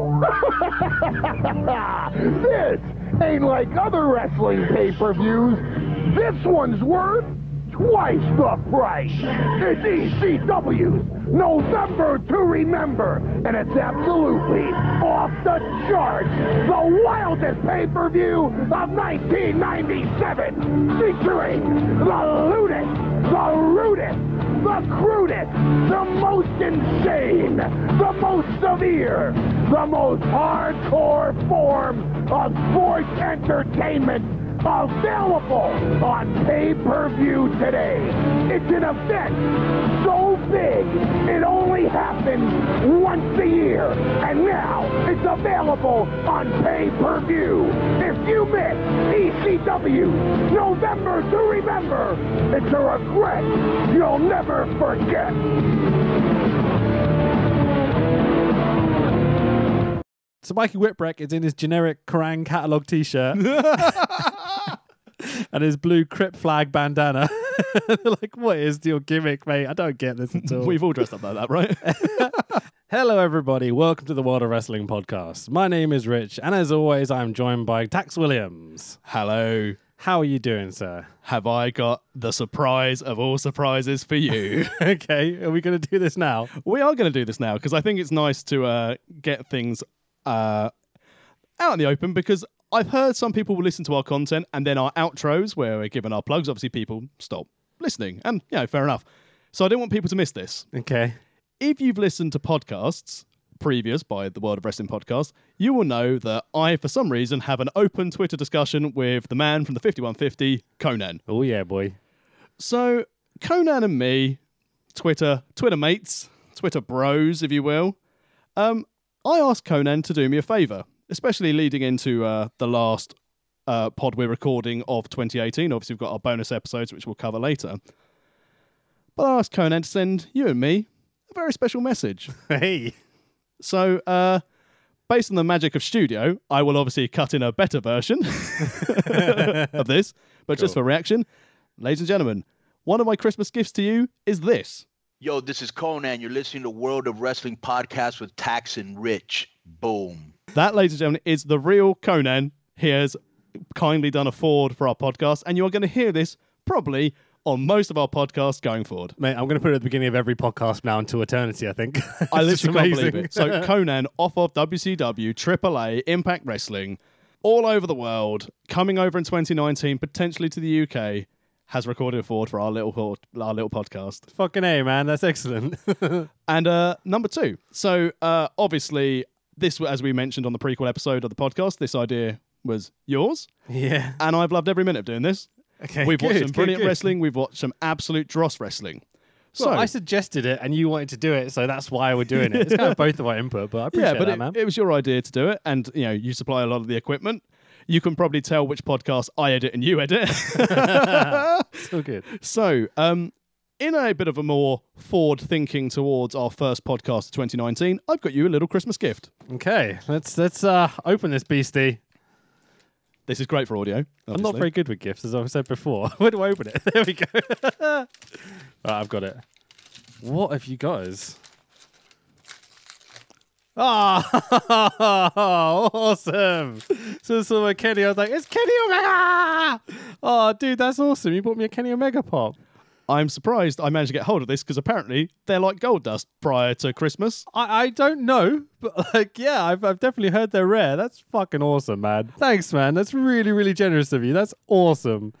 this ain't like other wrestling pay-per-views. This one's worth twice the price. It's ECW's November to Remember, and it's absolutely off the charts. The wildest pay-per-view of 1997, featuring the lewdest, the rudest, the crudest, the most insane, the most severe, the most hardcore form of sports entertainment available on pay-per-view today. It's an event so big it only happens once a year, and now it's available on pay-per-view. If you miss ECW November to Remember, it's a regret you'll never forget. So Mikey Whipwreck is in his generic Kerrang catalog T-shirt and his blue Crip flag bandana. Like, what is your gimmick, mate? I don't get this at all. We've all dressed up like that, right? Hello, everybody. Welcome to the World of Wrestling podcast. My name is Rich, and as always, I'm joined by Tax Williams. Hello. How are you doing, sir? Have I got the surprise of all surprises for you? okay, are we going to do this now? we are going to do this now because I think it's nice to uh, get things uh, out in the open because I've heard some people will listen to our content and then our outros where we're giving our plugs. Obviously, people stop listening, and you know, fair enough. So I don't want people to miss this. Okay. If you've listened to podcasts previous by the World of Wrestling podcast, you will know that I, for some reason, have an open Twitter discussion with the man from the 5150, Konnan. Oh, yeah, boy. So Konnan and me, Twitter, Twitter mates, Twitter bros, if you will. Um, I asked Konnan to do me a favour, especially leading into uh, the last uh, pod we're recording of 2018. Obviously, we've got our bonus episodes, which we'll cover later. But I asked Konnan to send you and me a very special message. Hey. So, uh, based on the magic of studio, I will obviously cut in a better version of this. But just for reaction, ladies and gentlemen, one of my Christmas gifts to you is this. Yo, this is Konnan. You're listening to World of Wrestling podcast with Tax and Rich. Boom. That, ladies and gentlemen, is the real Konnan. He has kindly done a forward for our podcast, and you are going to hear this probably on most of our podcasts going forward. Mate, I'm going to put it at the beginning of every podcast now until eternity, I think. I literally can't believe it. So Konnan off of WCW, AAA, Impact Wrestling, all over the world, coming over in 2019, potentially to the UK, has recorded a forward for our little our little podcast. Fucking A, man. That's excellent. And uh, number two, so uh, obviously this, as we mentioned on the prequel episode of the podcast, this idea was yours, yeah. and I've loved every minute of doing this. Okay. We've watched some good, brilliant good. wrestling. We've watched some absolute dross wrestling. So Well, I suggested it and you wanted to do it, so that's why we're doing it. It's kind of both of our input, but I appreciate yeah, but that, it, man. it was your idea to do it, and you know you supply a lot of the equipment. You can probably tell which podcast I edit and you edit. so good. so, um, in a bit of a more forward thinking towards our first podcast of 2019, I've got you a little Christmas gift. Okay, let's let's uh, open this beastie. This is great for audio. I'm not obviously. very good with gifts, as I've said before. Where do I open it? There we go. right, I've got it. What have you guys? Ah, Oh, awesome. So I saw my Kenny, I was like, it's Kenny Omega! Oh, dude, that's awesome. You bought me a Kenny Omega pop. I'm surprised I managed to get hold of this because apparently they're like gold dust prior to Christmas. I, I don't know, but like, yeah, I've, I've definitely heard they're rare. That's fucking awesome, man. Thanks, man. That's really, really generous of you. That's awesome.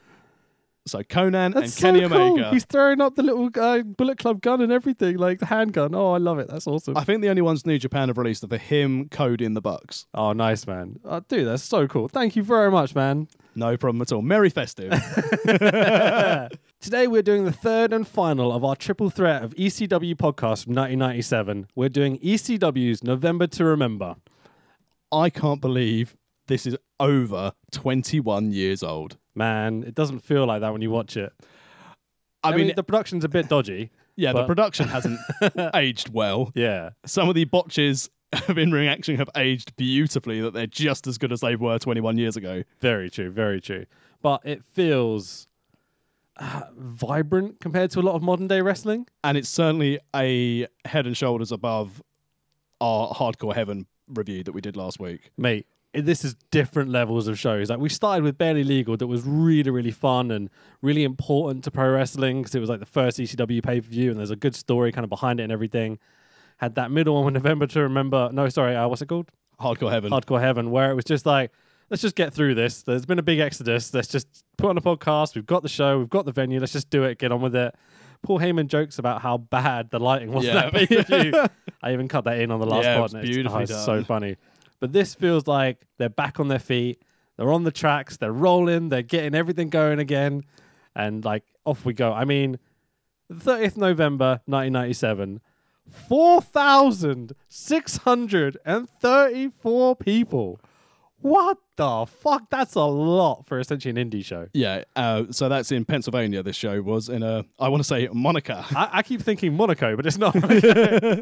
So Conan That's and so Kenny cool. Omega. He's throwing up the little uh, Bullet Club gun and everything, like the handgun. Oh, I love it. That's awesome. I think the only ones New Japan have released are for him, Cody, and the Bucks. oh, nice, man. Oh, dude, that's so cool. Thank you very much, man. No problem at all. Merry festive. Today we're doing the third and final of our triple threat of ECW podcast from 1997. We're doing ECW's November to Remember. I can't believe this is over 21 years old. Man, it doesn't feel like that when you watch it. I, I, mean, mean, the production's a bit dodgy. yeah, the production hasn't aged well. Yeah. Some of the botches of in-ring action have aged beautifully. That they're just as good as they were 21 years ago. Very true, very true. But it feels uh, vibrant compared to a lot of modern day wrestling. and it's certainly a head and shoulders above our Hardcore Heaven review that we did last week. mate. This is different levels of shows. Like we started with Barely Legal, that was really, really fun and really important to pro wrestling because it was like the first ECW pay per view, and there's a good story kind of behind it and everything. Had that middle one with November to Remember. No, sorry, uh, what's it called? Hardcore Heaven. Hardcore Heaven, where it was just like, let's just get through this. There's been a big exodus. Let's just put on a podcast. We've got the show. We've got the venue. Let's just do it. Get on with it. Paul Heyman jokes about how bad the lighting was Yeah. that pay. I even cut that in on the last Yeah, it pod. was and it's- oh, it's so funny. But this feels like they're back on their feet. They're on the tracks. They're rolling. They're getting everything going again. And like, off we go. I mean, 30th November 1997, 4,634 people. What the fuck? That's a lot for essentially an indie show. Yeah, uh, so that's in Pennsylvania. This show was in a, I want to say Monica. I, I keep thinking Monaco, but it's not.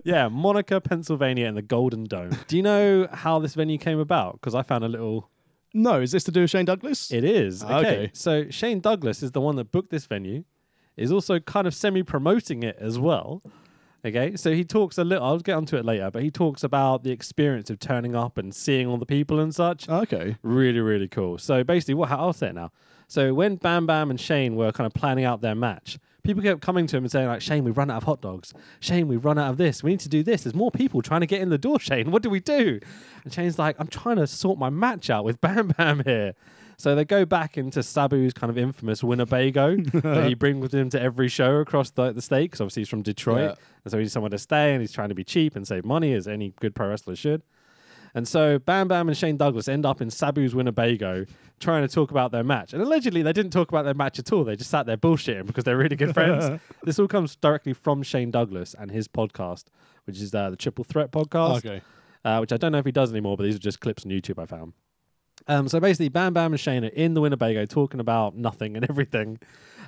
yeah, Monaca, Pennsylvania, in the Golden Dome. Do you know how this venue came about? Because I found a little. No, is this to do with Shane Douglas? It is. Okay. Okay. So Shane Douglas is the one that booked this venue, is also kind of semi promoting it as well. Okay. So he talks a little, I'll get onto it later, but he talks about the experience of turning up and seeing all the people and such. okay. Really, really cool. So basically, what I'll say it now. So when Bam Bam and Shane were kind of planning out their match, people kept coming to him and saying like, "Shane, we've run out of hot dogs. Shane, we've run out of this. We need to do this. There's more people trying to get in the door. Shane, what do we do?" And Shane's like, "I'm trying to sort my match out with Bam Bam here." So they go back into Sabu's kind of infamous Winnebago that he brings with him to every show across the, the state. 'cause obviously he's from Detroit, Yeah. and so he needs somewhere to stay, and he's trying to be cheap and save money, as any good pro wrestler should. And so Bam Bam and Shane Douglas end up in Sabu's Winnebago trying to talk about their match. And allegedly, they didn't talk about their match at all. They just sat there bullshitting because they're really good friends. this all comes directly from Shane Douglas and his podcast, which is uh, the Triple Threat podcast, Okay. uh, which I don't know if he does anymore, but these are just clips on YouTube I found. Um, so basically, Bam Bam and Shane are in the Winnebago talking about nothing and everything.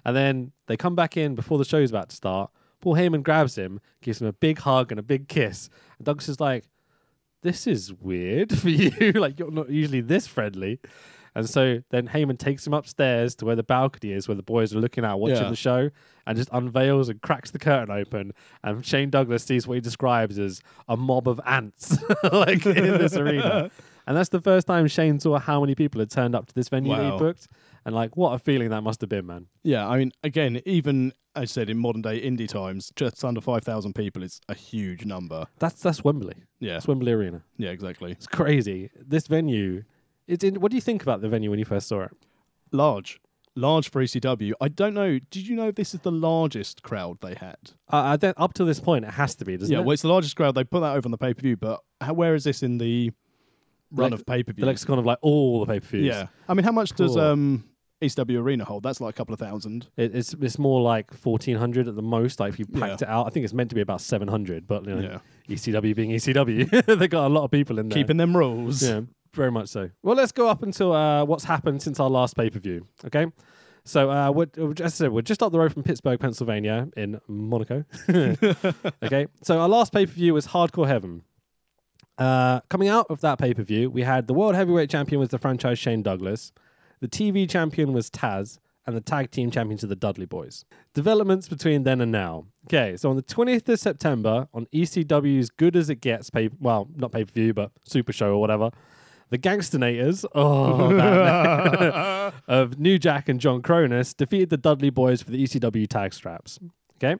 And then they come back in before the show's about to start. Paul Heyman grabs him, gives him a big hug and a big kiss. And Douglas is like, this is weird for you. like, you're not usually this friendly. And so then Heyman takes him upstairs to where the balcony is, where the boys are looking out, watching Yeah. the show, and just unveils and cracks the curtain open. And Shane Douglas sees what he describes as a mob of ants, like in this arena. And that's the first time Shane saw how many people had turned up to this venue that he Wow. booked. And like, what a feeling that must have been, man. Yeah, I mean, again, even as I said in modern day indie times, just under five thousand people is a huge number. That's that's Wembley. Yeah, That's Wembley Arena. yeah, exactly. It's crazy. This venue. It's in, what do you think about the venue when you first saw it? Large, large for ECW. I don't know. Did you know this is the largest crowd they had? Uh, I don't, up to this point, it has to be, doesn't yeah, it? well, it's the largest crowd. They put that over on the pay per view, but how, where is this in the run Lex- of pay per view? the lexicon of like all the pay per views. Yeah, I mean, how much does Cool. um ECW Arena hold? That's like a couple of thousand. It, it's it's more like fourteen hundred at the most. Like if you packed it out, I think it's meant to be about seven hundred. But you know, Yeah, ECW being ECW, they got a lot of people in there. keeping them rules. Yeah, very much so. Well, let's go up until uh, what's happened since our last pay per view. Okay. So, uh, we're, uh, as I said, we're just up the road from Pittsburgh, Pennsylvania, in Monaco. okay. So, our last pay per view was Hardcore Heaven. Uh, coming out of that pay per view, we had the World Heavyweight Champion was the franchise Shane Douglas, the TV champion was Taz, and the tag team champions are the Dudley Boyz. Developments between then and now. Okay, so on the 20th of September, on ECW's Good as It Gets, pay well, not pay per view, but Super Show or whatever, the Gangstanators oh, of New Jack and John Kronus defeated the Dudley Boyz for the ECW tag straps. Okay.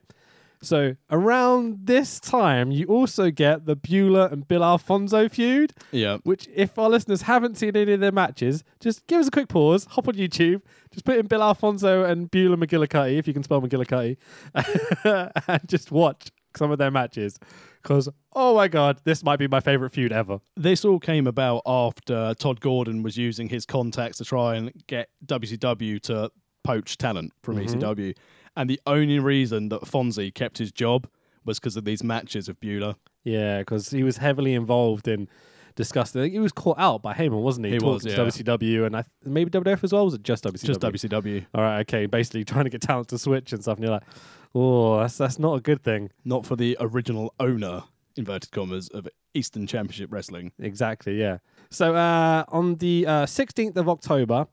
So around this time, you also get the Beulah and Bill Alfonso feud, yeah. which, if our listeners haven't seen any of their matches, just give us a quick pause, hop on YouTube, just put in Bill Alfonso and Beulah McGillicuddy, if you can spell McGillicuddy, and just watch some of their matches. Because, oh my God, this might be my favorite feud ever. This all came about after Todd Gordon was using his contacts to try and get WCW to poach talent from mm-hmm. ECW. And the only reason that Fonzie kept his job was because of these matches of Beulah. Yeah, because he was heavily involved in discussing. He was caught out by Heyman, wasn't he? He was, yeah. WCW and I, maybe WWF as well. Was it just WCW? Just WCW. All right, okay. Basically, trying to get talent to switch and stuff, and you're like, oh, that's that's not a good thing. Not for the original owner, inverted commas, of Eastern Championship Wrestling. Exactly, yeah. So uh, on the uh, 16th of October,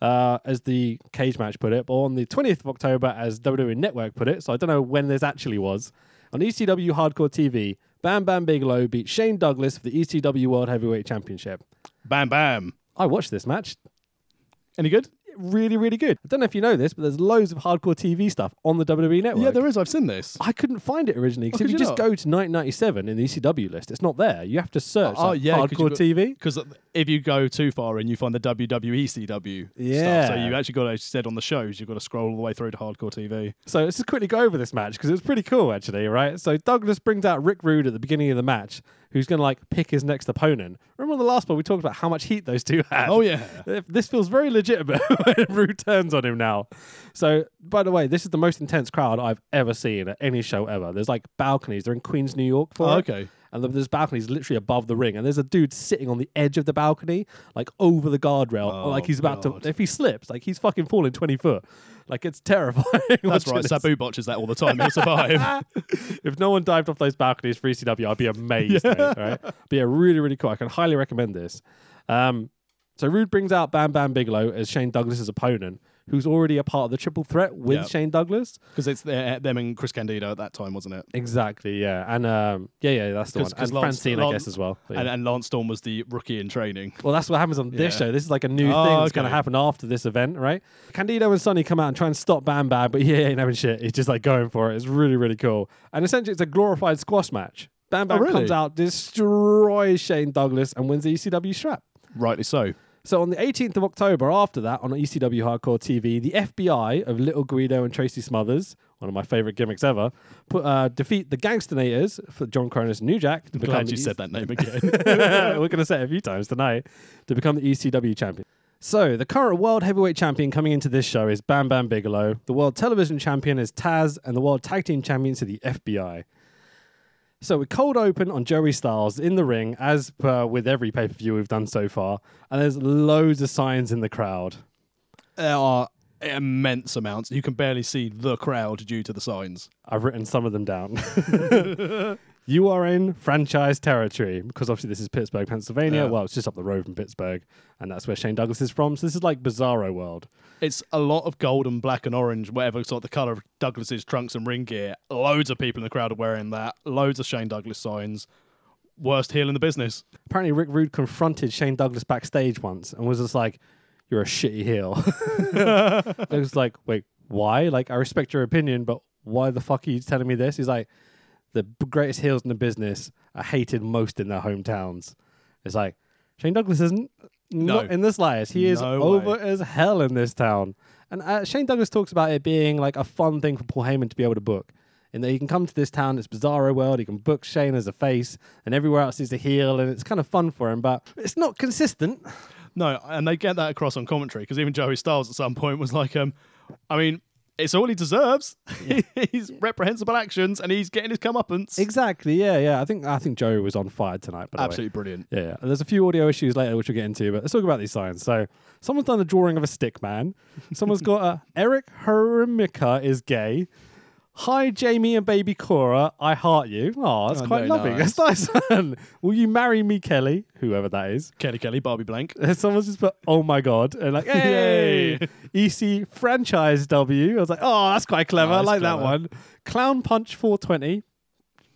uh, as the Cagematch put it, or on the 20th of October, as WWE Network put it. So I don't know when this actually was. On ECW Hardcore TV, Bam Bam Bigelow beat Shane Douglas for the ECW World Heavyweight Championship. Bam bam. I watched this match. Any good? Really, really good. I don't know if you know this, but there's loads of hardcore TV stuff on the WWE network. Yeah, there is. I've seen this. I couldn't find it originally because Oh, if you you just not? go to 1997 in the ECW list, it's not there. You have to search Oh, like, yeah, hardcore you TV. Because if you go too far and you find the WWE CW Yeah. stuff, so you actually got to, you said on the shows, you've got to scroll all the way through to hardcore TV. So let's just quickly go over this match because it was pretty cool, actually, right? So Douglas brings out Rick Rude at the beginning of the match, who's going to like pick his next opponent. Remember on the last one we talked about how much heat those two had? Oh yeah. This feels very legitimate when Rude turns on him now. So, by the way, this is the most intense crowd I've ever seen at any show ever. There's like balconies. They're in Queens, New York for Oh, okay. And there's balconies literally above the ring, and there's a dude sitting on the edge of the balcony, like over the guardrail, Oh, like he's about God. to. If he slips, like he's fucking falling twenty foot. Like it's terrifying. That's right. this. Sabu botches that all the time. He'll survive. if no one dived off those balconies for ECW, I'd be amazed. mate, all right? Be a really, really cool. I can highly recommend this. Um, so Rude brings out Bam Bam Bigelow as Shane Douglas's opponent, who's already a part of the triple threat with Yep. Shane Douglas. Because it's their, them and Chris Candido at that time, wasn't it? Exactly, yeah, and um, yeah, yeah, that's the one. 'cause And Lance- Francine, I guess, as well. But And, and Lance Storm was the rookie in training. Well, that's what happens on this Yeah. show. This is like a new Oh, thing that's going to happen after this event, right? Candido and Sunny come out and try and stop Bam Bam, but he ain't having shit. He's just like going for it. It's really, really cool. And essentially, it's a glorified squash match. Bam Bam Oh, really? comes out, destroys Shane Douglas, and wins the ECW strap. Rightly so. So on the 18th of October, after that, on ECW Hardcore TV, the FBI of Little Guido and Tracy Smothers, one of my favorite gimmicks ever, put, uh, defeat the Gangstanators for John Kronus and New Jack to I'm glad you said that name again. We're going to say it a few times tonight to become the ECW champion. So, the current world heavyweight champion coming into this show is Bam Bam Bigelow. The world television champion is Taz, and the world tag team champions are the FBI. So, we cold open on Joey Styles in the ring, as per with every pay per view we've done so far, and there's loads of signs in the crowd. there are immense amounts. You can barely see the crowd due to the signs. I've written some of them down. you are in franchise territory because obviously this is Pittsburgh, Pennsylvania. Yeah. Well, it's just up the road from Pittsburgh, and that's where Shane Douglas is from. So this is like Bizarro World. It's a lot of gold and black and orange, whatever sort of the colour of Douglas's trunks and ring gear. Loads of people in the crowd are wearing that. Loads of Shane Douglas signs. Worst heel in the business. Apparently, Rick Rude confronted Shane Douglas backstage once and was just like, "You're a shitty heel." it was like, "Wait, why? Like, I respect your opinion, but why the fuck are you telling me this?" He's like, "The greatest heels in the business are hated most in their hometowns." It's like Shane Douglas isn't. No. Not in the slightest. He is No over way. as hell in this town. And uh, Shane Douglas talks about it being like a fun thing for Paul Heyman to be able to book. In that he can come to this town, it's Bizarro World, he can book Shane as a face, and everywhere else he's a heel, and it's kind of fun for him, but it's not consistent. No, and they get that across on commentary because even Joey Styles at some point was like, um, I mean, it's all he deserves. he's reprehensible actions and he's getting his comeuppance. Exactly, yeah, yeah. I think I think Joe was on fire tonight, by the way. Absolutely brilliant. Yeah, yeah. And there's a few audio issues later which we'll get into, but let's talk about these signs. So, someone's done a drawing of a stick man. Someone's got a Eric Hermika is gay. Hi, Jamie and baby Cora. I heart you. Oh, that's Oh, quite very lovely. nice. That's nice. Will you marry me, Kelly? Whoever that is. Kelly Kelly, Barbie Blank. Someone's just put, oh my God. And like, hey, EC franchise W. I was like, oh, that's quite clever. I like that clever. one. Clown Punch 420.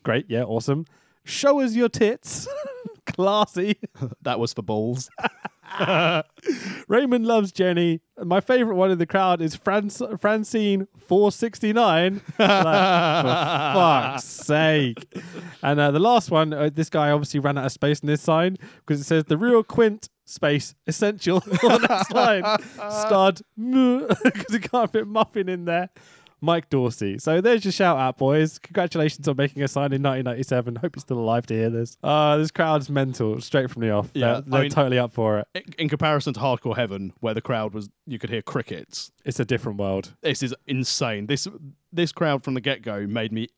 Great. Yeah, awesome. Show us your tits. Classy. That was for balls. Raymond loves Jenny. My favorite one in the crowd is Fran- Francine 469. like, for fuck's sake. And uh, the last one, uh, this guy obviously ran out of space in this sign because it says the real Quint space essential on that slide. Stud because he can't fit muffin in there. Mike Dorsey. So there's your shout out, boys. Congratulations on making a sign in 1997. Hope you're still alive to hear this. Uh, this crowd's mental straight from the off. Yeah, they're, they're mean- totally up for it. In- In comparison to Hardcore Heaven, where the crowd was, you could hear crickets. It's a different world. This is insane. This this crowd from the get go made me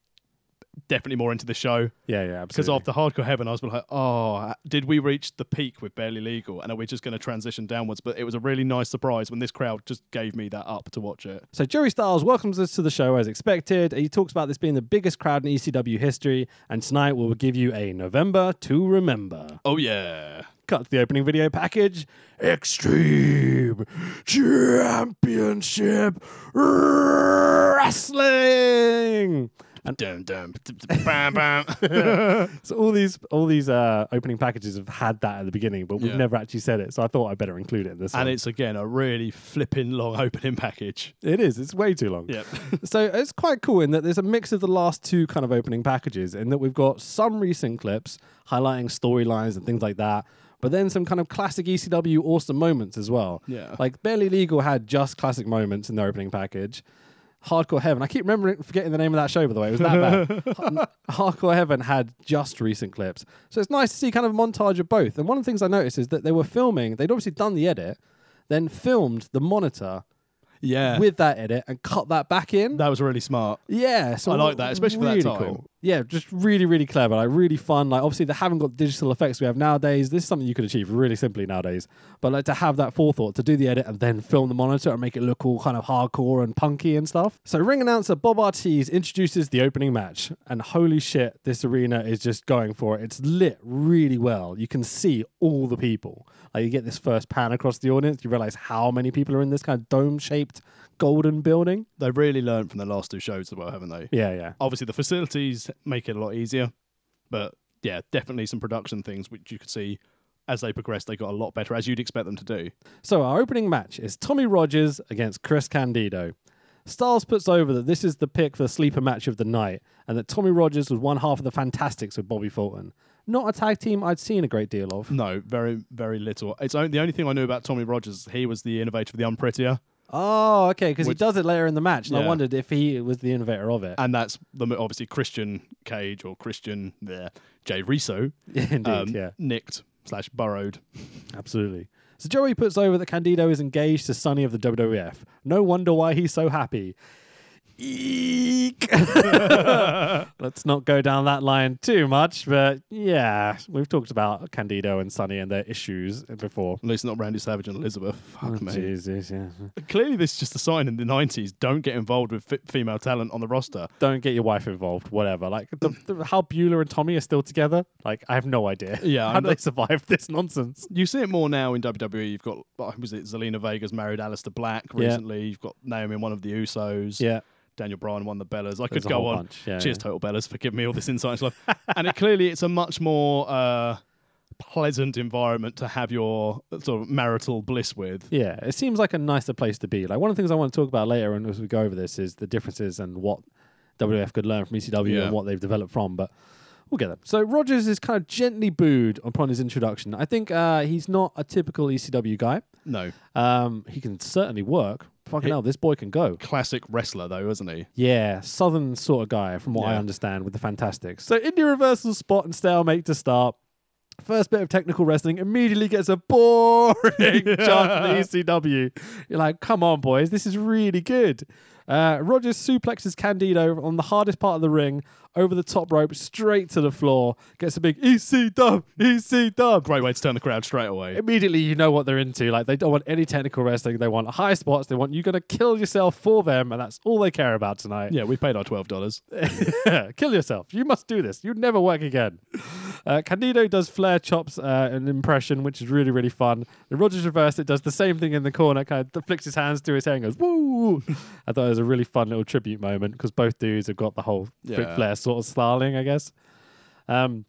definitely more into the show Yeah, yeah, because after Hardcore Heaven, I was like, oh, did we reach the peak with Barely Legal, and are we just going to transition downwards? But it was a really nice surprise when this crowd just gave me that up to watch it. So Joey Styles welcomes us to the show as expected. He talks about this being the biggest crowd in ECW history, and tonight we will give you a November to remember. Oh yeah. Cut to the opening video package. Extreme Championship Wrestling. Dum, dum, bam, bam. So all these all these uh, opening packages have had that at the beginning, but we've Yeah. never actually said it. So I thought I'd better include it in this and one. it's again a really flipping long opening package. it is. It's way too long. Yep. so it's quite cool in that there's a mix of the last two kind of opening packages, in that we've got some recent clips highlighting storylines and things like that, but then some kind of classic ECW awesome moments as well. Yeah. Like Barely Legal had just classic moments in their opening package. Hardcore Heaven. I keep remembering forgetting the name of that show, by the way. It was that bad. Hardcore Heaven had just recent clips. So it's nice to see kind of a montage of both. And one of the things I noticed is that they were filming, they'd obviously done the edit, then filmed the monitor Yeah. with that edit and cut that back in. that was really smart. Yeah, so I like that, especially for that really time. Cool. Yeah, just really, really clever. Like really fun. Like obviously they haven't got digital effects we have nowadays. This is something you could achieve really simply nowadays. But like to have that forethought to do the edit and then film the monitor and make it look all kind of hardcore and punky and stuff. So ring announcer Bob Artese introduces the opening match, and holy shit, this arena is just going for it. It's lit really well. You can see all the people. Like you get this first pan across the audience, you realize how many people are in this kind of dome-shaped golden building. They've really learned from the last two shows as well, haven't they? Yeah, yeah. Obviously, the facilities make it a lot easier, but yeah, definitely some production things which you could see as they progressed, They got a lot better, as you'd expect them to do. So our opening match is Tommy Rogers against Chris Candido. Styles puts over that this is the pick for the sleeper match of the night, and that Tommy Rogers was one half of the Fantastics with Bobby Fulton. Not a tag team I'd seen a great deal of. No, very, very little. It's only, the only thing I knew about Tommy Rogers. He was the innovator of the Unprettier, Oh, okay, because he Which- does it later in the match, and I Yeah. wondered if he was the innovator of it. and that's the obviously Christian Cage or Christian there, Jay Reso, Indeed, um, yeah, nicked slash borrowed. absolutely. So Joey puts over that Candido is engaged to Sunny of the WWF. No wonder why he's so happy. Eek. Let's not go down that line too much, but yeah, we've talked about Candido and Sunny and their issues before. At least not Randy Savage and Elizabeth. Fuck oh, me. Jesus, yeah. Clearly, this is just a sign in the 90s. Don't get involved with fi- female talent on the roster. Don't get your wife involved, whatever. Like the, the, how Beulah and Tommy are still together, like I have no idea. Yeah, how do they survive this nonsense? You see it more now in WWE. You've got, what was it, Zelina Vega's married Aleister Black Yeah. recently. You've got Naomi, in one of the Usos. Yeah, Daniel Bryan, won the Bellas. I could go on. bunch, yeah, Cheers, yeah. Total Bellas, for giving me all this insight into life. and it clearly, it's a much more uh, pleasant environment to have your sort of marital bliss with. Yeah, it seems like a nicer place to be. Like one of the things I want to talk about later, and as we go over this, is the differences and what WF could learn from ECW Yeah. and what they've developed from. But we'll get there. So Rogers is kind of gently booed upon his introduction. I think uh, he's not a typical ECW guy. No. Um, he can certainly work. Fucking He- hell, this boy can go. Classic wrestler, though, isn't he? Yeah, southern sort of guy, from what I Yeah. understand, with the Fantastics. So India reversal spot and stalemate to start. First bit of technical wrestling immediately gets a boring chant from the ECW. You're like, come on, boys, this is really good. Uh, Rogers suplexes Candido on the hardest part of the ring over the top rope, straight to the floor. Gets a big EC dub, EC dub. Great way to turn the crowd straight away. Immediately, you know what they're into. Like, they don't want any technical wrestling. They want high spots. They want you going to kill yourself for them, and that's all they care about tonight. Yeah, we paid our $12. Kill yourself. You must do this. You'd never work again. Uh, Candido does Flair chops, uh, an impression, which is really, really fun. The Rogers reverse, it does the same thing in the corner, kind of flicks his hands to his hair and goes, woo. I thought it was a really fun little tribute moment because both dudes have got the whole Yeah. Flair sort of styling, I guess. Um,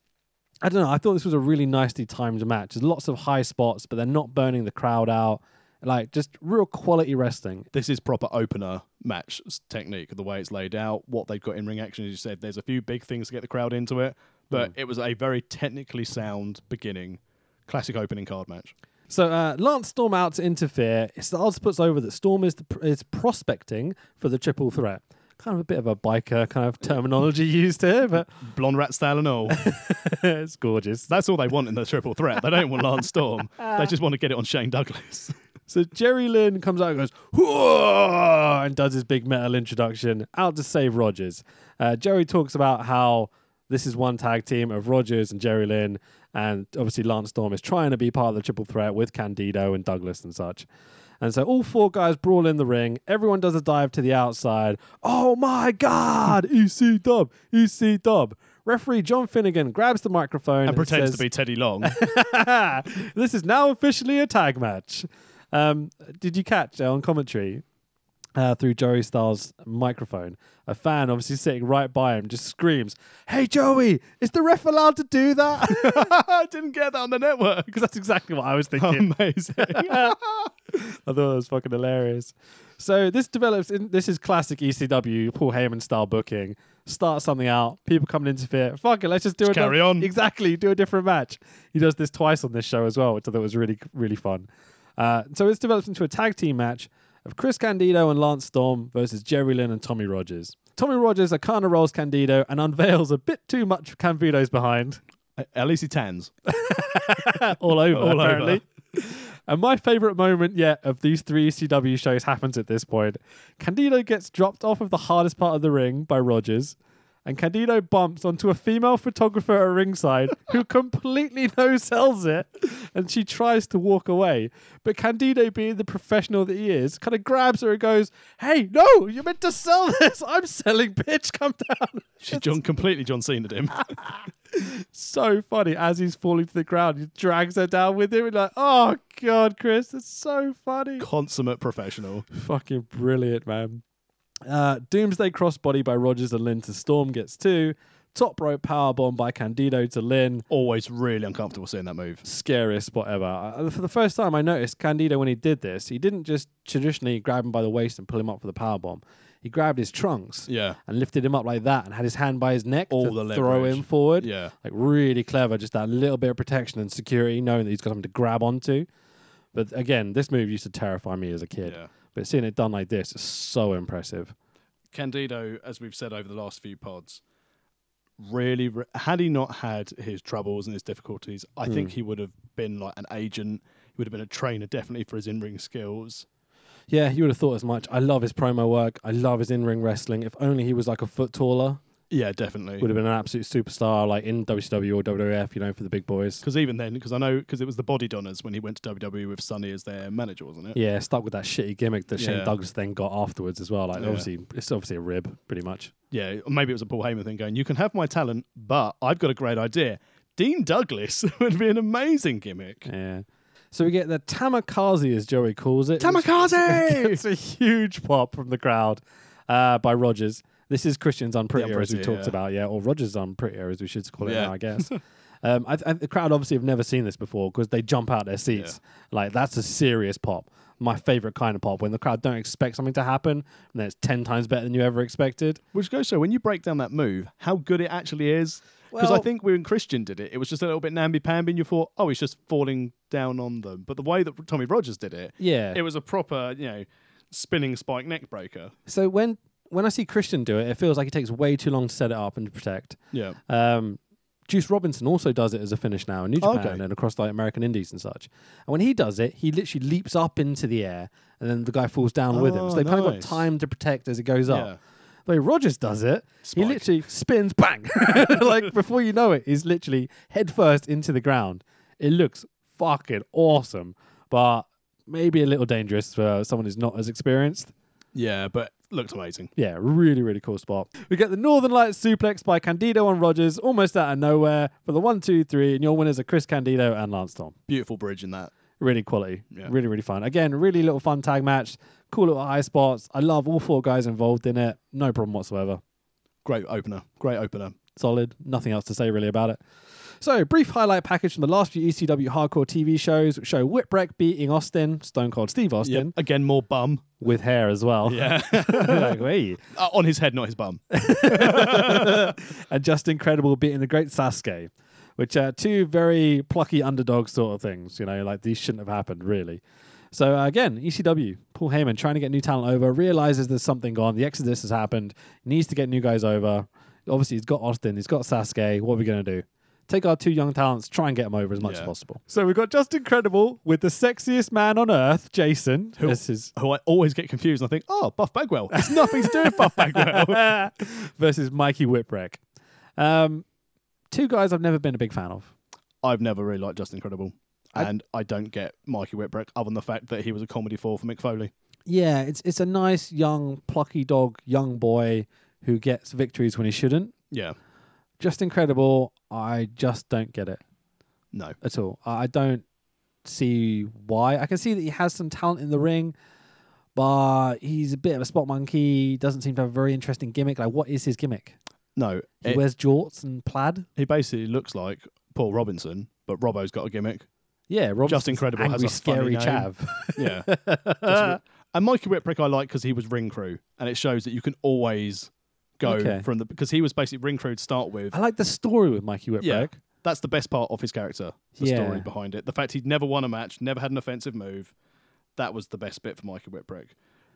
I don't know. I thought this was a really nicely timed match. There's lots of high spots, but they're not burning the crowd out. Like, just real quality wrestling. this is proper opener match technique, the way it's laid out, what they've got in ring action. As you said, there's a few big things to get the crowd into it, but it was a very technically sound beginning, classic opening card match. So uh, Lance Storm out to interfere. Styles puts over that Storm is, the, is prospecting for the triple threat. Kind of a bit of a biker kind of terminology used here, but Blonde rat style and all. it's gorgeous. That's all they want in the triple threat. They don't want Lance Storm. They just want to get it on Shane Douglas. So Jerry Lynn comes out and goes, "Whoa," and does his big metal introduction out to save Rogers. Uh, Jerry talks about how this is one tag team of Rogers and Jerry Lynn, and obviously Lance Storm is trying to be part of the triple threat with Candido and Douglas and such. And so all four guys brawl in the ring. Everyone does a dive to the outside. Oh my God! EC Dub, EC Dub. Referee John Finnegan grabs the microphone and pretends says, to be Teddy Long. this is now officially a tag match. Um, did you catch uh, on commentary? Uh, through Joey Styles' microphone. A fan, obviously sitting right by him, just screams, "Hey Joey, is the ref allowed to do that?" I didn't get that on the network. Because that's exactly what I was thinking. Amazing. I thought it was fucking hilarious. So this develops. In, this is classic ECW Paul Heyman style booking. Start something out, people come and interfere. Fuck it, let's just do it. carry on. Exactly, do a different match. He does this twice on this show as well, which I thought was really really fun. Uh, so it's developed into a tag team match of Chris Candido and Lance Storm versus Jerry Lynn and Tommy Rogers. Tommy Rogers of rolls Candido and unveils a bit too much of Candido's behind At least he tans. all over, All over. apparently. And my favourite moment yet of these three ECW shows happens at this point. Candido gets dropped off of the hardest part of the ring by Rogers, and Candido bumps onto a female photographer at ringside who completely no sells it, and she tries to walk away. But Candido, being the professional that he is, kind of grabs her and goes, "Hey, no, you're meant to sell this. I'm selling, bitch. Come down." She John completely John Cena him. so funny as he's falling to the ground. He drags her down with him. And like, oh god, Chris, it's so funny. Consummate professional. Fucking brilliant, man. Uh, Doomsday crossbody by Rogers and Lynn to Storm gets two. Top rope powerbomb by Candido to Lynn. Always really uncomfortable seeing that move. Scariest spot ever. Uh, for the first time, I noticed Candido when he did this. He didn't just traditionally grab him by the waist and pull him up for the powerbomb. He grabbed his trunks Yeah. and lifted him up like that and had his hand by his neck All to the throw leverage. him forward. Yeah. Like really clever, just that little bit of protection and security, knowing that he's got something to grab onto. But again, this move used to terrify me as a kid. Yeah. But seeing it done like this is so impressive. Candido, as we've said over the last few pods, really, re- had he not had his troubles and his difficulties, I Hmm. think he would have been like an agent. He would have been a trainer, definitely for his in-ring skills. Yeah, you would have thought as much. I love his promo work. I love his in-ring wrestling. If only he was like a foot taller, Yeah, definitely. would have been an absolute superstar, like in WCW or WWF. You know, for the big boys. Because even then, because I know, because it was the Bodydonnas when he went to WWE with Sunny as their manager, wasn't it? Yeah, stuck with that shitty gimmick that Shane Yeah. Douglas then got afterwards as well. Like Yeah. obviously, it's obviously a rib, pretty much. Yeah, or maybe it was a Paul Heyman thing going, you can have my talent, but I've got a great idea. Dean Douglas would be an amazing gimmick. Yeah. So we get the Tomikaze, as Joey calls it. which Tomikaze! gets a huge pop from the crowd uh, by Rogers. This is Christian's Unprettier, as we talked yeah. about, yeah, or Rogers' Unprettier, as we should call it Yeah. now, I guess. um, I, I, the crowd obviously have never seen this before because they jump out their seats. Like, that's a serious pop. My favorite kind of pop when the crowd don't expect something to happen and then it's 10 times better than you ever expected. Which goes so when you break down that move, how good it actually is. Because I Well- think when Christian did it, it was just a little bit namby pamby, and you thought, oh, he's just falling down on them. But the way that Tommy Rogers did it, Yeah. it was a proper, you know, spinning spike neck breaker. so when when I see Christian do it, it feels like it takes way too long to set it up and to protect. Yeah. Um, Juice Robinson also does it as a finish now in New Oh, Japan okay. and across like American Indies and such. And when he does it, he literally leaps up into the air and then the guy falls down with him. Oh, So they've kind of got time to protect as it goes Yeah. up. The way Rogers does it, Spike. he literally spins bang. like before you know it, he's literally head first into the ground. It looks fucking awesome, but maybe a little dangerous for someone who's not as experienced. Yeah, but looked amazing. Yeah, really, really cool spot. We get the Northern Lights suplex by Candido on Rogers, almost out of nowhere for the one, two, three, and your winners are Chris Candido and Lance Storm. Beautiful bridge in that. Really quality. Yeah. Really, really fun. Again, really little fun tag match. Cool little high spots. I love all four guys involved in it. No problem whatsoever. Great opener. Great opener. Solid. Nothing else to say really about it. So, brief highlight package from the last few ECW hardcore TV shows show Whipwreck beating Austin, Stone Cold Steve Austin, Yep. Again, more bum. with hair as well. Yeah. like, hey. Uh, on his head, not his bum. and Justin Credible beating the great Sasuke, which are two very plucky underdog sort of things. You know, like these shouldn't have happened really. So uh, again, ECW, Paul Heyman trying to get new talent over, realizes there's something gone. The exodus has happened. Needs to get new guys over. Obviously, he's got Austin. He's got Sasuke. What are we gonna do? Take our two young talents, try and get them over as much as possible. So we've got Justin Credible with the sexiest man on earth, Jason. Who- This is Who I always get confused and I think, oh, Buff Bagwell. It's nothing to do with Buff Bagwell. versus Mikey Whipwreck. Um, two guys I've never been a big fan of. I've never really liked Justin Credible. I- And I don't get Mikey Whipwreck other than the fact that he was a comedy for for Mick Foley. Yeah, it's it's a nice young plucky dog, young boy who gets victories when he shouldn't. Yeah. Justin Credible. I just don't get it No. at all. I don't see why. I can see that he has some talent in the ring, but he's a bit of a spot monkey. Doesn't seem to have a very interesting gimmick. Like, what is his gimmick? No, He it- wears jorts and plaid. he basically looks like Paul Robinson, but Robbo's got a gimmick. Yeah, Justin Credible has angry, a funny scary name. chav. Yeah. Just and Mikey Whipwreck I like because he was ring crew, and it shows that you can always go Okay. from the because he was basically ring crew to start with. I like the story with Mikey Whipwreck. Yeah. That's the best part of his character, the Yeah. story behind it. The fact he'd never won a match, never had an offensive move. That was the best bit for Mikey Whipwreck.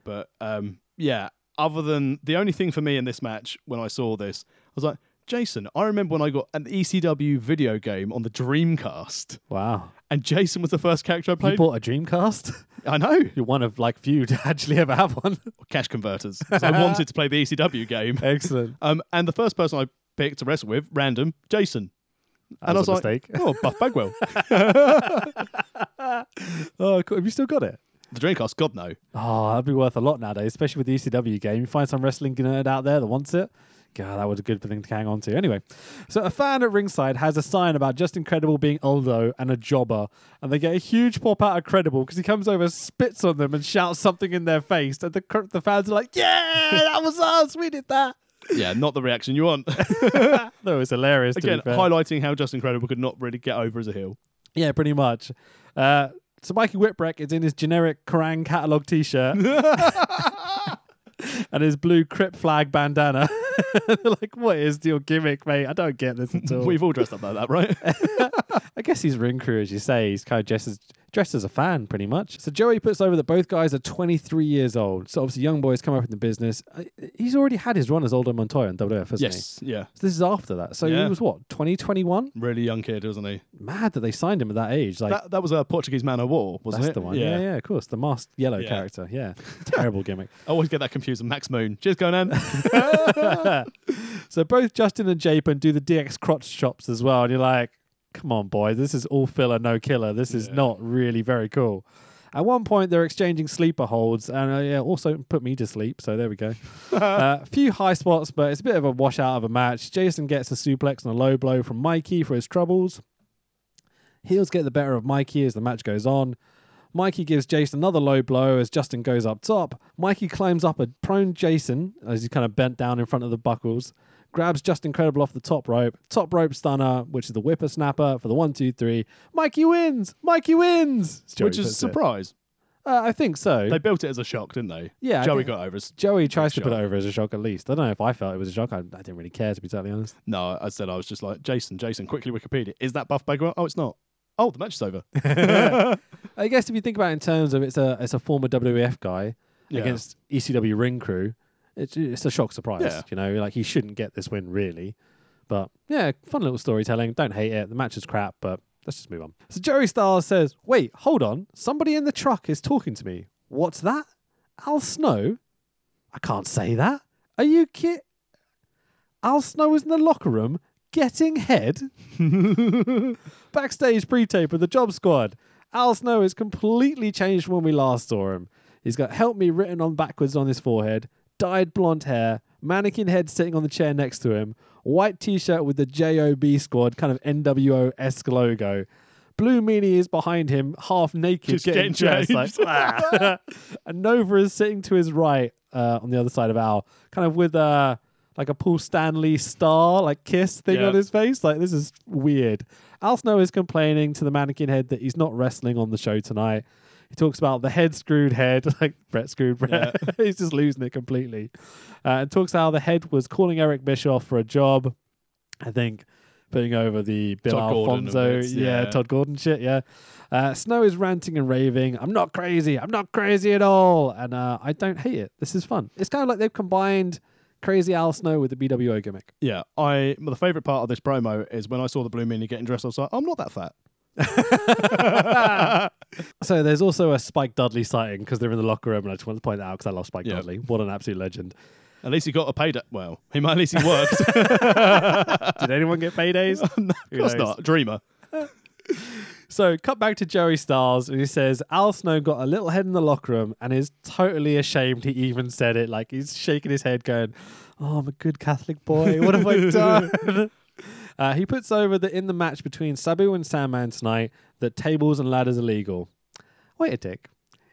But um, yeah, other than the only thing for me in this match when I saw this, I was like, Jason, I remember when I got an ECW video game on the Dreamcast, Wow. and Jason was the first character I played. You bought a Dreamcast? I know. You're one of like few to actually ever have one. Cash converters. I wanted to play the ECW game. Excellent. Um, and the first person I picked to wrestle with, random, Jason. and I was a like, mistake. oh, Buff Bagwell. Oh, cool. Have you still got it? the Dreamcast, God no. Oh, that'd be worth a lot nowadays, especially with the ECW game. You find some wrestling nerd out there that wants it. God, that was a good thing to hang on to. Anyway, so a fan at ringside has a sign about Justin Credible being Aldo and a jobber, and they get a huge pop out of Credible because he comes over, spits on them, and shouts something in their face, and the the fans are like, "Yeah, that was us. We did that." Yeah, not the reaction you want. That was hilarious. to be Again, highlighting how Justin Credible could not really get over as a heel. Yeah, pretty much. Uh, so Mikey Whipwreck is in his generic Kerrang catalog T-shirt and his blue Crip flag bandana. They're like, what is your gimmick, mate? I don't get this at all. We've all dressed up like that, right? I guess he's ring crew, as you say. He's kind of dressed as, dressed as a fan, pretty much. So Joey puts over that both guys are 23 years old. So obviously, young boys come up in the business. Uh, He's already had his run as Aldo Montoya on WWF, hasn't he? yes, yeah. So this is after that. So Yeah. he was what, 2021? Really young kid, wasn't he? Mad that they signed him at that age. Like, that that was a Portuguese Man of War, wasn't That's it? the one. Yeah. yeah, of course. The masked yellow Yeah. character. Yeah. Terrible gimmick. I always get that confused with Max Moon. Cheers, Konnan. so both Justin and Japin do the DX crotch chops as well. And you're like, come on, boy. This is all filler, no killer. This is Yeah. not really very cool. At one point, they're exchanging sleeper holds, and uh, yeah, also put me to sleep. So there we go. uh, a few high spots, but it's a bit of a washout of a match. Jason gets a suplex and a low blow from Mikey for his troubles. Heels get the better of Mikey as the match goes on. Mikey gives Jason another low blow as Justin goes up top. Mikey climbs up a prone Jason as he's kind of bent down in front of the buckles, grabs Justin Credible off the top rope, top rope stunner, which is the whippersnapper for the one, two, three. Mikey wins! Mikey wins! Which is a surprise. Uh, I think so. They built it as a shock, didn't they? Yeah, Joey got over us. Joey tries to put it over as a shock at least. I don't know if I felt it was a shock. I, I didn't really care, to be totally honest. No, I said I was just like, Jason, Jason, quickly Wikipedia. Is that Buff Bagwell? Oh, it's not. Oh, the match is over. I guess if you think about it in terms of it's a it's a former WWF guy Yeah. against ECW ring crew, it's it's a shock surprise. Yeah. You know, like he shouldn't get this win really. But yeah, fun little storytelling. Don't hate it. The match is crap, but let's just move on. So Jerry Styles says, "Wait, hold on. Somebody in the truck is talking to me. What's that? Al Snow? I can't say that. Are you kid? Al Snow is in the locker room getting head." Backstage pre-tape with the Job Squad. Al Snow is completely changed from when we last saw him. He's got "Help Me" written on backwards on his forehead, dyed blonde hair, mannequin head sitting on the chair next to him, white T-shirt with the JOB Squad kind of NWO esque logo. Blue Meanie is behind him, half naked, Just getting, getting dressed. Like, "Ah." and Nova is sitting to his right uh, on the other side of Al, kind of with uh, like a Paul Stanley star, like kiss thing Yeah. on his face. Like this is weird. Al Snow is complaining to the mannequin head that he's not wrestling on the show tonight. He talks about the head screwed head, like Brett screwed Brett. he's just losing it completely. Uh, and talks how the head was calling Eric Bischoff for a job. I think putting over the Bill Todd Alfonso, bits, yeah, yeah. Todd Gordon shit, yeah. Uh, Snow is ranting and raving. I'm not crazy. I'm not crazy at all. And uh, I don't hate it. This is fun. It's kind of like they've combined Crazy Al Snow with the BWO gimmick. Yeah, I. The favorite part of this promo is when I saw the Blue Meanie getting dressed. I was like, I'm not that fat. So there's also a Spike Dudley sighting because they're in the locker room, and I just want to point that out because I love Spike Yeah. Dudley. What an absolute legend! At least he got a payday. Well, he might. At least he worked. Did anyone get paydays? of Who course not. Dreamer. So cut back to Joey Styles, and he says Al Snow got a little head in the locker room and is totally ashamed he even said it. Like he's shaking his head, going, "Oh, I'm a good Catholic boy. What have I done?" Uh, he puts over that in the match between Sabu and Sandman tonight that tables and ladders are legal. Wait a tick.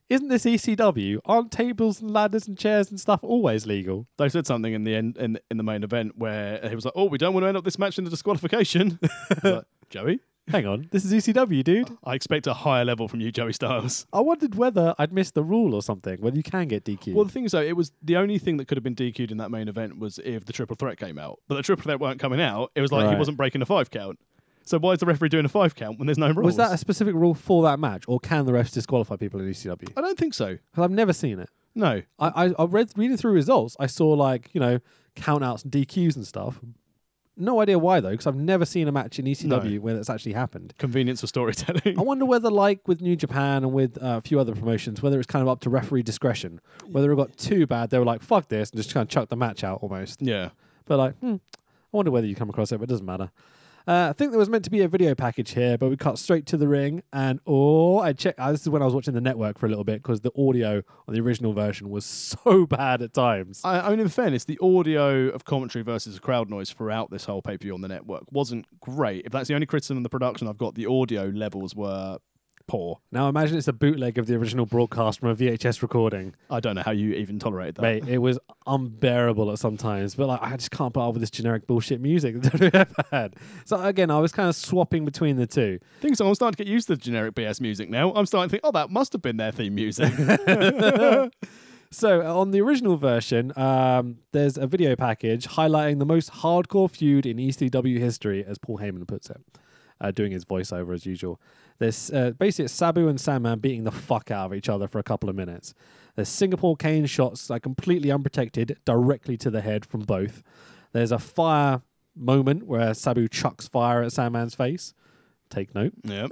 isn't this ECW? Aren't tables and ladders and chairs and stuff always legal? They said something in the end in, in the main event where he was like, "Oh, we don't want to end up this match in the disqualification." I was like, Joey, Hang on, this is ECW, dude. I expect a higher level from you, Joey Styles. I wondered whether I'd missed the rule or something, whether you can get DQ. Well, the thing is, though, it was the only thing that could have been DQ'd in that main event was if the triple threat came out. But the triple threat weren't coming out. It was like he Right. wasn't breaking a five count. So why is the referee doing a five count when there's no rules? was that a specific rule for that match, or can the refs disqualify people in ECW? I don't think so. Because I've never seen it. No. I, I, I read reading through results. I saw like you know countouts and DQs and stuff. No idea why though, because I've never seen a match in ECW where that's actually happened. Convenience for storytelling. I wonder whether, like with New Japan and with uh, a few other promotions, whether it's kind of up to referee discretion. Whether it got too bad, they were like, "Fuck this," and just kind of chuck the match out almost. yeah. But like, hmm, I wonder whether you come across it, but it doesn't matter. Uh, I think there was meant to be a video package here, but we cut straight to the ring. And oh, I checked. Uh, this is when I was watching the network for a little bit because the audio on the original version was so bad at times. I, I mean, in fairness, the audio of commentary versus crowd noise throughout this whole pay per view on the network wasn't great. If that's the only criticism of the production I've got, the audio levels were poor. Now imagine it's a bootleg of the original broadcast from a VHS recording. I don't know how you even tolerated that. Mate, it was unbearable at some times. But like, I just can't put up with this generic bullshit music that WWE ever had. So again, I was kind of swapping between the two. Things I'm starting to get used to the generic BS music now. I'm starting to think, oh, that must have been their theme music. So on the original version, um, there's a video package highlighting the most hardcore feud in ECW history, as Paul Heyman puts it, uh, doing his voiceover as usual. There's uh, basically it's Sabu and Sandman beating the fuck out of each other for a couple of minutes. There's Singapore cane shots, like completely unprotected, directly to the head from both. There's a fire moment where Sabu chucks fire at Sandman's face. Take note. yeah.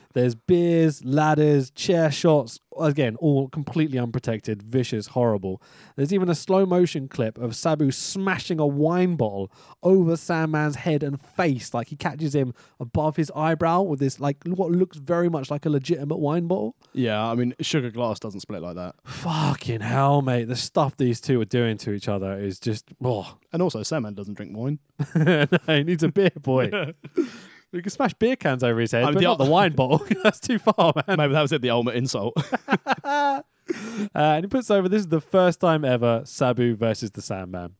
There's beers, ladders, chair shots. Again, all completely unprotected, vicious, horrible. There's even a slow motion clip of Sabu smashing a wine bottle over Sandman's head and face, like he catches him above his eyebrow with this, like what looks very much like a legitimate wine bottle. Yeah, I mean, sugar glass doesn't split like that. Fucking hell, mate! The stuff these two are doing to each other is just, oh, And also, Sandman doesn't drink wine. no, he needs a beer, boy. We can smash beer cans over his head, I mean, but the not the wine bottle. That's too far, man. Maybe that was it, the ultimate insult. Uh, and he puts over this is the first time ever Sabu versus the Sandman.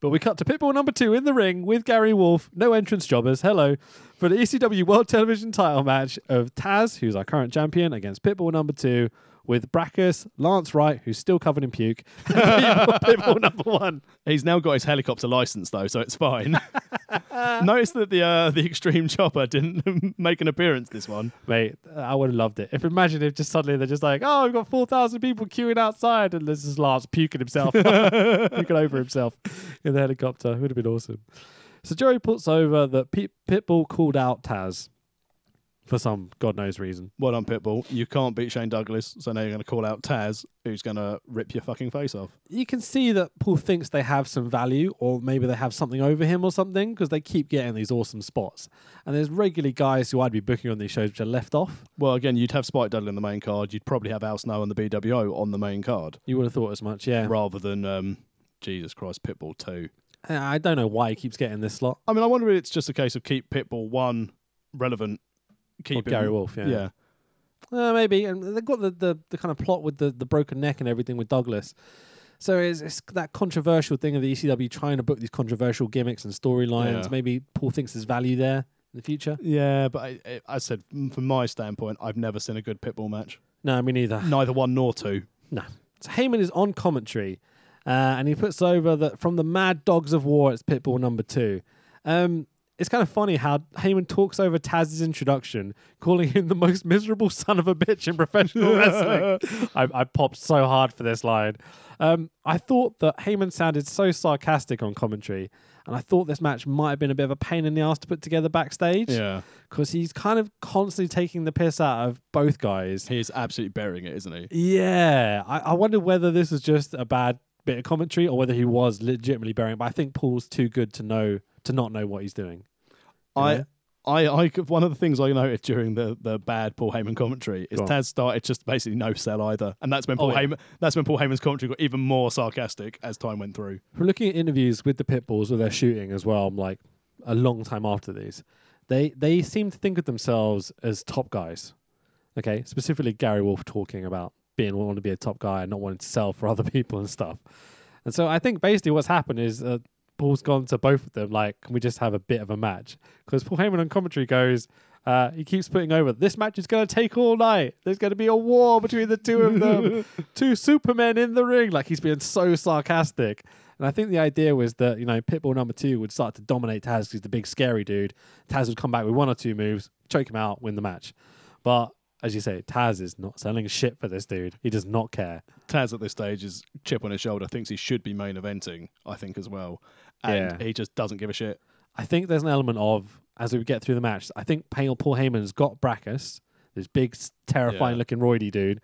But we cut to Pitbull number two in the ring with Gary Wolfe, no entrance jobbers, hello, for the ECW World Television title match of Taz, who's our current champion, against Pitbull number two, with Brakkus, Lance Wright, who's still covered in puke, Pitbull, Pitbull number one. He's now got his helicopter license though, so it's fine. Notice that the uh, the extreme chopper didn't make an appearance this one. Mate, I would have loved it. If imagine if just suddenly they're just like, oh, we've got 4,000 people queuing outside, and this is Lance puking himself, puking over himself in the helicopter. It would have been awesome. So Joey puts over that Pit- Pitbull called out Taz for some God knows reason. Well done, Pitbull. You can't beat Shane Douglas, so now you're going to call out Taz, who's going to rip your fucking face off. You can see that Paul thinks they have some value, or maybe they have something over him or something, because they keep getting these awesome spots. And there's regularly guys who I'd be booking on these shows which are left off. Well, again, you'd have Spike Dudley on the main card. You'd probably have Al Snow and the BWO on the main card, You would have thought as much, yeah. rather than um, Jesus Christ, Pitbull two. I don't know why he keeps getting this slot. I mean, I wonder if it's just a case of keep Pitbull one relevant, keep Or him- Gary Wolfe, yeah. yeah. Uh, maybe, and they've got the, the, the kind of plot with the, the broken neck and everything with Douglas. So it's, it's that controversial thing of the ECW trying to book these controversial gimmicks and storylines. Yeah. Maybe Paul thinks there's value there in the future. Yeah, but I, I, I said from my standpoint, I've never seen a good Pitbull match. No, me neither. Neither one nor two. No. So Heyman is on commentary, uh, and he puts over that from the Mad Dogs of War, it's Pitbull number two. Um, it's kind of funny how Heyman talks over Taz's introduction, calling him the most miserable son of a bitch in professional wrestling. I, I popped so hard for this line. Um, I thought that Heyman sounded so sarcastic on commentary, and I thought this match might have been a bit of a pain in the ass to put together backstage Yeah, because he's kind of constantly taking the piss out of both guys. he's absolutely burying it, isn't he? Yeah, I, I wonder whether this was just a bad bit of commentary or whether he was legitimately burying. It. But I think Paul's too good to know to not know what he's doing. I. I, I, one of the things I noted during the, the bad Paul Heyman commentary is Go on. Taz started just basically no sell either, and that's when Oh, Paul yeah. Heyman, that's when Paul Heyman's commentary got even more sarcastic as time went through. From looking at interviews with the Pitbulls where they're shooting as well, I'm like a long time after these, they they seem to think of themselves as top guys. Okay, specifically Gary Wolfe talking about being wanting to be a top guy and not wanting to sell for other people and stuff. And so I think basically what's happened is uh, Paul's gone to both of them. Like, can we just have a bit of a match? Because Paul Heyman on commentary goes, uh, he keeps putting over, this match is going to take all night. There's going to be a war between the two of them. two supermen in the ring. Like, he's being so sarcastic. And I think the idea was that, you know, Pitbull number two would start to dominate Taz because he's the big scary dude. Taz would come back with one or two moves, choke him out, win the match. But as you say, Taz is not selling shit for this dude. He does not care. Taz at this stage is chip on his shoulder, thinks he should be main eventing, I think, as well. And Yeah. he just doesn't give a shit. I think there's an element of as we get through the match. I think Paul Paul Heyman's got Brakkus, this big, terrifying Yeah. looking roidy dude,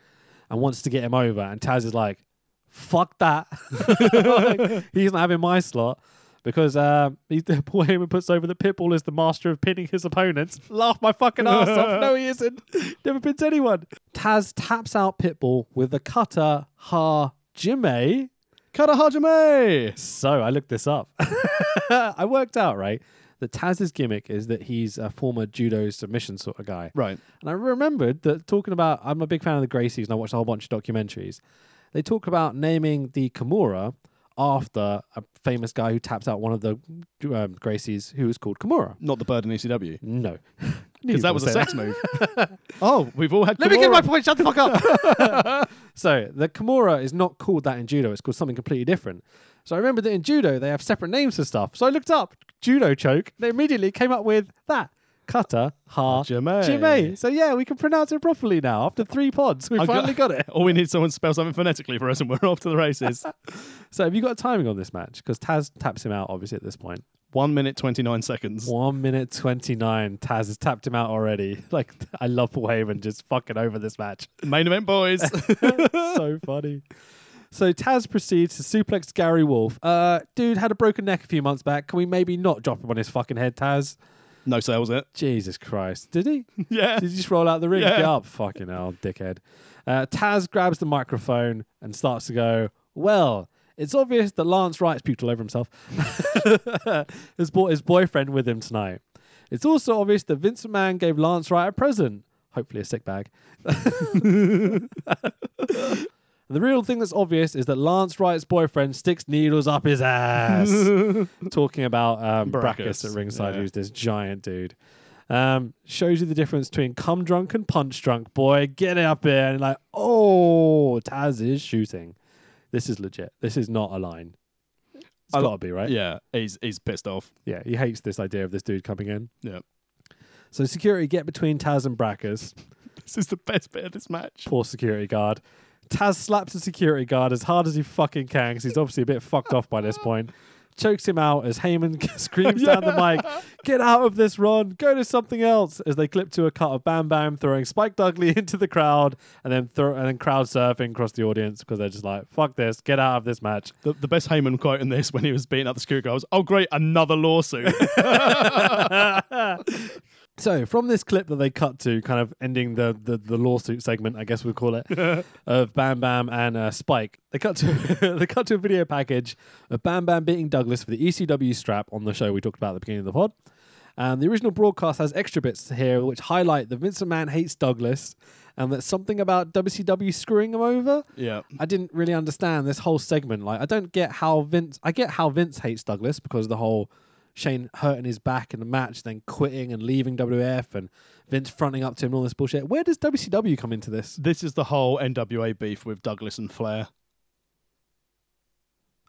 and wants to get him over. And Taz is like, "Fuck that! Like, he's not having my slot." Because um, Paul Heyman puts over that Pitbull is the master of pinning his opponents. Laugh my fucking ass off. No, he isn't. Never pins anyone. Taz taps out Pitbull with the cutter Ha Jime. Kata Hajime! So I looked this up. I worked out, right, that Taz's gimmick is that he's a former judo submission sort of guy. Right. And I remembered that talking about, I'm a big fan of the Gracies and I watched a whole bunch of documentaries. They talk about naming the Kimura after a famous guy who tapped out one of the um, Gracies who was called Kimura. Not the bird in ECW. No. Because that was a sex move. oh, we've all had Let me get Kimura. my point. Shut the fuck up. So the Kimura is not called that in judo. It's called something completely different. So I remember that in judo they have separate names for stuff. So I looked up judo choke. They immediately came up with that kata ha Jime. jime. So yeah, we can pronounce it properly now after three pods. We I finally got it. Or we need someone to spell something phonetically for us and we're off to the races. So have you got a timing on this match? Because Taz taps him out obviously at this point. One minute, 29 seconds. One minute twenty nine. Taz has tapped him out already. Like I love Paul Heyman just fucking over this match. Main event, boys. so funny. So Taz proceeds to suplex Gary Wolfe. Uh, dude had a broken neck a few months back. Can we maybe not drop him on his fucking head, Taz? No sales it. Jesus Christ. Did he? Yeah. Did he just roll out the ring? Yeah. Get up. Fucking hell, dickhead. Uh, Taz grabs the microphone and starts to go, Well, it's obvious that Lance Wright's puked all over himself. has brought his boyfriend with him tonight. It's also obvious that Vince McMahon gave Lance Wright a present. Hopefully a sick bag. the real thing that's obvious is that Lance Wright's boyfriend sticks needles up his ass. Talking about um, Brakkus Brakkus, at ringside, yeah. who's this giant dude. Um, shows you the difference between come drunk and punch drunk, boy. Get it up here and like, oh, Taz is shooting. This is legit. This is not a line. It's I got lo- to be right. Yeah, he's he's pissed off. yeah. He hates this idea of this dude coming in. Yeah. So security get between Taz and Brakkus. This is the best bit of this match. Poor security guard. Taz slaps the security guard as hard as he fucking can because he's obviously a bit fucked off by this point. Chokes him out as Heyman screams down the mic, Get out of this, Ron. Go to something else. As they clip to a cut of Bam Bam throwing Spike Dudley into the crowd and then throw and then crowd surfing across the audience because they're just like, Fuck this. Get out of this match. The, the best Heyman quote in this when he was beating up the security guard was, "Oh great, another lawsuit." So from this clip that they cut to, kind of ending the the, the lawsuit segment, I guess we'll call it, of Bam Bam and uh, Spike, they cut to they cut to a video package of Bam Bam beating Douglas for the ECW strap on the show we talked about at the beginning of the pod. And the original broadcast has extra bits here which highlight that Vince McMahon hates Douglas and that something about WCW screwing him over. yeah. I didn't really understand this whole segment. Like, I don't get how Vince. I get how Vince hates Douglas because the whole Shane hurting his back in the match, then quitting and leaving WF, and Vince fronting up to him and all this bullshit. Where does WCW come into this? This is the whole NWA beef with Douglas and Flair.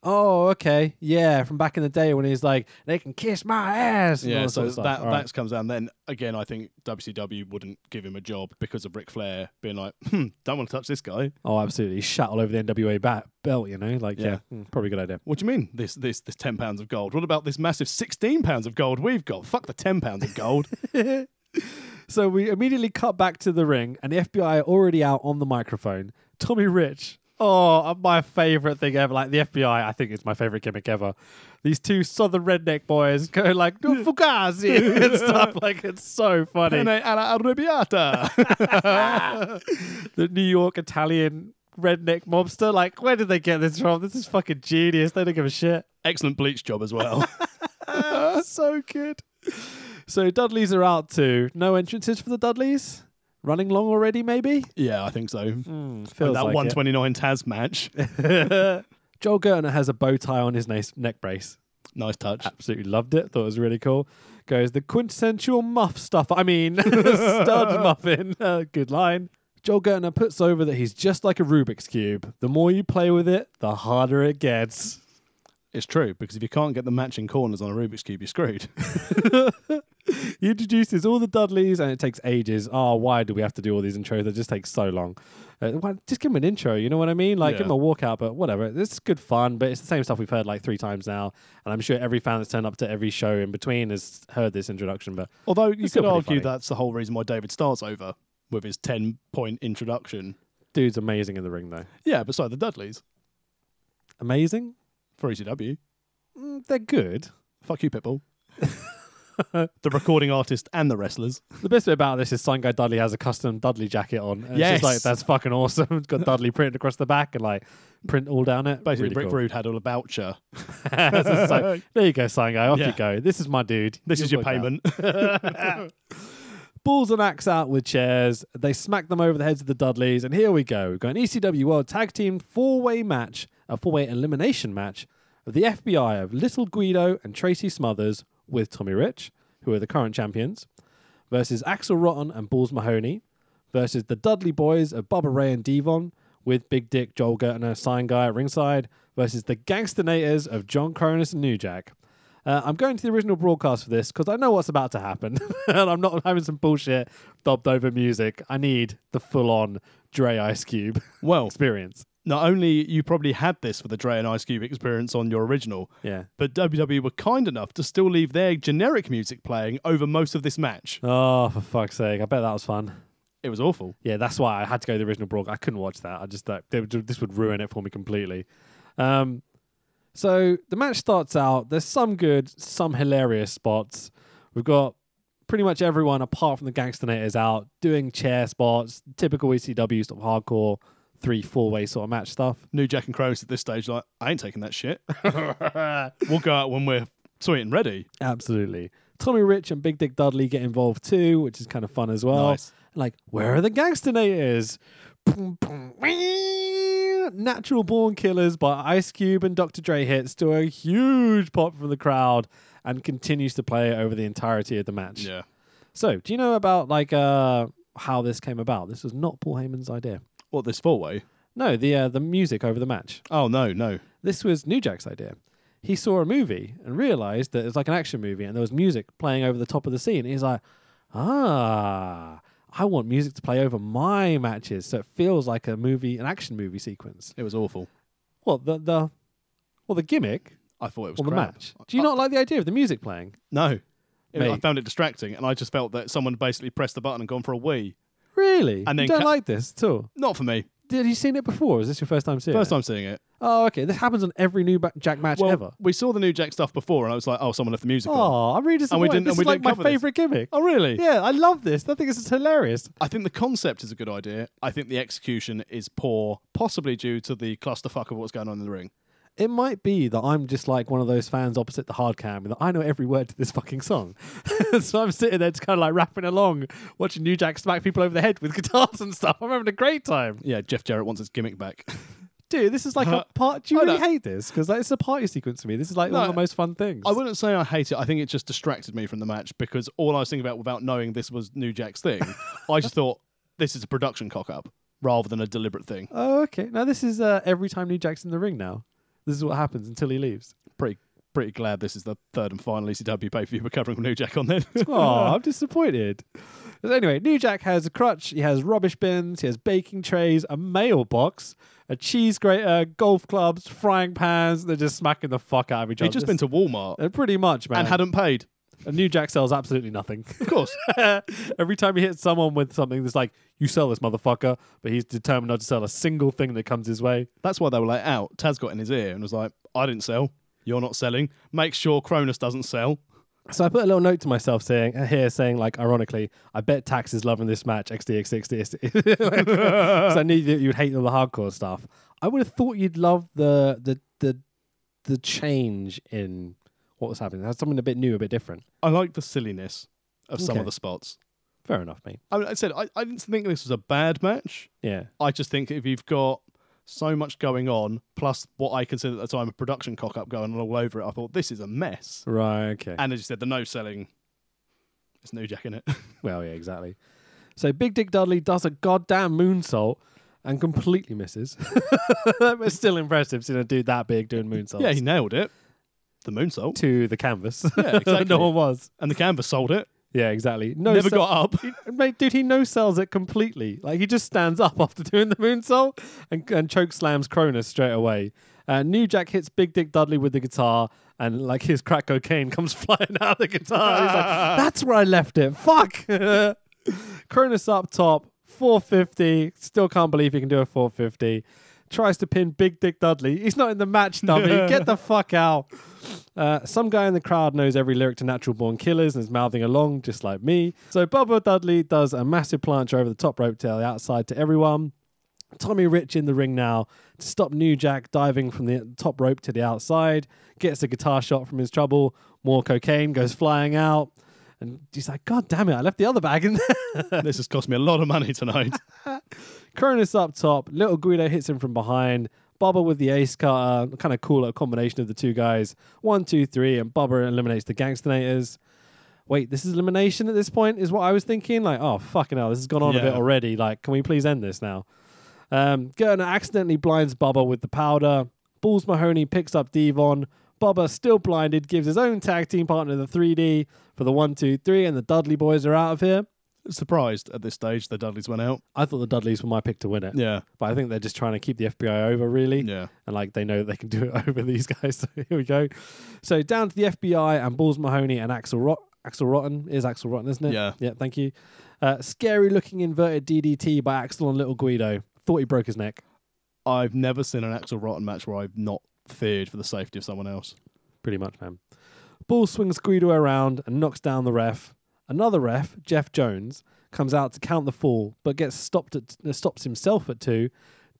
Oh, okay, yeah, from back in the day when he's like, they can kiss my ass. and Yeah, so that that comes down. Then again, I think WCW wouldn't give him a job because of Ric Flair being like, hmm, "Don't want to touch this guy." Oh, absolutely, He's shat all over the NWA bat- belt. You know, like yeah, Yeah. mm, probably a good idea. What do you mean? This this this ten pounds of gold? What about this massive sixteen pounds of gold we've got? Fuck the ten pounds of gold. So we immediately cut back to the ring, and the FBI are already out on the microphone. Tommy Rich. Oh, uh, my favorite thing ever. Like the FBI, I think is my favorite gimmick ever. These two southern redneck boys go like Fugazi and stuff. Like it's so funny. Pene alla arrabbiata. the New York Italian redneck mobster. Like, where did they get this from? This is fucking genius. They don't give a shit. Excellent bleach job as well. so good. So Dudleys are out too. No entrances for the Dudleys. Running long already, maybe? Yeah, I think so. Mm, that feels like it. 129 Taz match. Joel Gertner has a bow tie on his neck brace. nice touch. Absolutely loved it. Thought it was really cool. Goes the quintessential muff stuff. I mean, stud muffin. Uh, good line. Joel Gertner puts over that he's just like a Rubik's cube. The more you play with it, the harder it gets. It's true because if you can't get the matching corners on a Rubik's cube, you're screwed. He introduces all the Dudleys, and it takes ages. Oh, why do we have to do all these intros? That just takes so long. Uh, why- just give him an intro. You know what I mean? Like give him a walkout, but whatever. It's good fun, but it's the same stuff we've heard like three times now, and I'm sure every fan that's turned up to every show in between has heard this introduction. But Although you could argue funny. that's the whole reason why David starts over with his 10 point introduction. dude's amazing in the ring, though. Yeah, but so the Dudleys Amazing. For ECW. Mm, they're good. Fuck you, Pitbull. the recording artist and the wrestlers. The best bit about this is Sign Guy Dudley has a custom Dudley jacket on. And It's just like that's fucking awesome. It's got Dudley printed across the back and like print all down it. Basically, Really Rick cool. Rude had all about you. It's just like, there you go, Sign Guy. Off Yeah. you go. This is my dude. This You'll is your work out. payment. Balls and axe out with chairs. They smack them over the heads of the Dudleys, and here we go. We've got an ECW World Tag Team four-way match, a four-way elimination match of the FBI of Little Guido and Tracy Smothers with Tommy Rich, who are the current champions, versus Axel Rotten and Balls Mahoney, versus the Dudley Boyz of Bubba Ray and Devon with Big Dick Joel Gertner, sign guy at ringside, versus the Gangstanators of John Kronus and New Jack. Uh, I'm going to the original broadcast for this because I know what's about to happen, and I'm not having some bullshit dubbed over music. I need the full-on Dre Ice Cube well, experience. Not only you probably had this for the Dre and Ice Cube experience on your original, Yeah. but WWE were kind enough to still leave their generic music playing over most of this match. Oh, for fuck's sake! I bet that was fun. It was awful. Yeah, that's why I had to go to the original broadcast. I couldn't watch that. I just thought would, this would ruin it for me completely. Um, so the match starts out. There's some good, some hilarious spots. We've got pretty much everyone apart from the Gangstanators out doing chair spots, typical ECW stuff, hardcore three, four way sort of match stuff. New Jack and Crows at this stage, like, I ain't taking that shit. we'll go out when we're sweet and ready. Absolutely. Tommy Rich and Big Dick Dudley get involved too, which is kind of fun as well. Nice. Like, where are the boom. Natural Born Killers by Ice Cube and Dr. Dre hits to a huge pop from the crowd and continues to play over the entirety of the match. Yeah. So, do you know about like uh, how this came about? This was not Paul Heyman's idea. What, this four way? No, the uh, the music over the match. Oh, no, no. This was New Jack's idea. He saw a movie and realized that it was like an action movie and there was music playing over the top of the scene. He's like, ah, I want music to play over my matches so it feels like a movie, an action movie sequence. It was awful. Well, the the well the gimmick I thought it was or the match. Do you not like the idea of the music playing? No. It- I found it distracting, and I just felt that someone basically pressed the button and gone for a wee. Really? And you don't ca- like this at all? Not for me. Did you seen it before? Or is this your first time seeing First it? time seeing it. Oh, okay. This happens on every new ba- Jack match Well, ever. we saw the New Jack stuff before, and I was like, oh, someone left the music on. Oh, I'm really disappointed. didn't- this and we is like didn't my cover this. favorite gimmick. Oh, really? Yeah, I love this. I think this is hilarious. I think the concept is a good idea. I think the execution is poor, possibly due to the clusterfuck of what's going on in the ring. It might be that I'm just like one of those fans opposite the hard cam, that I know every word to this fucking song. so I'm sitting there just kind of like rapping along, watching New Jack smack people over the head with guitars and stuff. I'm having a great time. Yeah, Jeff Jarrett wants his gimmick back. Dude, this is like a part. Do you I really don't- hate this? Because like, it's a party sequence to me. This is like one of the most fun things. I wouldn't say I hate it. I think it just distracted me from the match because all I was thinking about without knowing this was New Jack's thing, I just thought this is a production cock up rather than a deliberate thing. Oh, okay. Now this is uh, every time New Jack's in the ring now. This is what happens until he leaves. Pretty pretty glad this is the third and final ECW pay per view we're covering New Jack on then. Oh, I'm disappointed. But anyway, New Jack has a crutch, he has rubbish bins, he has baking trays, a mailbox, a cheese grater, golf clubs, frying pans. They're just smacking the fuck out of each other. He'd just been to Walmart Uh, pretty much, man. and hadn't paid. And New Jack sells absolutely nothing. Of course. Every time he hits someone with something that's like, you sell this motherfucker, but he's determined not to sell a single thing that comes his way. That's why they were let out. Taz got in his ear and was like, I didn't sell. You're not selling. Make sure Kronus doesn't sell. So I put a little note to myself saying uh, here, saying like, ironically, I bet Tax is loving this match XDX60. Because I knew that you'd hate all the hardcore stuff. I would have thought you'd love the the the the change in what was happening. That's something a bit new, a bit different. I like the silliness of some Okay. of the spots. Fair enough, mate. I, mean, I said I, I didn't think this was a bad match. Yeah. I just think if you've got so much going on, plus what I considered at the time a production cock up going on all over it, I thought this is a mess. Right. Okay. And as you said, the no selling, it's New Jack in it. Well, yeah, exactly. So Big Dick Dudley does a goddamn moonsault and completely misses. but still impressive seeing a dude that big doing moonsaults. yeah, he nailed it. The moonsault. to the canvas. Yeah, exactly. no one was. And the canvas sold it. Yeah, exactly. No Never got up. Mate, dude, he no sells it completely. Like he just stands up after doing the moonsault and, and choke slams Kronus straight away. Uh, New Jack hits Big Dick Dudley with the guitar, and like his crack cocaine comes flying out of the guitar. He's like, "That's where I left it. Fuck." Kronus up top, 450. Still can't believe he can do a 450. Tries to pin Big Dick Dudley. He's not in the match, dummy. Get the fuck out. Uh, some guy in the crowd knows every lyric to Natural Born Killers and is mouthing along just like me. So Bubba Dudley does a massive plancha over the top rope to the outside to everyone. Tommy Rich in the ring now to stop New Jack diving from the top rope to the outside. Gets a guitar shot from his trouble. More cocaine goes flying out. And he's like, God damn it, I left the other bag in there. this has cost me a lot of money tonight. Kronus up top. Little Guido hits him from behind. Bubba with the ace cutter. Kind of cool combination of the two guys. One, two, three, and Bubba eliminates the Gangstanators. Wait, this is elimination at this point, is what I was thinking. Like, oh, fucking hell, this has gone on a bit already. Like, can we please end this now? Um, Gertner accidentally blinds Bubba with the powder. Balls Mahoney picks up Devon. Bubba, still blinded, gives his own tag team partner the 3D for the 1, 2, 3, and the Dudley Boyz are out of here. Surprised at this stage the Dudleys went out. I thought the Dudleys were my pick to win it. Yeah. But I think they're just trying to keep the FBI over, really. Yeah. And like they know they can do it over these guys. So here we go. So down to the FBI and Balls Mahoney and Axel Rot- Axel Rotten is Axel Rotten, isn't it? Yeah. Yeah. Thank you. Uh, scary looking inverted DDT by Axel on Little Guido. Thought he broke his neck. I've never seen an Axel Rotten match where I've not feared for the safety of someone else. Pretty much, man. Ball swings Guido around and knocks down the ref. Another ref, Jeff Jones, comes out to count the fall, but gets stopped at uh, stops himself at two,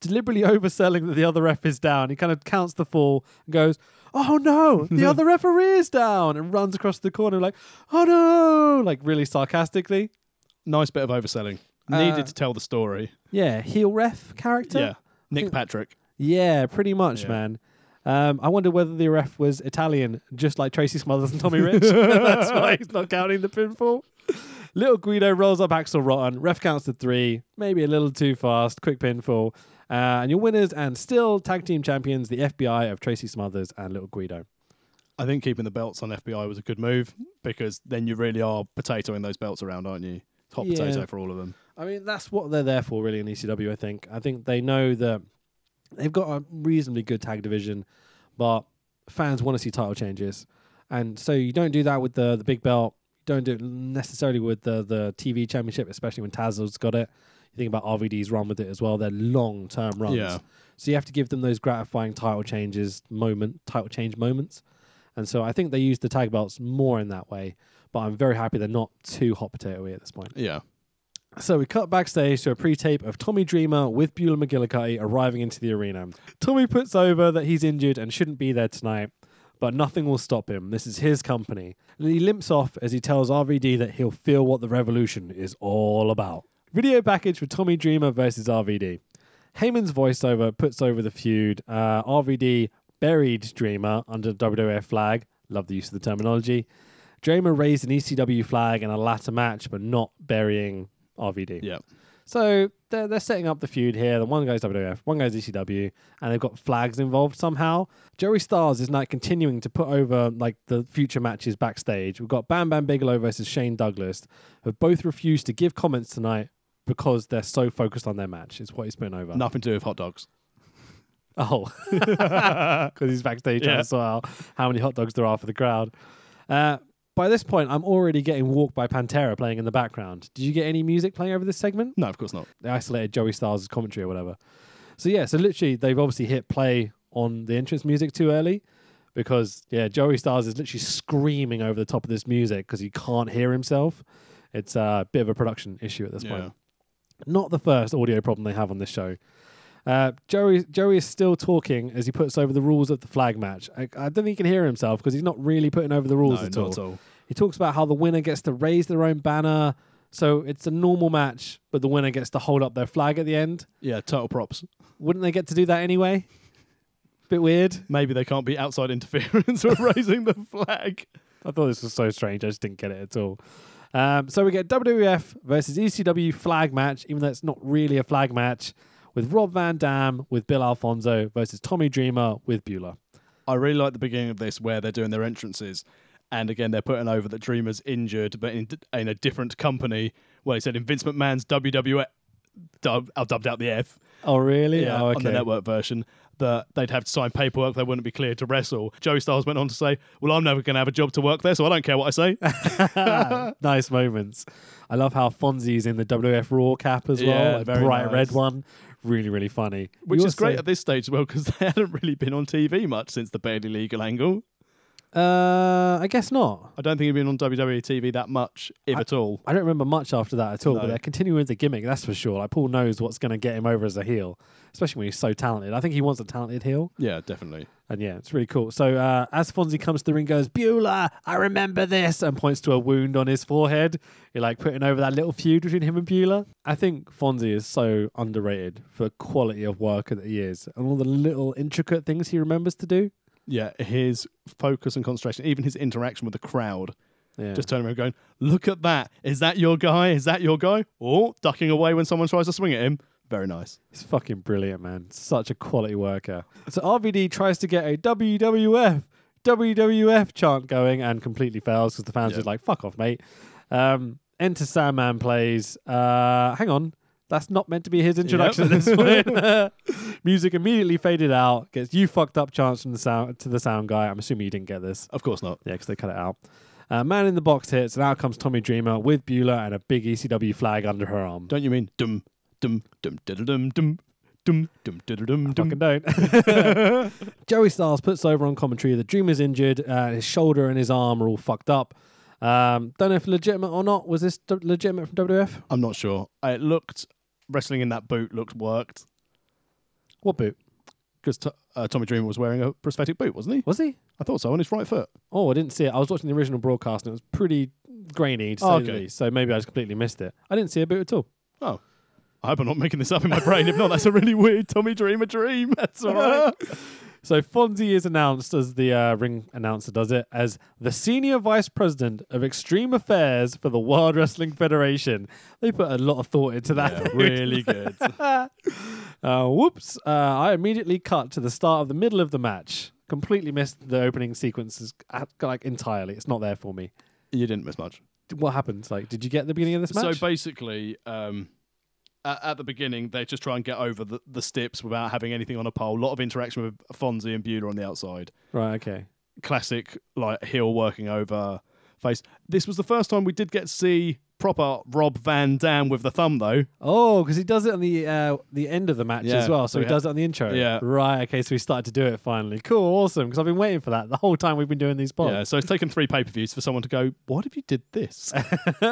deliberately overselling that the other ref is down. He kind of counts the fall and goes, "Oh no, the other referee is down!" and runs across the corner like, "Oh no!" like really sarcastically. Nice bit of overselling. Uh, Needed to tell the story. Yeah, heel ref character. Yeah. Nick Patrick. Yeah, pretty much, Yeah. man. Um, I wonder whether the ref was Italian, just like Tracy Smothers and Tommy Rich. That's why he's not counting the pinfall. Little Guido rolls up Axel Rotten. Ref counts to three, maybe a little too fast. Quick pinfall. Uh, and your winners and still tag team champions, the FBI of Tracy Smothers and Little Guido. I think keeping the belts on FBI was a good move because then you really are potatoing those belts around, aren't you? Hot Yeah. potato for all of them. I mean, that's what they're there for, really, in ECW. I think. I think they know that they've got a reasonably good tag division, but fans want to see title changes, and so you don't do that with the the big belt. You don't do it necessarily with the the TV championship, especially when Taz's got it. You think about RVD's run with it as well. They're long term runs, Yeah. so you have to give them those gratifying title changes moment, title change moments. And so I think they use the tag belts more in that way. But I'm very happy they're not too hot potatoey at this point. Yeah. So we cut backstage to a pre-tape of Tommy Dreamer with Beulah McGillicuddy arriving into the arena. Tommy puts over that he's injured and shouldn't be there tonight, but nothing will stop him. This is his company. And he limps off as he tells RVD that he'll feel what the revolution is all about. Video package for Tommy Dreamer versus RVD. Heyman's voiceover puts over the feud. Uh, RVD buried Dreamer under the WWF flag. Love the use of the terminology. Dreamer raised an ECW flag in a ladder match, but not burying RVD. Yeah. So they're, they're setting up the feud here. The one goes WWF, one goes ECW, and they've got flags involved somehow. Joey Styles is now continuing to put over like the future matches backstage. We've got Bam Bam Bigelow versus Shane Douglas, who both refused to give comments tonight because they're so focused on their match. Is what he's putting over. Nothing to do with hot dogs. Oh, because he's backstage trying Yeah. to sort out how many hot dogs there are for the crowd. Uh, by this point, I'm already getting Walk by Pantera playing in the background. Did you get any music playing over this segment? No, of course not. They isolated Joey Styles' commentary or whatever. So yeah, so literally they've obviously hit play on the entrance music too early because yeah, Joey Styles is literally screaming over the top of this music because he can't hear himself. It's a bit of a production issue at this Yeah. point. Not the first audio problem they have on this show. Uh, Joey Joey is still talking as he puts over the rules of the flag match. I, I don't think he can hear himself because he's not really putting over the rules no, at all. at all. He talks about how the winner gets to raise their own banner, So it's a normal match, but the winner gets to hold up their flag at the end. Yeah, total props. Wouldn't they get to do that anyway? Bit weird. Maybe they can't be outside interference with raising the flag. I thought this was so strange. I just didn't get it at all. Um, so we get WWF versus ECW flag match, even though it's not really a flag match, with Rob Van Dam with Bill Alfonso versus Tommy Dreamer with Beulah. I really like the beginning of this where they're doing their entrances. And again, they're putting over that Dreamer's injured, but in, in a different company. Well, he said in Vince McMahon's WWF, dub, I'll uh, dubbed out the F, Oh, really? yeah, oh, on the network version, that they'd have to sign paperwork, they wouldn't be cleared to wrestle. Joey Styles went on to say, Well, I'm never going to have a job to work there, so I don't care what I say. nice moments. I love how Fonzie's in the WWF Raw cap as well, Yeah, very bright nice. red one. Really, really funny. Which You is great at this stage as well, because they hadn't really been on TV much since the barely legal angle. Uh, I guess not. I don't think he'd been on WWE TV that much, if at all. I don't remember much after that at all, but No. they're continuing with the gimmick, that's for sure. Like Paul knows what's going to get him over as a heel, especially when he's so talented. I think he wants a talented heel, Yeah, definitely. and yeah, it's really cool. So uh, as Fonzie comes to the ring, goes Beulah, I remember this, and points to a wound on his forehead. You're like putting over that little feud between him and Beulah. I think Fonzie is so underrated for quality of worker that he is, and all the little intricate things he remembers to do. Yeah, his focus and concentration, even his interaction with the crowd, Yeah. just turning around going, Look at that. Is that your guy? Is that your guy? Or ducking away when someone tries to swing at him. Very nice. He's fucking brilliant, man. Such a quality worker. So RVD tries to get a WWF, WWF chant going and completely fails because the fans Yeah. are like, fuck off, mate. Um, Enter Sandman plays. Uh, hang on. That's not meant to be his introduction yep. this point, Music immediately faded out. Gets you fucked up chance from the sound to the sound guy. I'm assuming you didn't get this. Of course not. Yeah, because they cut it out. Uh, man in the box hits, and out comes Tommy Dreamer with Beulah and a big ECW flag under her arm. Don't you mean dum dum dum dum dum dum? Dum, dum, dum, dum. I fucking don't. Joey Styles puts over on commentary. The Dreamer's injured. Uh, his shoulder and his arm are all fucked up. Um, don't know if legitimate or not. Was this d- legitimate from WF? I'm not sure. It looked wrestling in that boot looked worked What boot because t- uh, Tommy Dreamer was wearing a prosthetic boot, wasn't he? was he? I thought so on his right foot. Oh, I didn't see it. I was watching the original broadcast and it was pretty grainy to say Oh, the okay. least. So maybe I just completely missed it. I didn't see a boot at all. Oh. I hope I'm not making this up in my brain. If not, that's a really weird Tommy Dreamer dream. That's all right. So Fonzie is announced as the uh, ring announcer does it as the senior vice president of extreme affairs for the World Wrestling Federation. They put a lot of thought into that. Yeah, really good. Uh, whoops! Uh, I immediately cut to the start of the middle of the match. Completely missed the opening sequences, like entirely. It's not there for me. You didn't miss much. What happened? Like, did you get the beginning of this match? So basically, um, at, at the beginning, they just try and get over the, the steps without having anything on a pole. A lot of interaction with Fonzie and Beulah on the outside. right. Okay. Classic, like heel working over face. This was the first time we did get to see proper Rob Van Dam with the thumb, though. Oh, because he does it on the uh, the end of the match Yeah, as well. So so he does it on the intro. Yeah. Right. Okay. So we started to do it finally. Cool. Awesome. Because I've been waiting for that the whole time we've been doing these pods. Yeah, so it's taken three pay per views for someone to go, What if you did this?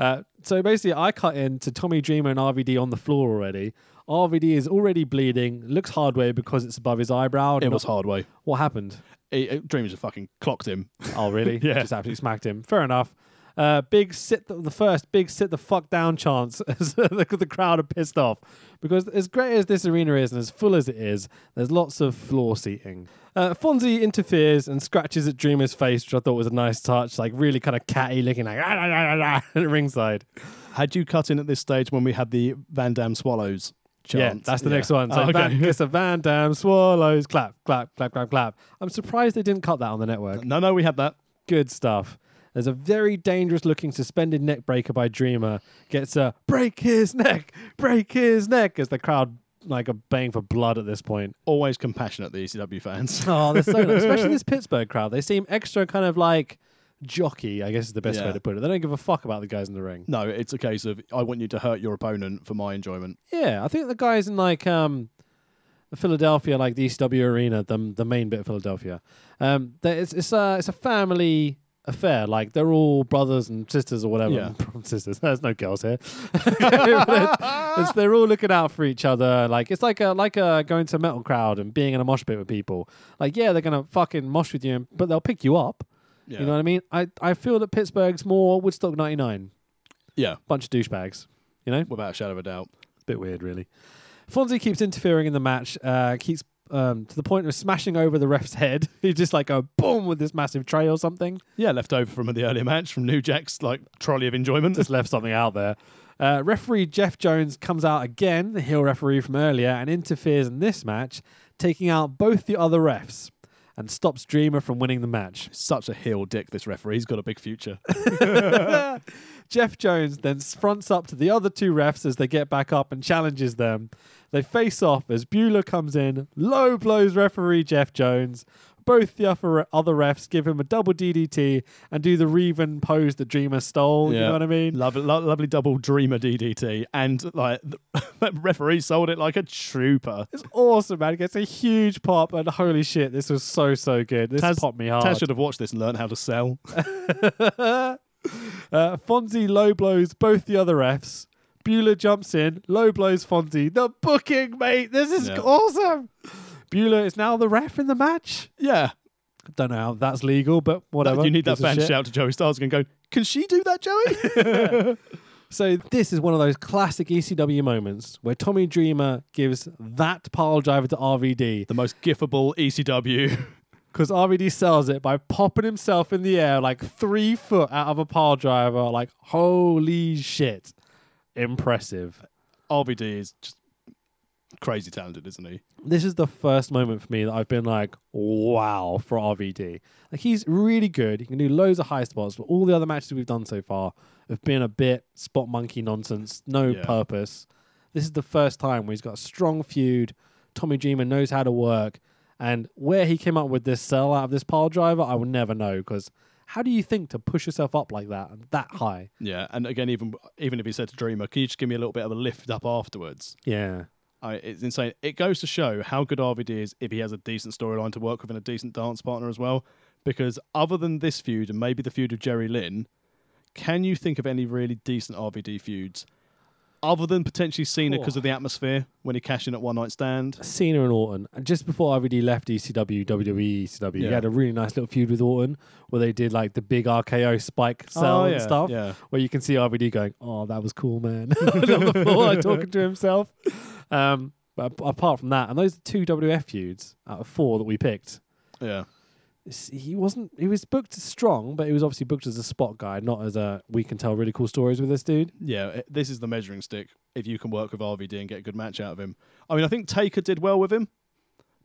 uh, so basically, I cut into Tommy Dreamer and RVD on the floor already. RVD is already bleeding. Looks hard way because it's above his eyebrow. it was hard way. What happened? He, uh, Dreamers just fucking clocked him. Oh, really? Yeah. Just absolutely smacked him. Fair enough. Uh, big sit the, the first big sit the fuck down chance as the, the crowd are pissed off because as great as this arena is and as full as it is, there's lots of floor seating. Uh, Fonzie interferes and scratches at Dreamer's face, which I thought was a nice touch, like really kind of catty looking, like "Ah, ah, ah, ah, ah," at ringside. Had you cut in at this stage when we had the Van Dam Swallows chant? Yeah, that's the next one. So Oh, okay. Van, it's a Van Dam swallows clap, clap, clap, clap, clap. I'm surprised they didn't cut that on the network. no, no, we had that. Good stuff. There's a very dangerous looking suspended neck breaker by Dreamer. Gets a break his neck, break his neck as the crowd like are baying for blood at this point. Always compassionate, the ECW fans. Oh, they're so especially this Pittsburgh crowd. They seem extra kind of like jockey, I guess is the best way to put it. They don't give a fuck about the guys in the ring. no, it's a case of I want you to hurt your opponent for my enjoyment. Yeah, I think the guys in like um Philadelphia, like the ECW arena, the the main bit of Philadelphia, um, it's it's a it's a family affair. Like they're all brothers and sisters or whatever. Yeah. sisters. There's no girls here. It's- it's- they're all looking out for each other. Like it's like a like a going to a metal crowd and being in a mosh pit with people. Like yeah, they're gonna fucking mosh with you, but they'll pick you up. Yeah. You know what I mean? I I feel that Pittsburgh's more Woodstock '99. Yeah, Bunch of douchebags. You know, without a shadow of a doubt. bit weird, really. Fonzie keeps interfering in the match. Uh, keeps um, to the point of smashing over the ref's head. He just like go boom with this massive tray or something. Yeah, left over from the earlier match from New Jack's like trolley of enjoyment. just left something out there. Uh, referee Jeff Jones comes out again, the heel referee from earlier, and interferes in this match, taking out both the other refs and stops Dreamer from winning the match. Such a heel dick, this referee. He's got a big future. Jeff Jones then fronts up to the other two refs as they get back up and challenges them. They face off as Beulah comes in, low blows referee Jeff Jones. Both the other other refs give him a double DDT and do the Raven pose that Dreamer stole. You know what I mean? Lovely, lo- lovely double dreamer DDT, and like the referee sold it like a trooper. It's awesome, man. It gets a huge pop, and holy shit, this was so so good. This popped me hard. Taz should have watched this and learned how to sell. uh, Fonzie low blows both the other refs. Beulah jumps in, low blows Fonzie. The booking, mate. This is Yeah. awesome. Beulah is now the ref in the match. yeah, Don't know how that's legal, but whatever. you need that fan shout to Joey Styles and go, "Can she do that, Joey?" So this is one of those classic ECW moments where Tommy Dreamer gives that pile driver to RVD the most gifable ECW. because RVD sells it by popping himself in the air like three foot out of a pile driver. Like holy shit, impressive. RVD is just crazy talented, isn't he? this is the first moment for me that I've been like, wow, for RVD. Like he's really good. He can do loads of high spots, but all the other matches we've done so far have been a bit spot monkey nonsense, no Yeah. purpose. This is the first time where he's got a strong feud. Tommy Dreamer knows how to work, and where he came up with this sell out of this pile driver, I will never know because. How do you think to push yourself up like that and that high? Yeah, and again, even even if he said to Dreamer, "Can you just give me a little bit of a lift up afterwards?" Yeah. I, it's insane. It goes to show how good RVD is if he has a decent storyline to work with and a decent dance partner as well. Because other than this feud and maybe the feud of Jerry Lynn, can you think of any really decent RVD feuds other than potentially Cena because of the atmosphere when he cashed in at One Night Stand? Cena and Orton. And just before RVD left ECW, WWE, ECW, he had a really nice little feud with Orton where they did like the big RKO spike Oh, cell and stuff. yeah. Where you can see RVD going, "Oh, that was cool, man," on the floor, like talking to himself. Um, but apart from that, and those are two WF feuds out of four that we picked. Yeah. He wasn't. He was booked as strong, but he was obviously booked as a spot guy, not as a we can tell really cool stories with this dude. Yeah, it- this is the measuring stick. If you can work with RVD and get a good match out of him, I mean, I think Taker did well with him,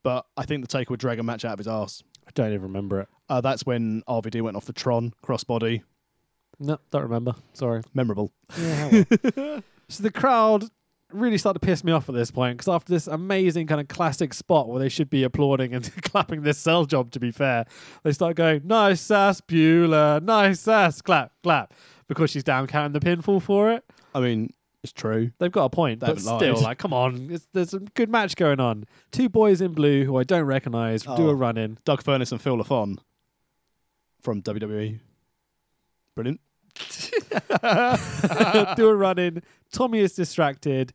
but I think the Taker would drag a match out of his ass. I don't even remember it. Uh, that's when RVD went off the Tron crossbody. No, don't remember. Sorry. Memorable. Yeah. so the crowd really started to piss me off at this point because after this amazing kind of classic spot where they should be applauding and clapping this cell job, to be fair, they start going, "Nice sass, Beulah. Nice sass. Clap, clap." Because she's down counting the pinfall for it. I mean, it's true. They've got a point, They but still, lied. like, come on, it's, there's a good match going on. Two boys in blue who I don't recognize do Oh. a run in. Doug Furnace and Phil LaFon from WWE. Brilliant. do a run in. Tommy is distracted.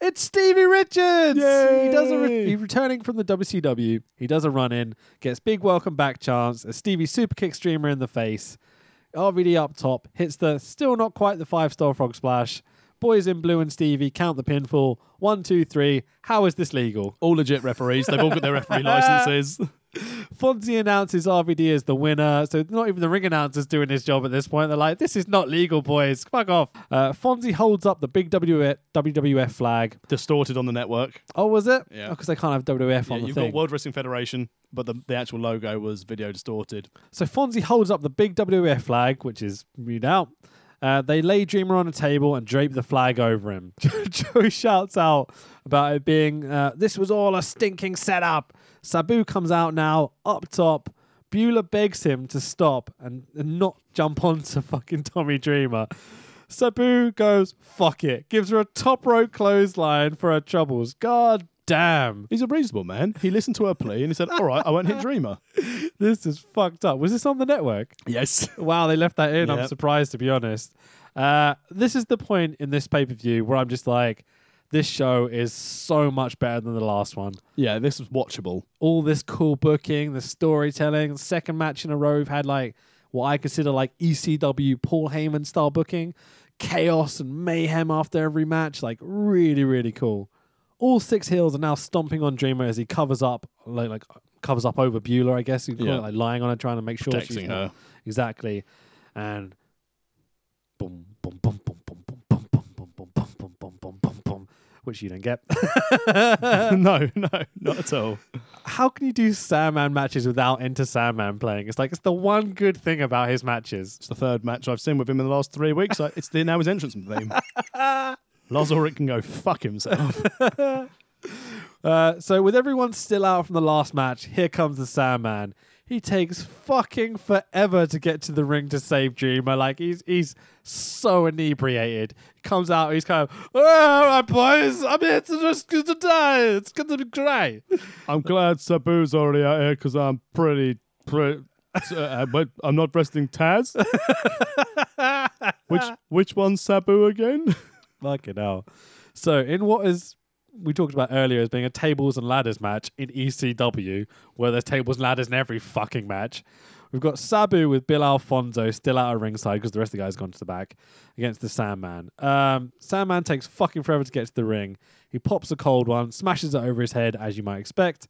It's Stevie Richards. He does a re- Yay. he returning from the WCW. He does a run in, gets big welcome back chance. A Stevie super kick streamer in the face. RVD up top hits the still not quite the five star frog splash. Boys in blue and Stevie count the pinfall. One, two, three. How is this legal? All legit referees. They've all got their referee licenses. Fonzie announces RVD as the winner, so not even the ring announcer's doing his job at this point. They're like, "This is not legal, boys. Fuck off." Uh, Fonzie holds up the big WWF, flag. Distorted on the network. Oh, was it? Yeah. Because they can't have WWF Yeah, on the you've thing. got World Wrestling Federation, but the, the actual logo was video distorted. so Fonzie holds up the big WWF flag, which is read out. Uh, they lay Dreamer on a table and drape the flag over him. Joe shouts out about it being, uh, this was all a stinking setup. Sabu comes out now, up top. Beulah begs him to stop and, and not jump onto fucking Tommy Dreamer. Sabu goes, fuck it. Gives her a top rope clothesline for her troubles. God damn. He's a reasonable man. He listened to her plea and he said, All right, I won't hit Dreamer. This is fucked up. Was this on the network? Yes. Wow, they left that in. I'm surprised to be honest. Uh, this is the point in this pay per view where I'm just like, this show is so much better than the last one. Yeah, this was watchable. All this cool booking, the storytelling, second match in a row, we've had like what I consider like ECW Paul Heyman style booking. chaos and mayhem after every match. Like really, really cool. All six heels are now stomping on Dreamer as he covers up, like, like covers up over Beulah, I guess you call Yeah. it, like lying on her, trying to make sure she's Protecting not- her. Exactly. And boom, boom, boom, which you don't get. no, no, not at all. How can you do Sandman matches without Enter Sandman playing? It's like it's the one good thing about his matches. It's the third match I've seen with him in the last three weeks. I- It's the, now his entrance theme. Lars Ulrich can go fuck himself. Uh, so with everyone still out from the last match, here comes the Sandman. He takes fucking forever to get to the ring to save Dreamer. Like he's he's so inebriated. Comes out, he's kind of, oh, all right, boys, I'm here to just to die. It's gonna be great. I'm glad Sabu's already out here because I'm pretty, pretty. Uh, but I'm not wrestling Taz. which which one's Sabu again? Fucking hell. So, in what is we talked about earlier as being a tables and ladders match in ECW, where there's tables and ladders in every fucking match, we've got Sabu with Bill Alfonso still out of ringside because the rest of the guys gone to the back against the Sandman. Um, Sandman takes fucking forever to get to the ring. He pops a cold one, smashes it over his head as you might expect.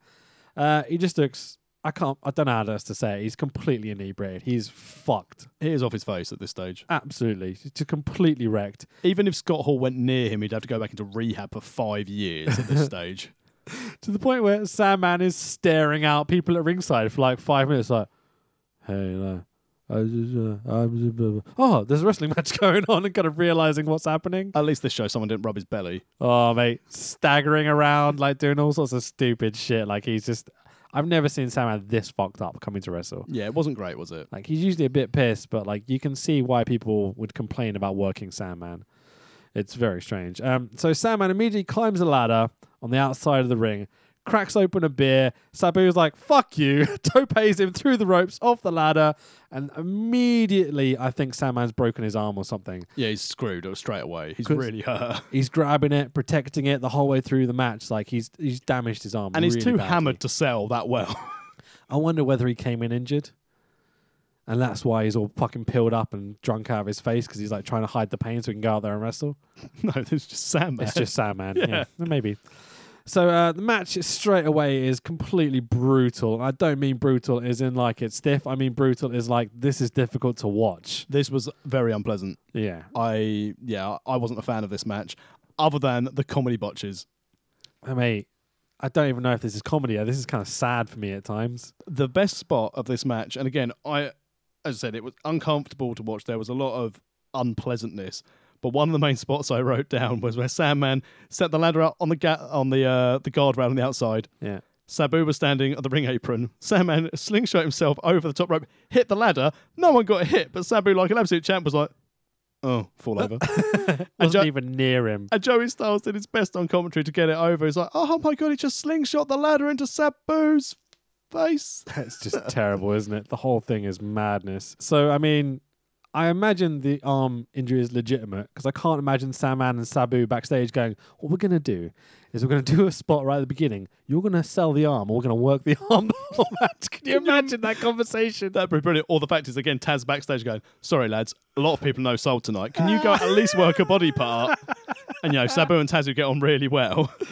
Uh, he just looks. I can't. I don't know how else to say it. He's completely inebriated. He's fucked. He is off his face at this stage. Absolutely. He's just completely wrecked. Even if Scott Hall went near him, he'd have to go back into rehab for five years at this stage. to the point where Sandman is staring out people at ringside for like five minutes, like, "Hey, uh, I just, uh, I'm just, oh, there's a wrestling match going on," and kind of realizing what's happening. At least this show, someone didn't rub his belly. Oh, mate, staggering around, like doing all sorts of stupid shit. Like he's just, I've never seen Sandman this fucked up coming to wrestle. Yeah, it wasn't great, was it? Like he's usually a bit pissed, but like you can see why people would complain about working Sandman. It's very strange. Um, so Sandman immediately climbs a ladder on the outside of the ring, cracks open a beer. Sabu's like, "Fuck you!" Topes him through the ropes off the ladder, and immediately I think Sandman's broken his arm or something. Yeah, he's screwed straight away. He's really hurt. He's grabbing it, protecting it the whole way through the match. Like he's he's damaged his arm, And he's too badly. hammered to sell that well. I wonder whether he came in injured. And that's why he's all fucking peeled up and drunk out of his face because he's like trying to hide the pain so he can go out there and wrestle. no, it's just Sandman. It's just Sandman. Yeah. yeah. maybe. So uh, the match straight away is completely brutal. I don't mean brutal as in like it's stiff. I mean brutal is like this is difficult to watch. This was very unpleasant. Yeah. I yeah, I wasn't a fan of this match, other than the comedy botches. I mean, I don't even know if this is comedy. This is kind of sad for me at times. The best spot of this match, and again, I as I said, it was uncomfortable to watch. There was a lot of unpleasantness. But one of the main spots I wrote down was where Sandman set the ladder up on the ga- on the uh, the guardrail on the outside. Yeah. Sabu was standing at the ring apron. Sandman slingshot himself over the top rope, hit the ladder. No one got hit, but Sabu, like an absolute champ, was like, "Oh, fall over." Wasn't Jo- even near him. and Joey Styles did his best on commentary to get it over. He's like, "Oh my god, he just slingshot the ladder into Sabu's face." That's just terrible, isn't it? The whole thing is madness. So, I mean, I imagine the arm injury is legitimate because I can't imagine Sandman and Sabu backstage going, What we're going to do is we're going to do a spot right at the beginning. You're going to sell the arm, or we're going to work the arm the whole match. Can you imagine that conversation? That'd be brilliant. Or the fact is, again, Taz backstage going, "Sorry, lads, a lot of people know Soul tonight. Can you go at least work a body part?" And you know, Sabu and Taz get on really well.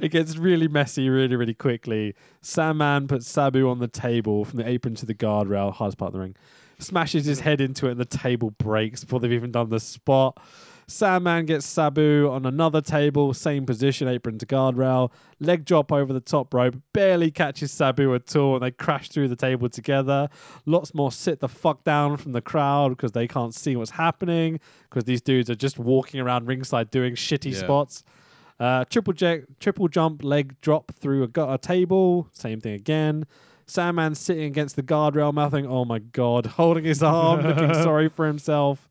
It gets really messy really, really quickly. Sandman puts Sabu on the table from the apron to the guardrail, hardest part of the ring. Smashes his head into it and the table breaks before they've even done the spot. Sandman gets Sabu on another table, same position, apron to guardrail. Leg drop over the top rope, barely catches Sabu at all, and they crash through the table together. Lots more sit the fuck down from the crowd because they can't see what's happening because these dudes are just walking around ringside doing shitty Yeah. spots. Uh, triple jack, triple jump, leg drop through a, gu- a table. Same thing again. Sandman sitting against the guardrail, mouthing, "Oh my god!" Holding his arm, looking sorry for himself.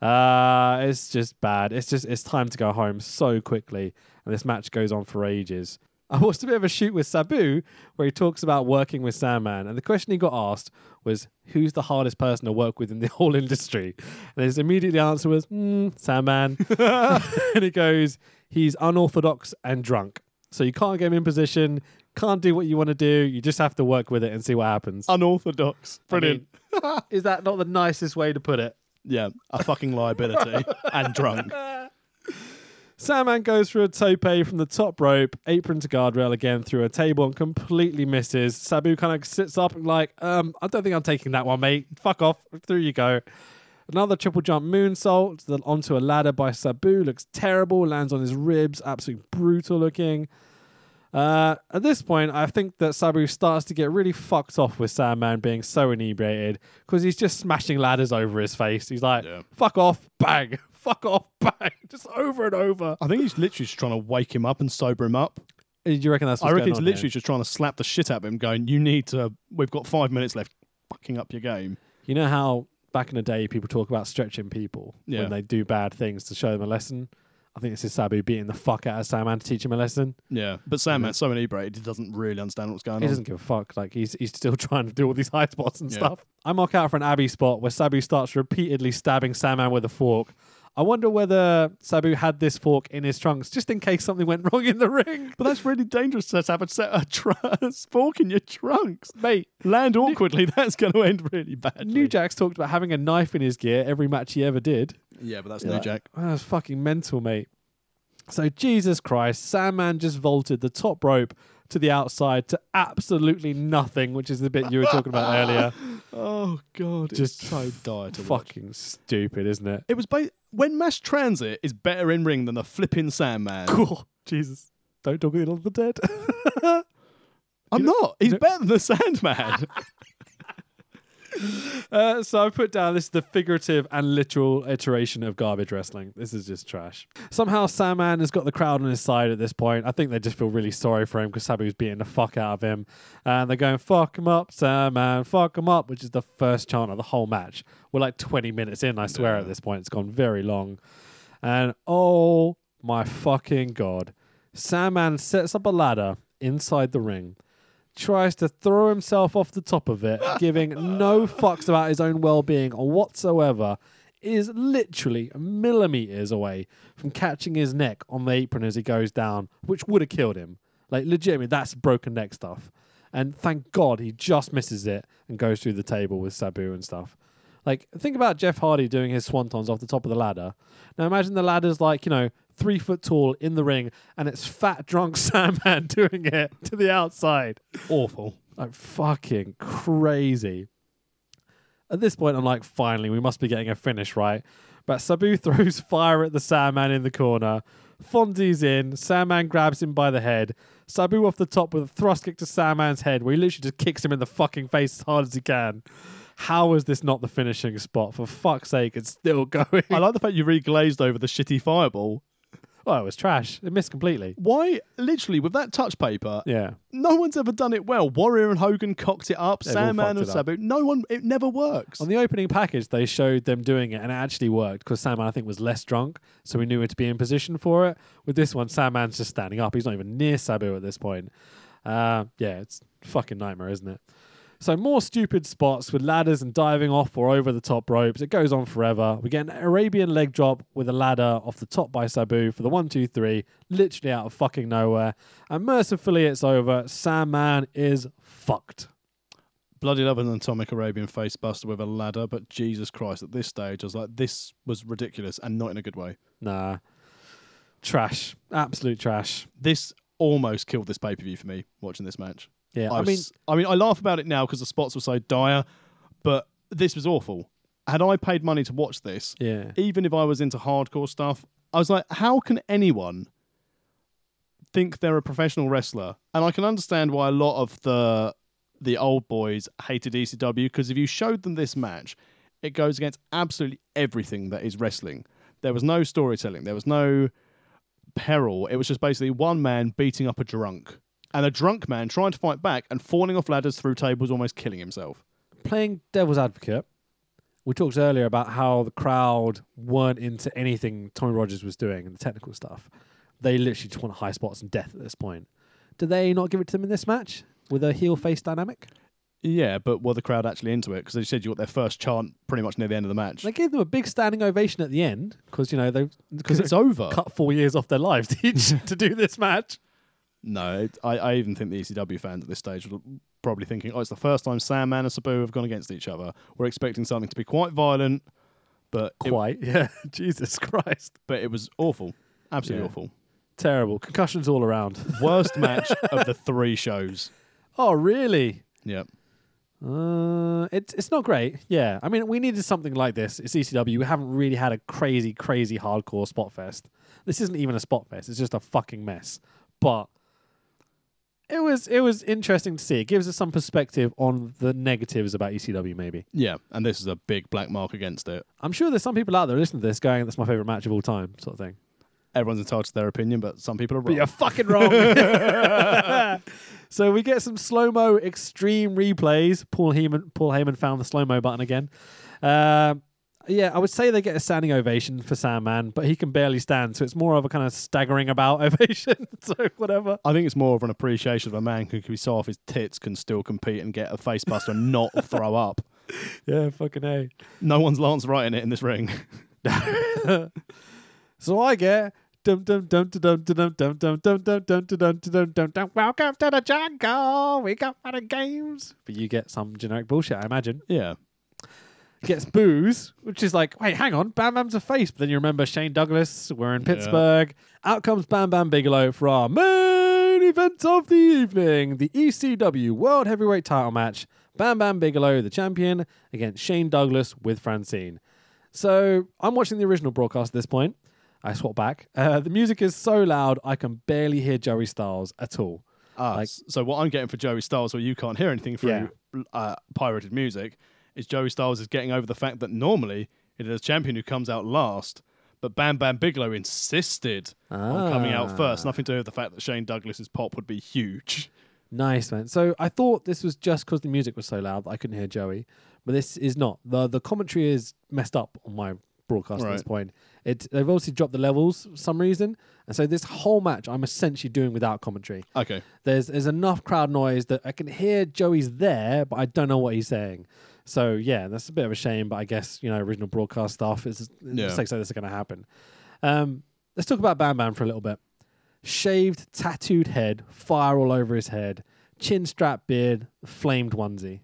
Uh, it's just bad. It's just it's time to go home so quickly, and this match goes on for ages. I watched a bit of a shoot with Sabu where he talks about working with Sandman, and the question he got asked was, "Who's the hardest person to work with in the whole industry?" And his immediate answer was, mm, "Sandman," and he goes, "He's unorthodox and drunk, so you can't get him in position, can't do what you want to do. You just have to work with it and see what happens." Unorthodox. I Brilliant. mean, is that not the nicest way to put it? Yeah, a fucking liability and drunk. Sandman goes for a tope from the top rope, apron to guardrail again through a table and completely misses. Sabu kind of sits up and like, um, I don't think I'm taking that one, mate. Fuck off. Through you go. Another triple jump moonsault onto a ladder by Sabu. Looks terrible. Lands on his ribs. Absolutely brutal looking. Uh, at this point, I think that Sabu starts to get really fucked off with Sandman being so inebriated because he's just smashing ladders over his face. He's like, Yeah. fuck off, bang, fuck off, bang, just over and over. I think he's literally just trying to wake him up and sober him up. Do you reckon that's I reckon he's literally here? just trying to slap the shit out of him, going, "You need to. We've got five minutes left. Fucking up your game." You know how back in the day people talk about stretching people Yeah. when they do bad things to show them a lesson? I think this is Sabu beating the fuck out of Sandman to teach him a lesson. Yeah, but Sandman's so inebriated, he doesn't really understand what's going on. He doesn't give a fuck. Like he's he's still trying to do all these high spots and Yeah. stuff. I mark out for an Abbey spot where Sabu starts repeatedly stabbing Sandman with a fork. I wonder whether Sabu had this fork in his trunks just in case something went wrong in the ring. But that's really dangerous to have a set a tr- fork in your trunks. Mate, Land awkwardly, that's going to end really bad. New Jack's talked about having a knife in his gear every match he ever did. Yeah, but that's Yeah. New Jack. Oh, that's fucking mental, mate. So Jesus Christ, Sandman just vaulted the top rope to the outside to absolutely nothing, which is the bit you were talking about earlier. Oh god, Just it's so dire to watch. Fucking stupid, isn't it? It was ba- when Mass Transit is better in ring than the flipping Sandman. Cool. Jesus. Don't talk ill of the dead. I'm not. He's better than the Sandman. Uh, so I put down this is the figurative and literal iteration of garbage wrestling. This is just trash. Somehow Sandman has got the crowd on his side at this point. I think they just feel really sorry for him because Sabu's beating the fuck out of him. And they're going, fuck him up, Sandman, fuck him up, which is the first chant of the whole match. We're like 20 minutes in, I swear, at this point. It's gone very long. And oh my fucking God. Sandman sets up a ladder inside the ring tries to throw himself off the top of it, giving no fucks about his own well being or whatsoever, is literally millimeters away from catching his neck on the apron as he goes down, which would have killed him. Like, legitimately, that's broken neck stuff. And thank God he just misses it and goes through the table with Sabu and stuff. Like, think about Jeff Hardy doing his swantons off the top of the ladder. Now, imagine the ladder's like, you know, three foot tall in the ring, and it's fat, drunk Sandman doing it to the outside. Awful. Like, fucking crazy. At this point, I'm like, finally, we must be getting a finish, right? But Sabu throws fire at the Sandman in the corner. Fonzie's in. Sandman grabs him by the head. Sabu off the top with a thrust kick to Sandman's head, where he literally just kicks him in the fucking face as hard as he can. How is this not the finishing spot? For fuck's sake, it's still going. I like the fact you re-glazed over the shitty fireball. Oh, it was trash. It missed completely. Why, literally, with that touch paper, Yeah. no one's ever done it well. Warrior and Hogan cocked it up. All Sandman fucked and it up. Sabu. No one. It never works. On the opening package, they showed them doing it, and it actually worked because Sandman, I think, was less drunk, so we knew it to be in position for it. With this one, Sandman's just standing up. He's not even near Sabu at this point. Uh, yeah, it's a fucking nightmare, isn't it? So more stupid spots with ladders and diving off or over the top ropes. It goes on forever. We get an Arabian leg drop with a ladder off the top by Sabu for the one, two, three, literally out of fucking nowhere. And mercifully, it's over. Sandman is fucked. Bloody love an atomic Arabian face buster with a ladder, but Jesus Christ, at this stage, I was like, this was ridiculous and not in a good way. Nah. Trash. Absolute trash. This almost killed this pay per view for me watching this match. Yeah, I, I, mean, was- I mean, I laugh about it now because the spots were so dire, but this was awful. Had I paid money to watch this, yeah. even if I was into hardcore stuff, I was like, how can anyone think they're a professional wrestler? And I can understand why a lot of the the old boys hated ECW because if you showed them this match, it goes against absolutely everything that is wrestling. There was no storytelling. There was no peril. It was just basically one man beating up a drunk. And a drunk man trying to fight back and falling off ladders through tables, almost killing himself. Playing devil's advocate, we talked earlier about how the crowd weren't into anything Tommy Rogers was doing and the technical stuff. They literally just want high spots and death at this point. Did they not give it to them in this match with a heel face dynamic? Yeah, but were the crowd actually into it? Because they said you got their first chant pretty much near the end of the match. They gave them a big standing ovation at the end because you know they Because it's over. cut four years off their lives to do this match. No, it, I, I even think the ECW fans at this stage were probably thinking, oh, it's the first time Sandman and Sabu have gone against each other. We're expecting something to be quite violent, but it, Quite. Yeah. Jesus Christ. but it was awful, absolutely Yeah. awful. Terrible. Concussions all around. Worst match of the three shows. oh, really? Yep. Uh, it's it's not great. Yeah, I mean, we needed something like this. It's ECW. We haven't really had a crazy, crazy hardcore spot fest. This isn't even a spot fest. It's just a fucking mess. But it was it was interesting to see. It gives us some perspective on the negatives about ECW. Maybe Yeah, and this is a big black mark against it. I'm sure there's some people out there listening to this going, "That's my favorite match of all time," sort of thing. Everyone's entitled to their opinion, but some people are But wrong. you're fucking wrong. so we get some slow mo extreme replays. Paul Heyman, Paul Heyman found the slow mo button again. Um yeah, I would say they get a standing ovation for Sandman, but he can barely stand, so it's more of a kind of staggering about ovation. so whatever. I think it's more of an appreciation of a man who can be so off his tits can still compete and get a face buster and not throw up. Yeah, fucking a. No one's Lance writing it in this ring. So I get dum dum dum dum dum dum dum dum dum dum dum dum dum dum dum. Welcome to the jungle. We got fun and games. But you get some generic bullshit, I imagine. Yeah. Gets booze, which is like, wait, hang on, Bam Bam's a face. But then you remember Shane Douglas, we're in Pittsburgh. Out comes Bam Bam Bigelow for our main event of the evening the ECW World Heavyweight title match. Bam Bam Bigelow, the champion, against Shane Douglas with Francine. So I'm watching the original broadcast at this point. I swap back. Uh, the music is so loud, I can barely hear Joey Styles at all. Ah, Like- so what I'm getting for Joey Styles, where you can't hear anything through uh, pirated music, is Joey Styles is getting over the fact that normally it is a champion who comes out last, but Bam Bam Bigelow insisted on coming out first. Ah. Nothing to do with the fact that Shane Douglas's pop would be huge. Nice, man. So I thought this was just because the music was so loud that I couldn't hear Joey, but this is not. the The commentary is messed up on my broadcast at this point. It they've obviously dropped the levels for some reason, and so this whole match I'm essentially doing without commentary. Okay. There's there's enough crowd noise that I can hear Joey's there, but I don't know what he's saying. So yeah, that's a bit of a shame, but I guess you know original broadcast stuff is Yeah. mistakes like this are going to happen. Um, let's talk about Bam Bam for a little bit. Shaved, tattooed head, fire all over his head, chin strap beard, flamed onesie.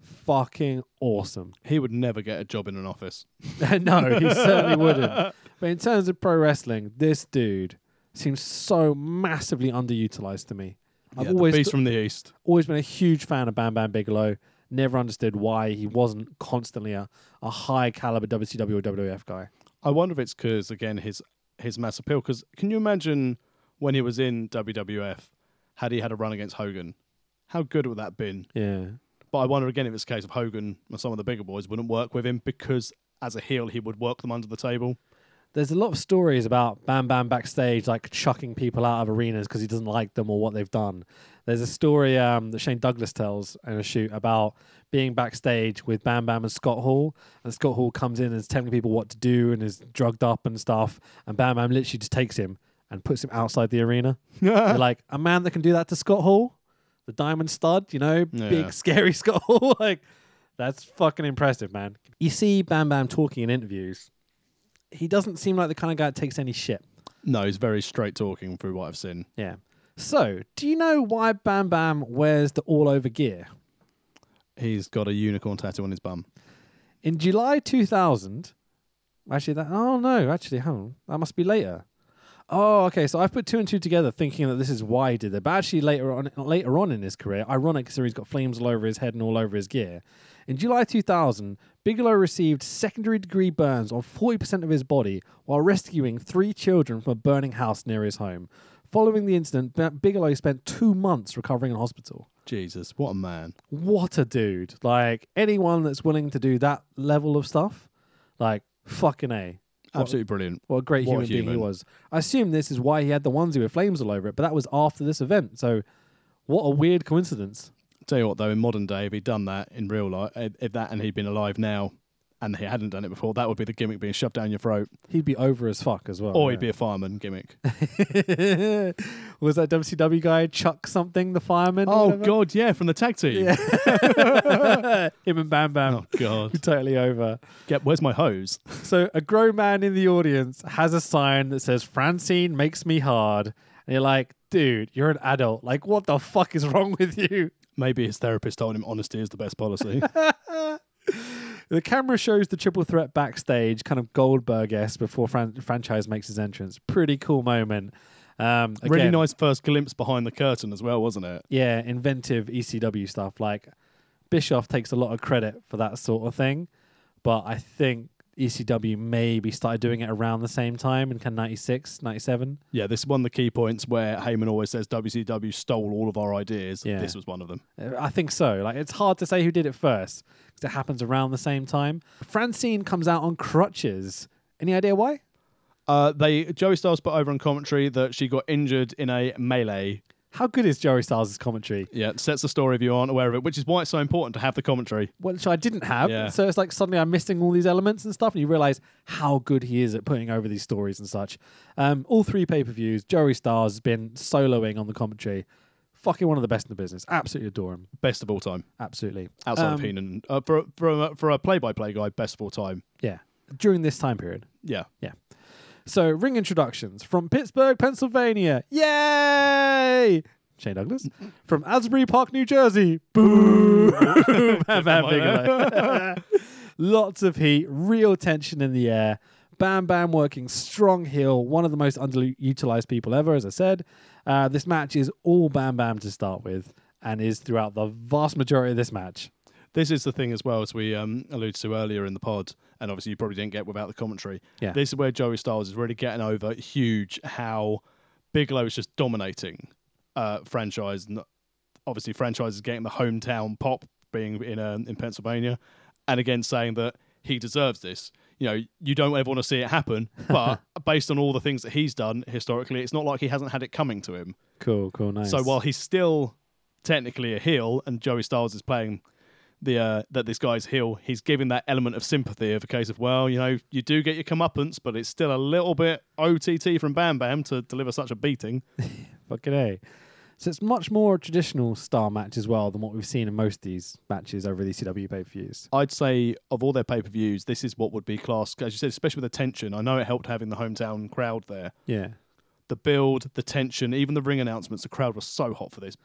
Fucking awesome. He would never get a job in an office. no, he certainly wouldn't. But in terms of pro wrestling, this dude seems so massively underutilized to me. I've Yeah, the always beast from the east. always been a huge fan of Bam Bam Bigelow. Never understood why he wasn't constantly a, a high caliber WCW or WWF guy. I wonder if it's because again his his mass appeal. Because can you imagine when he was in WWF, had he had a run against Hogan, how good would that have been? Yeah. But I wonder again if it's a case of Hogan and some of the bigger boys wouldn't work with him because as a heel he would work them under the table. There's a lot of stories about Bam Bam backstage, like chucking people out of arenas because he doesn't like them or what they've done. There's a story um, that Shane Douglas tells in a shoot about being backstage with Bam Bam and Scott Hall, and Scott Hall comes in and is telling people what to do and is drugged up and stuff, and Bam Bam literally just takes him and puts him outside the arena. You're like a man that can do that to Scott Hall, the Diamond Stud, you know, Yeah. big scary Scott Hall. like that's fucking impressive, man. You see Bam Bam talking in interviews. He doesn't seem like the kind of guy that takes any shit. No, he's very straight talking through what I've seen. Yeah. So, do you know why Bam Bam wears the all over gear? He's got a unicorn tattoo on his bum. In July 2000, actually, that, oh no, actually, hang on, that must be later. Oh, okay. So I've put two and two together, thinking that this is why he did it. But actually, later on, later on in his career, ironic, so he's got flames all over his head and all over his gear. In July 2000, Bigelow received secondary degree burns on 40% of his body while rescuing three children from a burning house near his home. Following the incident, B- Bigelow spent two months recovering in hospital. Jesus, what a man. What a dude. Like, anyone that's willing to do that level of stuff, like, fucking A. What- Absolutely brilliant. what a great What a human being he human. was. I assume this is why he had the onesie with flames all over it, but that was after this event. So, what a weird coincidence. Tell you what, though, in modern day, if he'd done that in real life, if if that and he'd been alive now and he hadn't done it before, that would be the gimmick being shoved down your throat. He'd be over as fuck as well. or he'd be a fireman gimmick. was that WCW guy Chuck something, the fireman? or oh, whatever? God, yeah, from the tag team. Yeah. Him and Bam Bam. Oh, God. Totally over. Get, where's my hose? So a grown man in the audience has a sign that says Francine makes me hard. And you're like, dude, you're an adult. Like, what the fuck is wrong with you? Maybe his therapist told him honesty is the best policy. The camera shows the triple threat backstage, kind of Goldberg esque, before fran- franchise makes his entrance. Pretty cool moment. Um, really nice first glimpse behind the curtain as well, wasn't it? Yeah, inventive ECW stuff. Like Bischoff takes a lot of credit for that sort of thing, but I think ECW maybe started doing it around the same time in kind of 96, 97. Yeah, this is one of the key points where Heyman always says WCW stole all of our ideas. Yeah. This was one of them. Uh, I think so. Like it's hard to say who did it first because it happens around the same time. Francine comes out on crutches. Any idea why? Uh, they Joey Styles put over on commentary that she got injured in a melee. How good is Joey Styles' commentary? Yeah, it sets the story if you aren't aware of it, which is why it's so important to have the commentary. Which I didn't have. Yeah. So it's like suddenly I'm missing all these elements and stuff, and you realize how good he is at putting over these stories and such. Um, all three pay per views, Joey Styles has been soloing on the commentary. Fucking one of the best in the business. Absolutely adore him. Best of all time, Absolutely. outside Um, of Heenan. Uh, for for for a play-by-play guy, best of all time. Yeah. During this time period. Yeah. Yeah, So, ring introductions from Pittsburgh, Pennsylvania. Yay! Shane Douglas. From Asbury Park, New Jersey. Boo! Bam Bam Bigelow. Lots of heat, real tension in the air. Bam Bam working strong heel, one of the most underutilized people ever, as I said. Uh, this match is all Bam Bam to start with and is throughout the vast majority of this match. this is the thing as well as we um, alluded to earlier in the pod, and obviously you probably didn't get without the commentary. Yeah. This is where Joey Styles is really getting over huge how Bigelow is just dominating uh, franchise. And obviously, franchise is getting the hometown pop being in um, in Pennsylvania, and again saying that he deserves this. You know, you don't ever want to see it happen, but based on all the things that he's done historically, it's not like he hasn't had it coming to him. Cool, cool, nice. So while he's still technically a heel, and Joey Styles is playing the uh, that this guy's heel, he's giving that element of sympathy of a case of well, you know, you do get your comeuppance, but it's still a little bit OTT from Bam Bam to deliver such a beating. Fucking A. So it's much more traditional style match as well than what we've seen in most of these matches over the ECW pay per views. I'd say of all their pay per views, this is what would be classed, as you said, especially with the tension. I know it helped having the hometown crowd there. Yeah. The build, the tension, even the ring announcements, the crowd was so hot for this.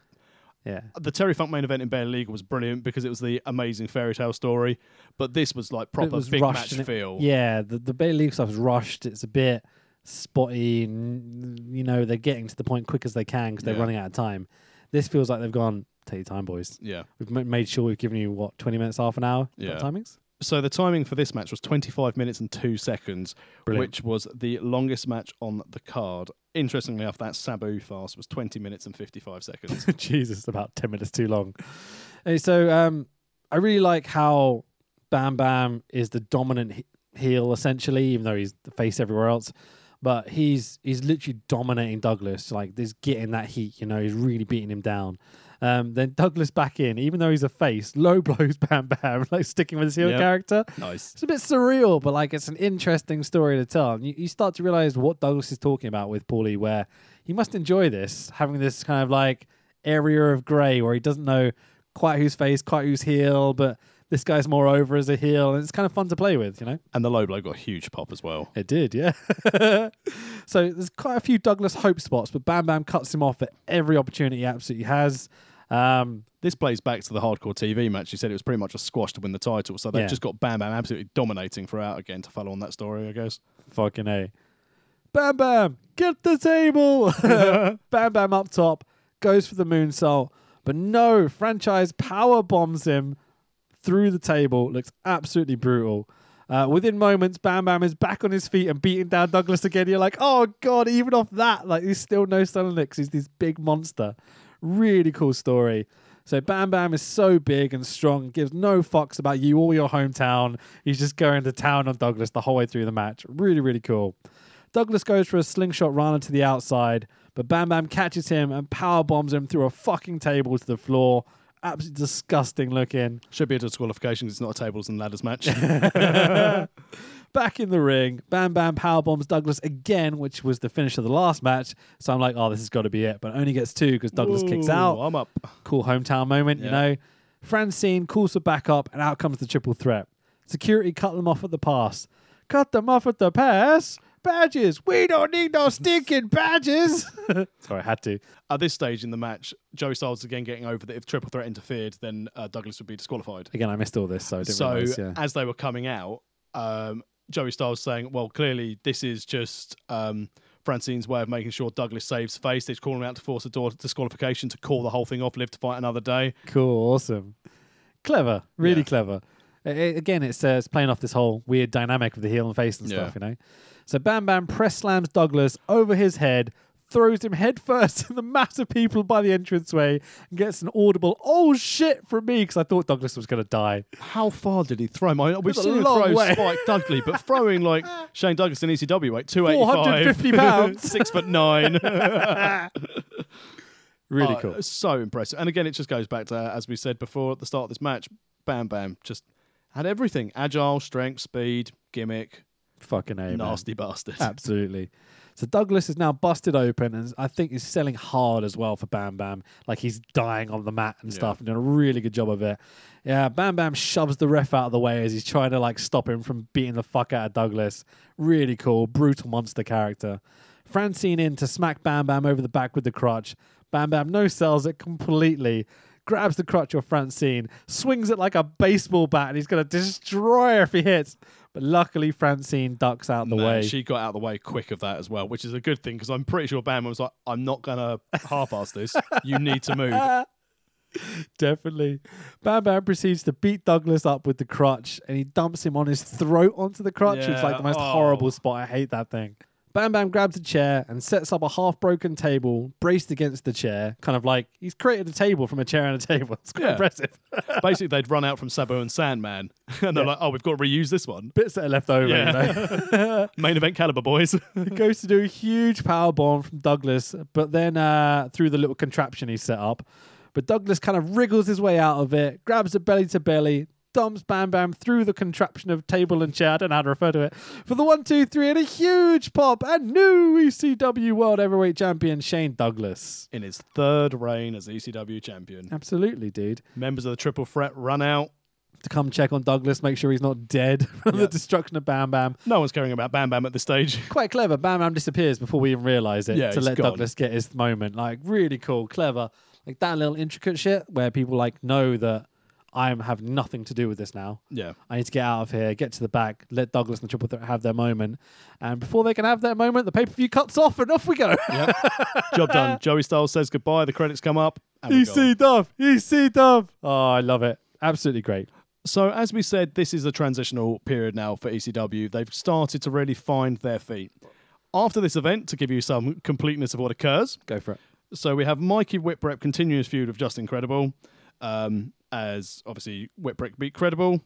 Yeah. The Terry Funk main event in Barely Legal was brilliant because it was the amazing fairy tale story, but this was like proper was big match it- feel. Yeah, the the Barely Legal stuff is rushed. It's a bit spotty. And, you know, they're getting to the point quick as they can because they're Yeah. running out of time. This feels like they've gone. Take your time, boys. yeah. We've made sure we've given you what twenty minutes, half an hour. Yeah. timings. So the timing for this match was 25 minutes and two seconds, Brilliant. which was the longest match on the card. Interestingly enough, that Sabu fast was 20 minutes and 55 seconds. Jesus, about 10 minutes too long. Hey, so um, I really like how Bam Bam is the dominant he- heel, essentially, even though he's the face everywhere else. But he's he's literally dominating Douglas. Like, there's getting that heat, you know, he's really beating him down. Um, then Douglas back in, even though he's a face, low blows Bam Bam, like sticking with his heel Yep. character. nice. It's a bit surreal, but like it's an interesting story to tell. And you, you start to realize what Douglas is talking about with Paulie, where he must enjoy this, having this kind of like area of grey where he doesn't know quite who's face, quite who's heel, but this guy's more over as a heel, and it's kind of fun to play with, you know? And the low blow got a huge pop as well. It did, yeah. so there's quite a few Douglas Hope spots, but Bam Bam cuts him off at every opportunity he absolutely has. Um, This plays back to the hardcore TV match. You said it was pretty much a squash to win the title, so they've Yeah. just got Bam Bam absolutely dominating throughout again to follow on that story, I guess. Fucking A. Bam Bam, get the table. Bam Bam up top, goes for the moonsault, but no, franchise power bombs him through the table. Looks absolutely brutal. Uh, within moments, Bam Bam is back on his feet and beating down Douglas again. You're like, oh god, even off that, like he's still no licks. He's this big monster. Really cool story. So Bam Bam is so big and strong, gives no fucks about you or your hometown. He's just going to town on Douglas the whole way through the match. Really, really cool. Douglas goes for a slingshot run to the outside, but Bam Bam catches him and power bombs him through a fucking table to the floor. Absolutely disgusting looking. Should be a disqualification it's not a tables and ladders match. Back in the ring, Bam Bam power bombs Douglas again, which was the finish of the last match. So I'm like, oh, this has got to be it. But only gets two because Douglas kicks out. I'm up. Cool hometown moment, you know. Francine calls for backup, and out comes the triple threat. Security cut them off at the pass. Cut them off at the pass. Badges. We don't need no stinking badges. Sorry, I had to. At this stage in the match, Joey Styles is again getting over that if Triple Threat interfered, then uh, Douglas would be disqualified. Again, I missed all this, so I didn't so realize. Yeah. as they were coming out, um, Joey Styles saying, "Well, clearly this is just um, Francine's way of making sure Douglas saves face. They're calling out to force a door disqualification to call the whole thing off, live to fight another day." Cool, awesome, clever, really Yeah. clever. I- I- again, it's, uh, it's playing off this whole weird dynamic of the heel and face and Yeah. stuff, you know. So Bam Bam press slams Douglas over his head, throws him headfirst in the mass of people by the entranceway, and gets an audible "Oh shit!" from me because I thought Douglas was going to die. How far did he throw him? We've seen him throw way. Spike Dudley, but throwing like Shane Douglas in ECW weight, two eighty 450 pounds. six foot nine. Really Oh, cool. So impressive. And again, it just goes back to, uh, as we said before at the start of this match, Bam Bam just had everything agile, strength, speed, gimmick, Fucking a man. nasty bastard. Absolutely. So Douglas is now busted open, and I think he's selling hard as well for Bam Bam. Like he's dying on the mat and Yeah. stuff, and doing a really good job of it. Yeah, Bam Bam shoves the ref out of the way as he's trying to like stop him from beating the fuck out of Douglas. Really cool, brutal monster character. Francine in to smack Bam Bam over the back with the crutch. Bam Bam no sells it completely. Grabs the crutch of Francine, swings it like a baseball bat, and he's going to destroy her if he hits. But luckily, Francine ducks out the Man, way. She got out of the way quick of that as well, which is a good thing because I'm pretty sure Bam was like, I'm not going to half ass this. You need to move. Definitely. Bam Bam proceeds to beat Douglas up with the crutch and he dumps him on his throat onto the crutch. It's like the most oh. horrible spot. I hate that thing. Bam Bam grabs a chair and sets up a half broken table braced against the chair. Kind of like he's created a table from a chair and a table. It's quite Yeah. impressive. Basically, they'd run out from Sabu and Sandman, and they're like, oh, we've got to reuse this one. Bits that are left over, you know. Main event caliber, boys. he goes to do a huge power bomb from Douglas, but then uh, through the little contraption he set up. But Douglas kind of wriggles his way out of it, grabs it belly to belly, dumps Bam Bam through the contraption of table and chair. I don't know how to refer to it. For the one, two, three, and a huge pop and new ECW World Heavyweight Champion Shane Douglas. In his third reign as ECW champion, Absolutely, dude. members of the Triple Threat run out. To come check on Douglas, make sure he's not dead from the destruction of Bam Bam. No one's caring about Bam Bam at this stage. quite clever. Bam Bam disappears before we even realize it Yeah, to let gone. Douglas get his moment. Like really cool, clever. Like that little intricate shit where people like know that I have nothing to do with this now. Yeah. I need to get out of here, get to the back, let Douglas and the Triple Threat have their moment, and before they can have their moment, the pay per view cuts off and off we go. Yep. Job done. Joey Styles says goodbye. The credits come up. EC Dove, EC Dove. Oh, I love it. Absolutely great. So, as we said, this is a transitional period now for ECW. They've started to really find their feet. After this event, to give you some completeness of what occurs, Go for it. so we have Mikey Whipwreck continuing his feud with Justin Credible, um, as obviously Whipwreck beat Credible.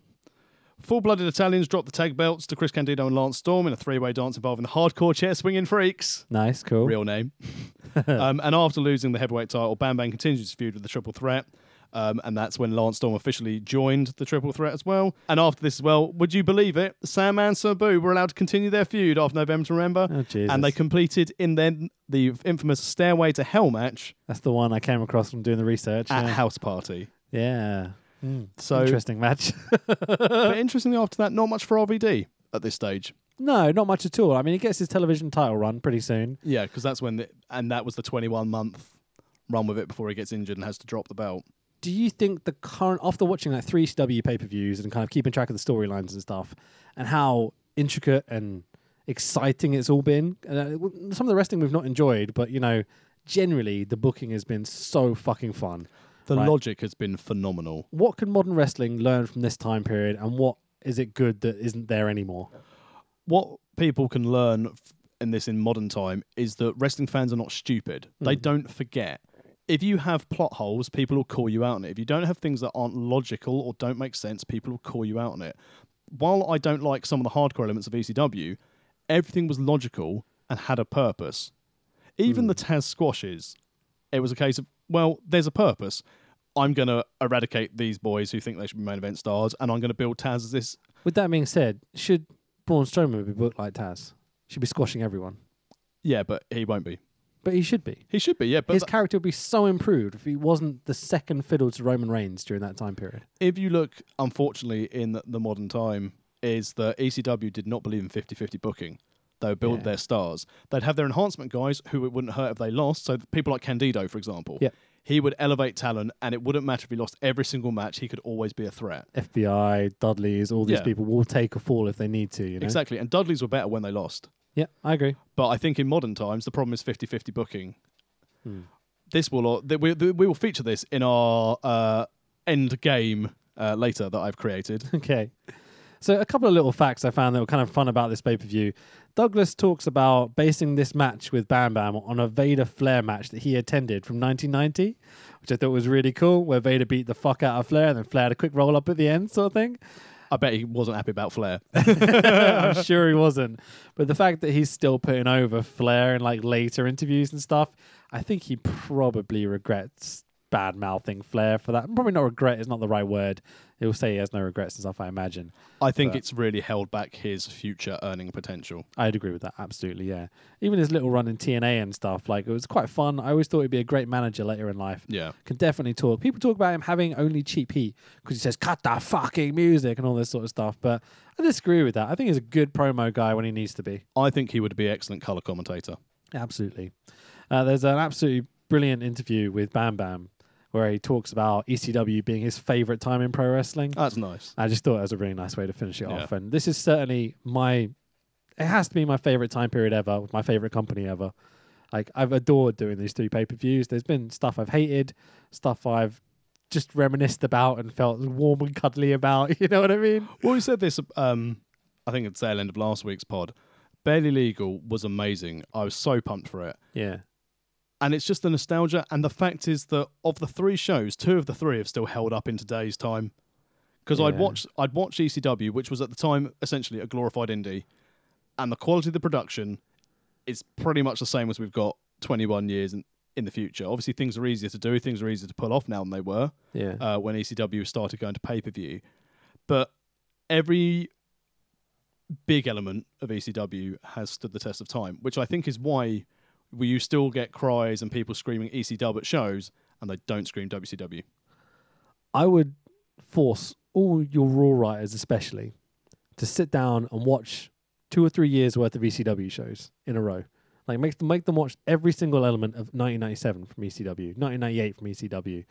Full blooded Italians dropped the tag belts to Chris Candido and Lance Storm in a three way dance involving the hardcore chair swinging freaks. Nice, cool. Real name. um, and after losing the heavyweight title, Bam Bam continues his feud with the Triple Threat. Um, and that's when Lance Storm officially joined the Triple Threat as well. And after this as well, would you believe it? Sandman Sabu were allowed to continue their feud after November to Remember. Oh, and they completed in then the infamous Stairway to Hell match That's the one I came across from doing the research. at yeah. House Party. Yeah. Mm. So, Interesting match. but interestingly, after that, not much for RVD at this stage. No, not much at all. I mean, he gets his television title run pretty soon. Yeah, because that's when, the, and that was the 21 month run with it before he gets injured and has to drop the belt. Do you think the current, after watching like three CW pay per views and kind of keeping track of the storylines and stuff, and how intricate and exciting it's all been, uh, some of the wrestling we've not enjoyed, but you know, generally the booking has been so fucking fun. The Right. logic has been phenomenal. What can modern wrestling learn from this time period, and what is it good that isn't there anymore? what people can learn f- in this in modern time is that wrestling fans are not stupid. They Mm. don't forget. If you have plot holes, people will call you out on it. If you don't have things that aren't logical or don't make sense, people will call you out on it. While I don't like some of the hardcore elements of ECW, everything was logical and had a purpose. Even the Taz squashes, it was a case of, well, there's a purpose. I'm going to eradicate these boys who think they should be main event stars, and I'm going to build Taz as this With that being said, should Braun Strowman be booked like Taz? Should be squashing everyone, Yeah, but he won't be. but he should be. He should be, yeah. But His th- character would be so improved if he wasn't the second fiddle to Roman Reigns during that time period. if you look, unfortunately, in the, modern time, is that ECW did not believe in 50 50 booking. They would build Yeah. their stars. They'd have their enhancement guys who it wouldn't hurt if they lost. So people like Candido, for example. Yep. He would elevate talent, and it wouldn't matter if he lost every single match. He could always be a threat. FBI, Dudleys, all these Yeah. people will take a fall if they need to. You know. Exactly. And Dudleys were better when they lost. Yeah, I agree. But I think in modern times, the problem is 50 50 booking. Hmm. This will, we, we will feature this in our uh, end game uh, later that I've created. Okay. So a couple of little facts I found that were kind of fun about this pay per view. Douglas talks about basing this match with Bam Bam on a Vader Flair match that he attended from 1990, which I thought was really cool, where Vader beat the fuck out of Flair and then Flair had a quick roll up at the end, sort of thing. I bet he wasn't happy about Flair. I'm sure he wasn't. But the fact that he's still putting over Flair in like later interviews and stuff, I think he probably regrets bad mouthing Flair for that. Probably not regret is not the right word. He'll say he has no regrets and stuff, I imagine. I think But- it's really held back his future earning potential. I'd agree with that, absolutely, yeah. Even his little run in TNA and stuff, like it was quite fun. I always thought he'd be a great manager later in life. Yeah. Can definitely talk. People talk about him having only cheap heat because he says, cut that fucking music and all this sort of stuff. But I disagree with that. I think he's a good promo guy when he needs to be. I think he would be excellent color commentator. Absolutely. Uh, there's an absolutely brilliant interview with Bam Bam where he talks about ECW being his favorite time in pro wrestling. That's nice. I just thought it was a really nice way to finish it Yeah. off. And this is certainly my, it has to be my favorite time period ever, with my favorite company ever. Like, I've adored doing these three pay per views. There's been stuff I've hated, stuff I've just reminisced about and felt warm and cuddly about. You know what I mean? Well, we said this. Um, I think it's the tail end of last week's pod. Barely Legal was amazing. I was so pumped for it, Yeah. And it's just the nostalgia. And the fact is that of the three shows, two of the three have still held up in today's time. Because I'd Yeah. watched, I'd watched ECW, which was at the time essentially a glorified indie, and the quality of the production is pretty much the same as we've got 21 years in, in the future. Obviously, things are easier to do, things are easier to pull off now than they were. Yeah. uh, when ECW started going to pay per view. But every big element of ECW has stood the test of time, which I think is why we you still get cries and people screaming ECW at shows and they don't scream WCW. I would force all your Raw writers, especially, to sit down and watch two or three years worth of ECW shows in a row. Like make them make them watch every single element of 1997 from ECW, 1998 from ECW,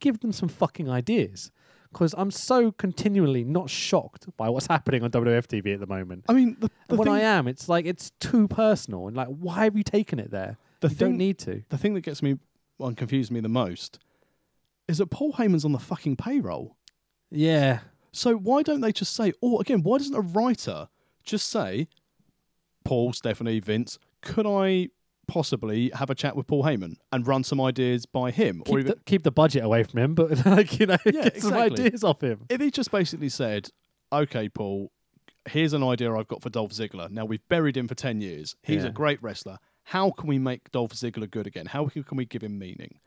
give them some fucking ideas. Because I'm so continually not shocked by what's happening on WWF TV at the moment. I mean, the, the when thing, I am, it's like it's too personal and like, why have you taken it there? The you thing- don't need to. the thing that gets me and confuses me the most is that Paul Heyman's on the fucking payroll. Yeah, So why don't they just say, or again, why doesn't a writer just say, Paul, Stephanie, Vince, could I possibly have a chat with Paul Heyman and run some ideas by him? or keep even the, keep the budget away from him, but like you know, Yeah, get some ideas off him. if he just basically said, okay, Paul, here's an idea I've got for Dolph Ziggler. Now we've buried him for 10 years. He's Yeah. a great wrestler. How can we make Dolph Ziggler good again? How can we give him meaning?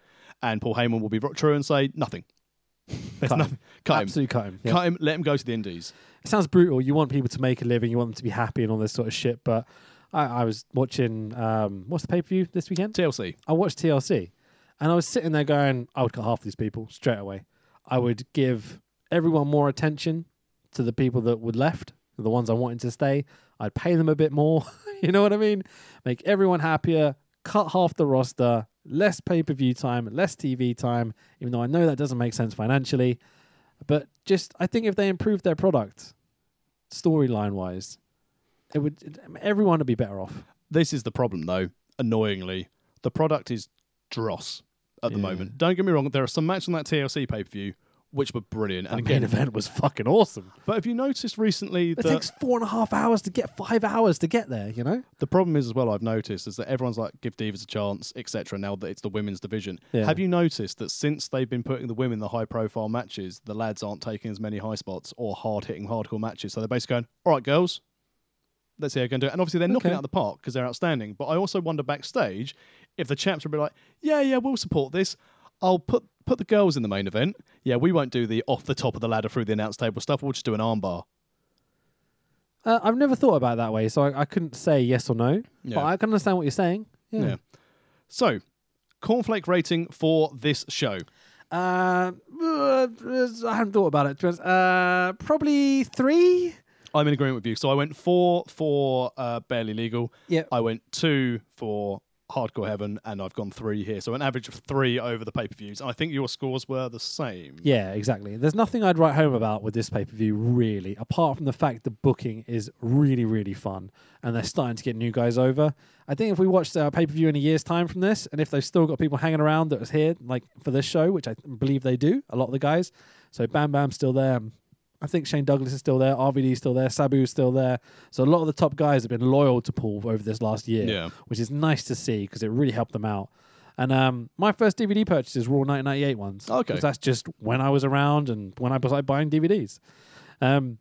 And Paul Heyman will be true and say, nothing. There's Cut him. nothing. Cut him. Absolutely cut him. Yeah. Cut him. Let him go to the Indies. It sounds brutal. You want people to make a living, you want them to be happy and all this sort of shit. But I, I was watching um, what's the pay per view this weekend? TLC. I watched TLC, and I was sitting there going, I would cut half these people straight away. I would give everyone more attention to the people that would left, the ones I wanted to stay. I'd pay them a bit more. you know what I mean? Make everyone happier. Cut half the roster. Less pay per view time. Less TV time. Even though I know that doesn't make sense financially, but just I think if they improve their product, storyline wise, it would everyone would be better off. This is the problem, though. Annoyingly, the product is dross at the Yeah. moment. Don't get me wrong. There are some matches on that TLC pay per view which were brilliant. And the main again, event was fucking awesome. but have you noticed recently It that takes four and a half hours to get five hours to get there, you know? the problem is as well? I've noticed is that everyone's like give divas a chance, etc. Now that it's the women's division, Yeah. have you noticed that since they've been putting the women in the high profile matches, the lads aren't taking as many high spots or hard hitting hardcore matches? So they're basically going, all right, girls. Let's see how you can do it. And obviously, they're knocking Okay. it out of the park because they're outstanding. But I also wonder backstage if the chaps would be like, yeah, yeah, we'll support this. I'll put put the girls in the main event. Yeah, we won't do the off the top of the ladder through the announce table stuff. We'll just do an armbar. Uh, I've never thought about it that way, so I, I couldn't say yes or no. Yeah. But I can understand what you're saying. Yeah. Yeah. So, cornflake rating for this show. Uh, uh, I haven't thought about it. to be honest. Uh, probably three. I'm in agreement with you. So I went four for uh, barely legal. Yeah. I went two for hardcore heaven, and I've gone three here. So an average of three over the pay per views. I think your scores were the same. Yeah, exactly. There's nothing I'd write home about with this pay per view, really, apart from the fact the booking is really, really fun and they're starting to get new guys over. I think if we watched a pay per view in a year's time from this, and if they've still got people hanging around that was here, like for this show, which I believe they do, a lot of the guys. So Bam Bam's still there. I think Shane Douglas is still there. RVD is still there. Sabu's still there. So a lot of the top guys have been loyal to Paul over this last year, Yeah. which is nice to see because it really helped them out. And um, my first DVD purchases were all 1998 ones. Okay. 'cause that's just when I was around and when I was like buying DVDs. Um,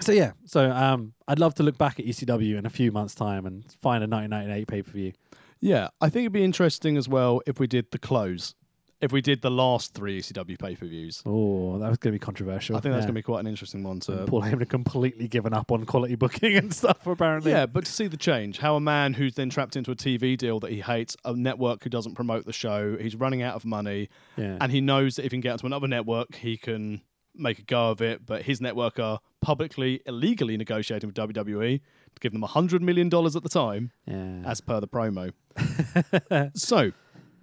so yeah, so um, I'd love to look back at ECW in a few months' time and find a 1998 pay per view. Yeah, I think it'd be interesting as well if we did the close. If we did the last three ECW pay per views. Oh, that was going to be controversial. I think that's yeah. going to be quite an interesting one to. Paul Heyman had completely given up on quality booking and stuff. Apparently, Yeah, but to see the change, how a man who's then trapped into a TV deal that he hates, a network who doesn't promote the show, he's running out of money, yeah. and he knows that if he can get onto another network, he can make a go of it. But his network are publicly, illegally negotiating with WWE to give them $100 million at the time, yeah. as per the promo. so,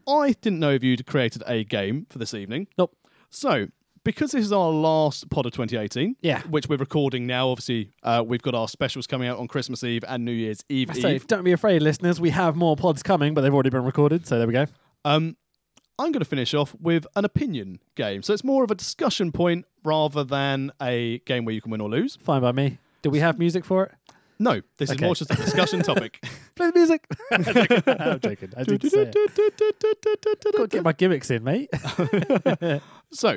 I didn't know if you'd created a game for this evening. Nope. So, because this is our last pod of 2018, Yeah. which we're recording now, obviously, uh, we've got our specials coming out on Christmas Eve and New Year's Eve. So Eve. don't be afraid, listeners. We have more pods coming, but they've already been recorded. So there we go. Um, I'm going to finish off with an opinion game. So it's more of a discussion point rather than a game where you can win or lose. Fine by me. Do we have music for it? No, this is Okay. more just a discussion topic. Play the music. I'm joking. I did say it. Got to get my gimmicks in, mate. so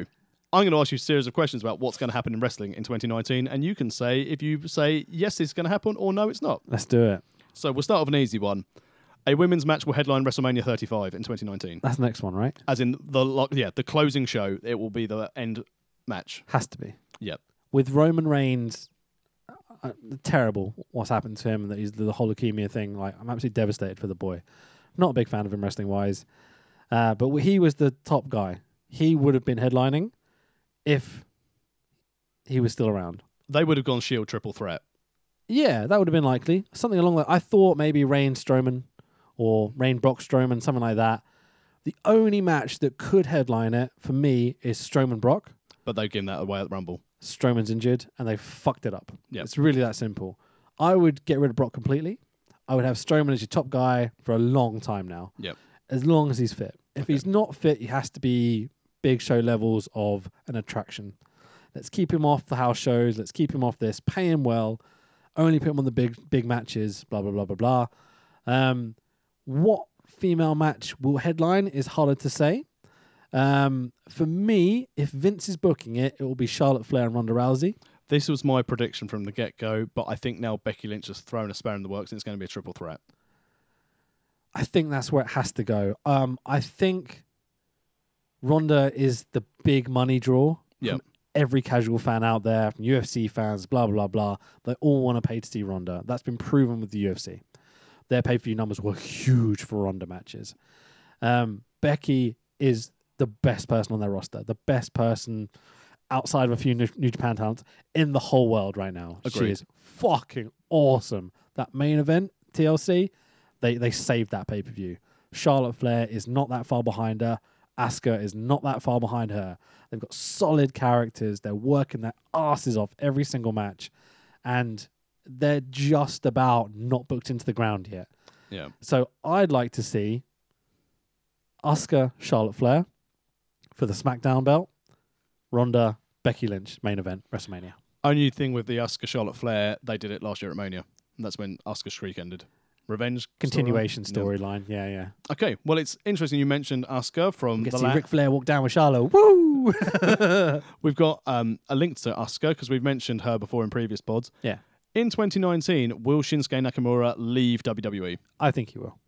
I'm going to ask you a series of questions about what's going to happen in wrestling in 2019, and you can say if you say yes, it's going to happen, or no, it's not. Let's do it. So we'll start with an easy one. A women's match will headline WrestleMania 35 in 2019, That's the next one, right? as in the lo- yeah the closing show. It will be the end match. Has to be. Yep. With Roman Reigns, uh, terrible what's happened to him. That he's the whole leukemia thing. Like, I'm absolutely devastated for the boy. Not a big fan of him wrestling wise, uh, but he was the top guy. He would have been headlining if he was still around. They would have gone Shield triple threat. Yeah, that would have been likely. Something along that. I thought maybe Reign Strowman or Reign Brock Strowman, something like that. The only match that could headline it for me is Strowman Brock. but they've given that away at the Rumble. Strowman's injured and they fucked it up. Yep. It's really that simple. I would get rid of Brock completely. I would have Strowman as your top guy for a long time now. Yep. As long as he's fit. If he's not fit, he has to be big show levels of an attraction. Let's keep him off the house shows. Let's keep him off this. Pay him well. Only put him on the big big matches. Blah blah blah blah blah. Um, what female match will headline is harder to say. Um, for me, if Vince is booking it, it will be Charlotte Flair and Ronda Rousey. This was my prediction from the get go, but I think now Becky Lynch has thrown a spare in the works and it's going to be a triple threat. I think that's where it has to go. Um, I think Ronda is the big money draw. From Every casual fan out there, from UFC fans, blah blah blah, they all want to pay to see Ronda. That's been proven with the UFC. Their pay per view numbers were huge for Ronda matches. Um, Becky is the best person on their roster, the best person outside of a few New, New Japan talents in the whole world right now. She is fucking awesome. That main event, TLC, they they saved that pay per view. Charlotte Flair is not that far behind her. Asuka is not that far behind her. They've got solid characters. They're working their asses off every single match, and they're just about not booked into the ground yet. Yeah. So I'd like to see Asuka, Charlotte Flair for the SmackDown belt, Ronda, Becky Lynch main event WrestleMania. Only thing with the Asuka Charlotte Flair, they did it last year at Mania. And that's when Asuka's streak ended. Revenge Continuation storyline? storyline. Yeah, yeah. Okay, well, it's interesting you mentioned Asuka from Get the to see la- Ric Flair walk down with Charlotte. Woo! We've got um, a link to Asuka because we've mentioned her before in previous pods. yeah, In 2019, will Shinsuke Nakamura leave WWE? I think he will.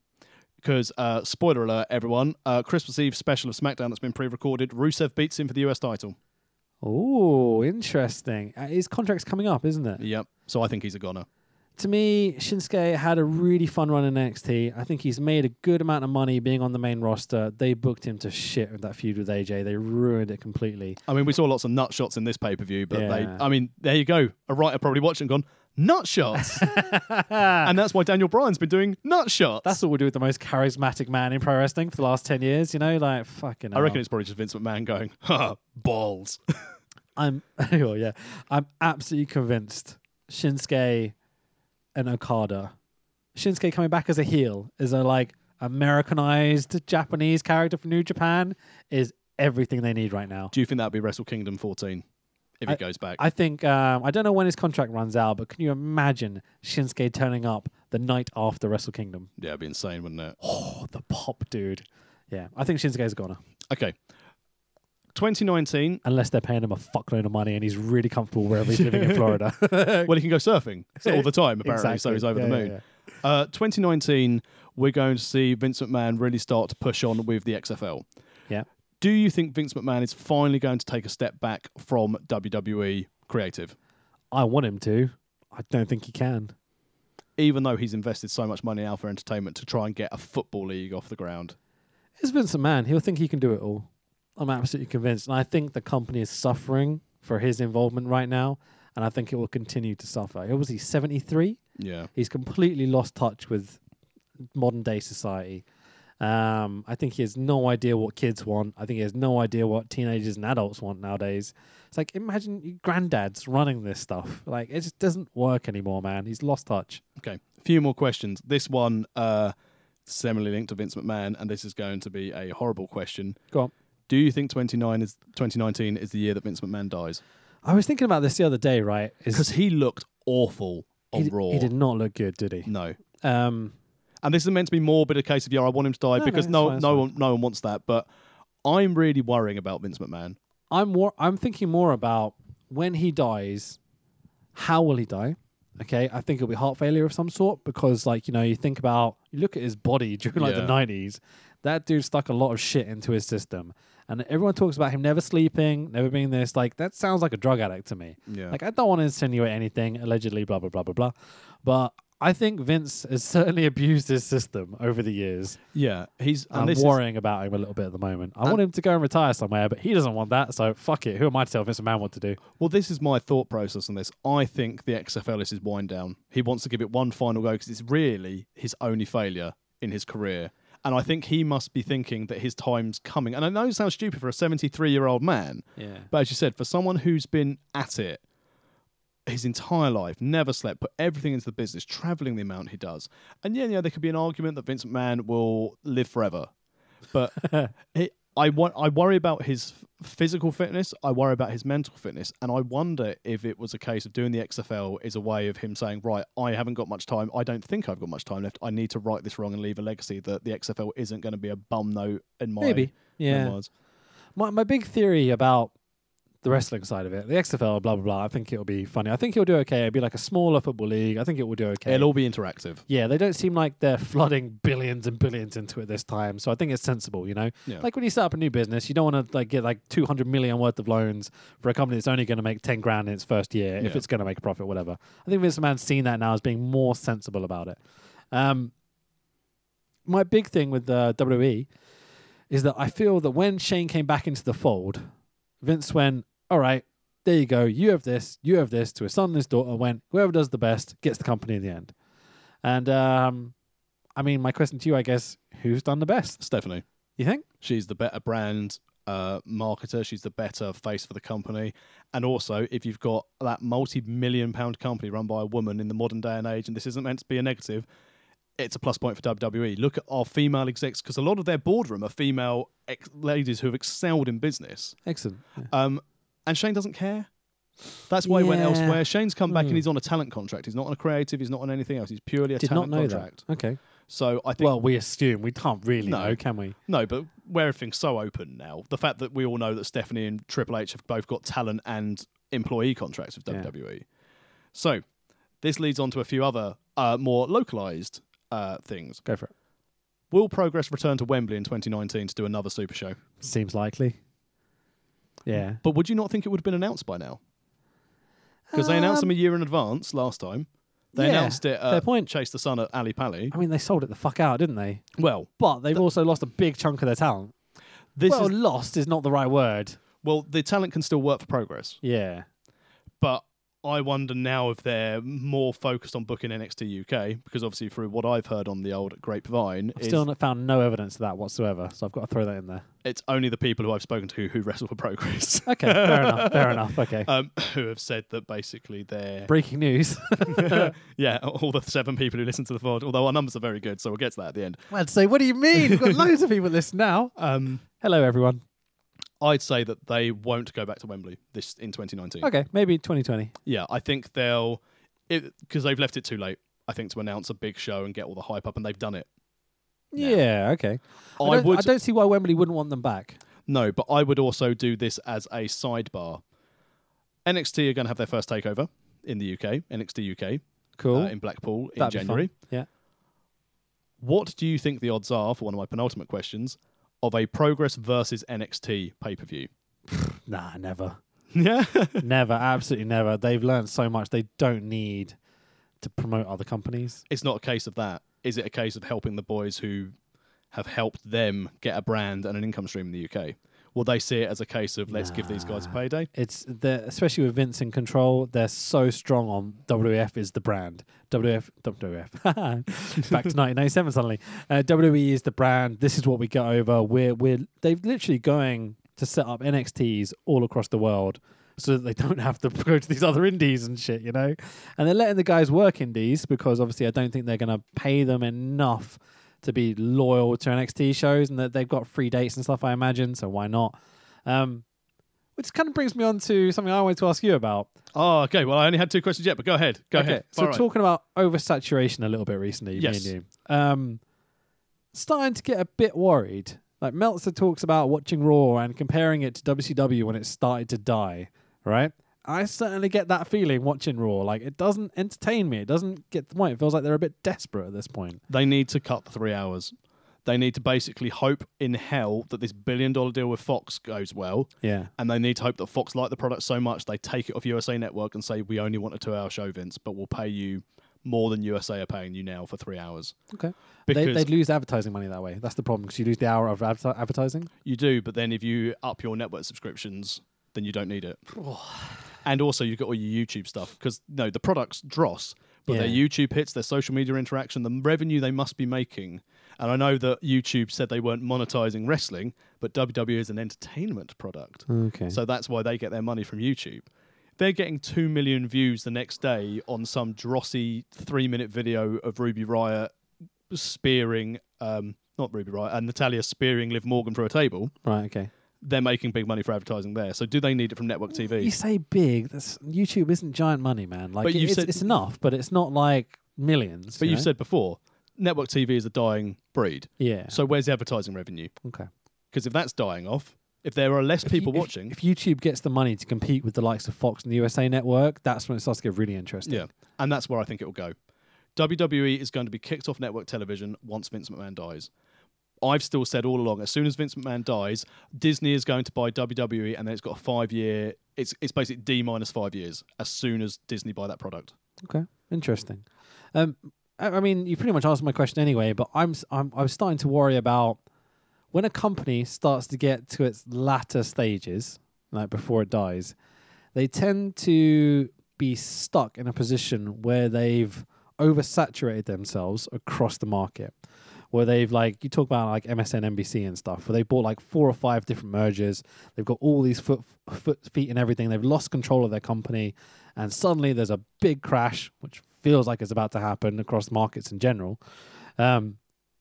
Because, uh, spoiler alert, everyone, uh, Christmas Eve special of SmackDown that's been pre recorded, Rusev beats him for the US title. Oh, interesting. Uh, his contract's coming up, isn't it? Yep. So I think he's a goner. to me, Shinsuke had a really fun run in NXT. I think he's made a good amount of money being on the main roster. They booked him to shit with that feud with AJ. They ruined it completely. I mean, we saw lots of nut shots in this pay per view, but they, I mean, there you go. A writer probably watching gone, nut shots. and that's why Daniel Bryan's been doing nut shots. That's what we do with the most charismatic man in pro wrestling for the last 10 years, you know? Like, fucking I reckon it's probably just Vince McMahon going, ha, balls. I'm, oh, yeah. I'm absolutely convinced Shinsuke and Okada, Shinsuke coming back as a heel, as a like Americanized Japanese character from New Japan, is everything they need right now. Do you think that would be Wrestle Kingdom 14 if I- it goes back? I think um, I don't know when his contract runs out, but can you imagine Shinsuke turning up the night after Wrestle Kingdom? yeah, it'd be insane, wouldn't it? Oh, the pop, dude. Yeah, I think Shinsuke's a goner. Okay. 2019, Unless they're paying him a fuckload of money and he's really comfortable wherever he's living in Florida. well, he can go surfing all the time, apparently, so he's over Yeah, the yeah, moon. yeah. Uh, 2019, we're going to see Vince McMahon really start to push on with the XFL. Do you think Vince McMahon is finally going to take a step back from WWE creative, I want him to. I don't think he can. even though he's invested so much money in Alpha Entertainment to try and get a football league off the ground? It's Vince McMahon. He'll think he can do it all. I'm absolutely convinced. And I think the company is suffering for his involvement right now. And I think it will continue to suffer. What was he, 73? Yeah. He's completely lost touch with modern day society. Um, I think he has no idea what kids want. I think he has no idea what teenagers and adults want nowadays. It's like imagine your granddad's running this stuff. Like it just doesn't work anymore, man. He's lost touch. Okay. A few more questions. This one, uh, similarly linked to Vince McMahon, and this is going to be a horrible question. Go on. Do you think 29 is 2019 is the year that Vince McMahon dies? I was thinking about this the other day, right? Because he looked awful on he, Raw. he did not look good, did he? No. Um, And this is meant to be more bit a case of yeah, I want him to die No, because no, no fine, no one no one wants that. But I'm really worrying about Vince McMahon. I'm more. I'm thinking more about when he dies. How will he die? Okay, I think it'll be heart failure of some sort because, like, you know, you think about, you look at his body during like the '90s. That dude stuck a lot of shit into his system, and everyone talks about him never sleeping, never being this. Like, that sounds like a drug addict to me. Yeah. Like, I don't want to insinuate anything, allegedly, blah blah blah blah blah, but I think Vince has certainly abused his system over the years. yeah, he's and I'm this is- worrying about him a little bit at the moment. I want him to go and retire somewhere, but he doesn't want that. So fuck it. Who am I to tell Vince McMahon what to do? well, this is my thought process on this. I think the XFL is his wind down. He wants to give it one final go because it's really his only failure in his career. And I think he must be thinking that his time's coming. And I know it sounds stupid for a 73 year old man, Yeah. But as you said, for someone who's been at it his entire life, never slept, put everything into the business, traveling the amount he does, and yeah, yeah, there could be an argument that Vince McMahon will live forever, but I want, I worry about his physical fitness. I worry about his mental fitness, and I wonder if it was a case of doing the XFL is a way of him saying, right, I haven't got much time. I don't think I've got much time left. I need to right this wrong and leave a legacy that the XFL isn't going to be a bum note in my Maybe. Yeah. memoirs. My my big theory about the wrestling side of it, the XFL, blah blah blah. I think it'll be funny. I think it'll do okay. It'll be like a smaller football league. I think it will do okay. It'll all be interactive. yeah, they don't seem like they're flooding billions and billions into it this time. So I think it's sensible, you know? Yeah. Like when you set up a new business, you don't want to like get like 200 million worth of loans for a company that's only going to make 10 grand in its first year if it's going to make a profit, whatever. I think Vince McMahon's seen that now as being more sensible about it. Um, my big thing with uh, WWE is that I feel that when Shane came back into the fold, Vince went, all right, there you go. You have this, you have this to his son and his daughter. Went, whoever does the best gets the company in the end. And um, I mean, my question to you, I guess, who's done the best? Stephanie. You think? She's the better brand uh, marketer. She's the better face for the company. And also, if you've got that multi-million pound company run by a woman in the modern day and age, and this isn't meant to be a negative, it's a plus point for WWE. Look at our female execs because a lot of their boardroom are female ex- ladies who have excelled in business. Excellent. Yeah. Um, and Shane doesn't care. That's why he went Yeah. elsewhere. Shane's come back Hmm. and he's on a talent contract. He's not on a creative. He's not on anything else. He's purely a Did not talent know contract. that. Okay. So I think Well, we assume we can't really No. know, can we? No, but where everything's so open now, the fact that we all know that Stephanie and Triple H have both got talent and employee contracts with Yeah. WWE. So this leads on to a few other uh, more localized uh, things. Go for it. Will Progress return to Wembley in 2019 to do another Super Show? Seems likely. Yeah. But would you not think it would have been announced by now? Because they announced them a um, year in advance last time. They Yeah, announced it fair point. Chase the Sun at Ali Pali. I mean, they sold it the fuck out, didn't they? Well, But they've also lost a big chunk of their talent. this well, is lost is not the right word. well, the talent can still work for progress, Yeah. but I wonder now if they're more focused on booking NXT UK because obviously through what I've heard on the old Grapevine, I've is still not found no evidence of that whatsoever, so I've got to throw that in there. it's only the people who I've spoken to who wrestle for progress. Okay, fair enough. Fair enough. Okay. Um, who have said that basically they're Breaking news. yeah all the seven people who listen to the pod although our numbers are very good so we'll get to that at the end I'd say, what do you mean? We've got loads of people listening now. um, Hello, everyone. I'd say that they won't go back to Wembley this in 2019 Okay, maybe 2020. yeah I think they'll because they've left it too late I think to announce a big show and get all the hype up and they've done it Yeah, okay. I, I don't, would I don't see why Wembley wouldn't want them back. no but I would also do this as a sidebar NXT are going to have their first takeover in the UK NXT UK Cool. uh, in Blackpool in That'd be fun. January Yeah. What do you think the odds are for one of my penultimate questions of a Progress versus NXT pay per view? Nah, never. Yeah. never. Absolutely never. They've learned so much. They don't need to promote other companies. it's not a case of that. Is it a case of helping the boys who have helped them get a brand and an income stream in the UK? Will they see it as a case of let's give these guys a payday? It's the especially with Vince in control. They're so strong on WWF is the brand. WWF, WWF. Back to 1997 suddenly. Uh, WWE is the brand. This is what we get over. We're we're they've literally going to set up NXTs all across the world so that they don't have to go to these other indies and shit, you know. And they're letting the guys work indies because obviously I don't think they're going to pay them enough to be loyal to NXT shows and that they've got free dates and stuff. I imagine so. Why not? Um, which kind of brings me on to something I wanted to ask you about. Oh, okay. Well, I only had two questions yet, but go ahead. Go okay, ahead. so away. talking about oversaturation a little bit recently, Yes. me and you, um, starting to get a bit worried. Like Meltzer talks about watching Raw and comparing it to WCW when it started to die, right? I certainly get that feeling watching Raw. Like it doesn't entertain me. It doesn't get the point. It feels like they're a bit desperate at this point. they need to cut the three hours. They need to basically hope in hell that this billion dollar deal with Fox goes well. Yeah. And they need to hope that Fox like the product so much they take it off USA Network and say, we only want a two hour show, Vince, but we'll pay you more than USA are paying you now for three hours. Okay. Because They, they'd lose advertising money that way. That's the problem because you lose the hour of adver- advertising. you do, but then if you up your network subscriptions, then you don't need it. And also, you've got all your YouTube stuff because no, the product's dross, but their YouTube hits, their social media interaction, the revenue they must be making. And I know that YouTube said they weren't monetizing wrestling, but WWE is an entertainment product. Okay. So that's why they get their money from YouTube. They're getting 2 million views the next day on some drossy three minute video of Ruby Riott spearing, um, not Ruby Riott, and Natalya spearing Liv Morgan through a table. right. Okay. They're making big money for advertising there. So do they need it from network TV? You say big. That's YouTube isn't giant money, man. Like But it- it's, said- it's enough, but it's not like millions. but you you've know? said before, network TV is a dying breed. yeah. So where's the advertising revenue? okay. Because if that's dying off, if there are less If you- people if- watching, If YouTube gets the money to compete with the likes of Fox and the USA Network, that's when it starts to get really interesting. Yeah, and that's where I think it will go. WWE is going to be kicked off network television once Vince McMahon dies. I've still said all along, as soon as Vince McMahon dies, Disney is going to buy WWE, and then it's got a five year. It's it's basically D minus five years as soon as Disney buy that product. Okay. Interesting. Um, I, I mean, you pretty much answered my question anyway, but I'm I'm I was starting to worry about when a company starts to get to its latter stages, like before it dies, they tend to be stuck in a position where they've oversaturated themselves across the market. Where they've like you talk about like MSN, NBC and stuff, where they bought like four or five different mergers. They've got all these foot, foot feet and everything. They've lost control of their company, and suddenly there's a big crash, which feels like it's about to happen across markets in general. Um,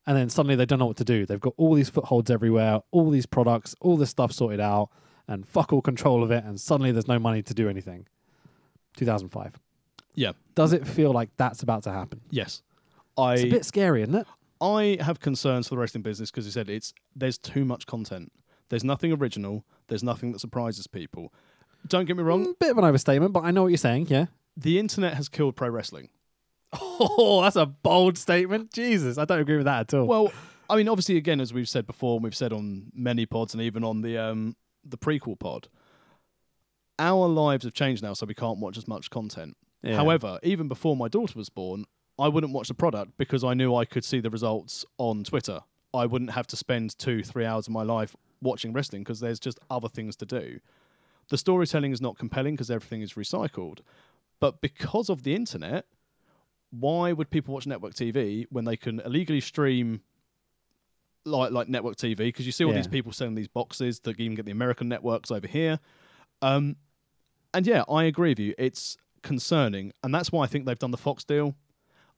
and then suddenly they don't know what to do. They've got all these footholds everywhere, all these products, all this stuff sorted out, and fuck all control of it. And suddenly there's no money to do anything. 2005. Yeah. Does it feel like that's about to happen? Yes, I, It's a bit scary, isn't it? I have concerns for the wrestling business because you said it's there's too much content. There's nothing original. There's nothing that surprises people. Don't get me wrong. Mm, bit of an overstatement, but I know what you're saying. Yeah. The internet has killed pro wrestling. Oh, that's a bold statement. Jesus, I don't agree with that at all. Well, I mean, obviously, again, as we've said before, and we've said on many pods and even on the um, the prequel pod, our lives have changed now, so we can't watch as much content. Yeah. However, even before my daughter was born, I wouldn't watch the product because I knew I could see the results on Twitter. I wouldn't have to spend two, three hours of my life watching wrestling because there's just other things to do. The storytelling is not compelling because everything is recycled. But because of the internet, why would people watch network TV when they can illegally stream like like network TV? Because you see all these people selling these boxes that even get the American networks over here. Um, and yeah, I agree with you. It's concerning, and that's why I think they've done the Fox deal.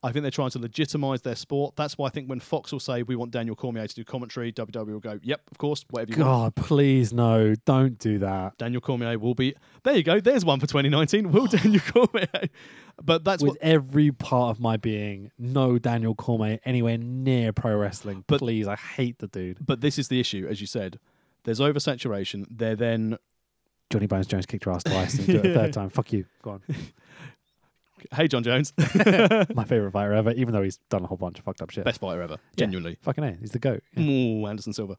I think they're trying to legitimize their sport. That's why I think when Fox will say we want Daniel Cormier to do commentary, WWE will go, "Yep, of course, whatever you want." God, please no, don't do that. Daniel Cormier will be there. You go. There's one for 2019. Will Daniel Cormier? But that's With what. every part of my being, no Daniel Cormier anywhere near pro wrestling. But- please, I hate the dude. But this is the issue, as you said. There's oversaturation. They're then Johnny Bones Jones kicked your ass twice and do it a third time. Fuck you. Go on. hey Jon Jones, My favorite fighter ever, even though he's done a whole bunch of fucked up shit. best fighter ever, Yeah. genuinely. Fucking A. He's the GOAT. Yeah. Ooh, Anderson Silva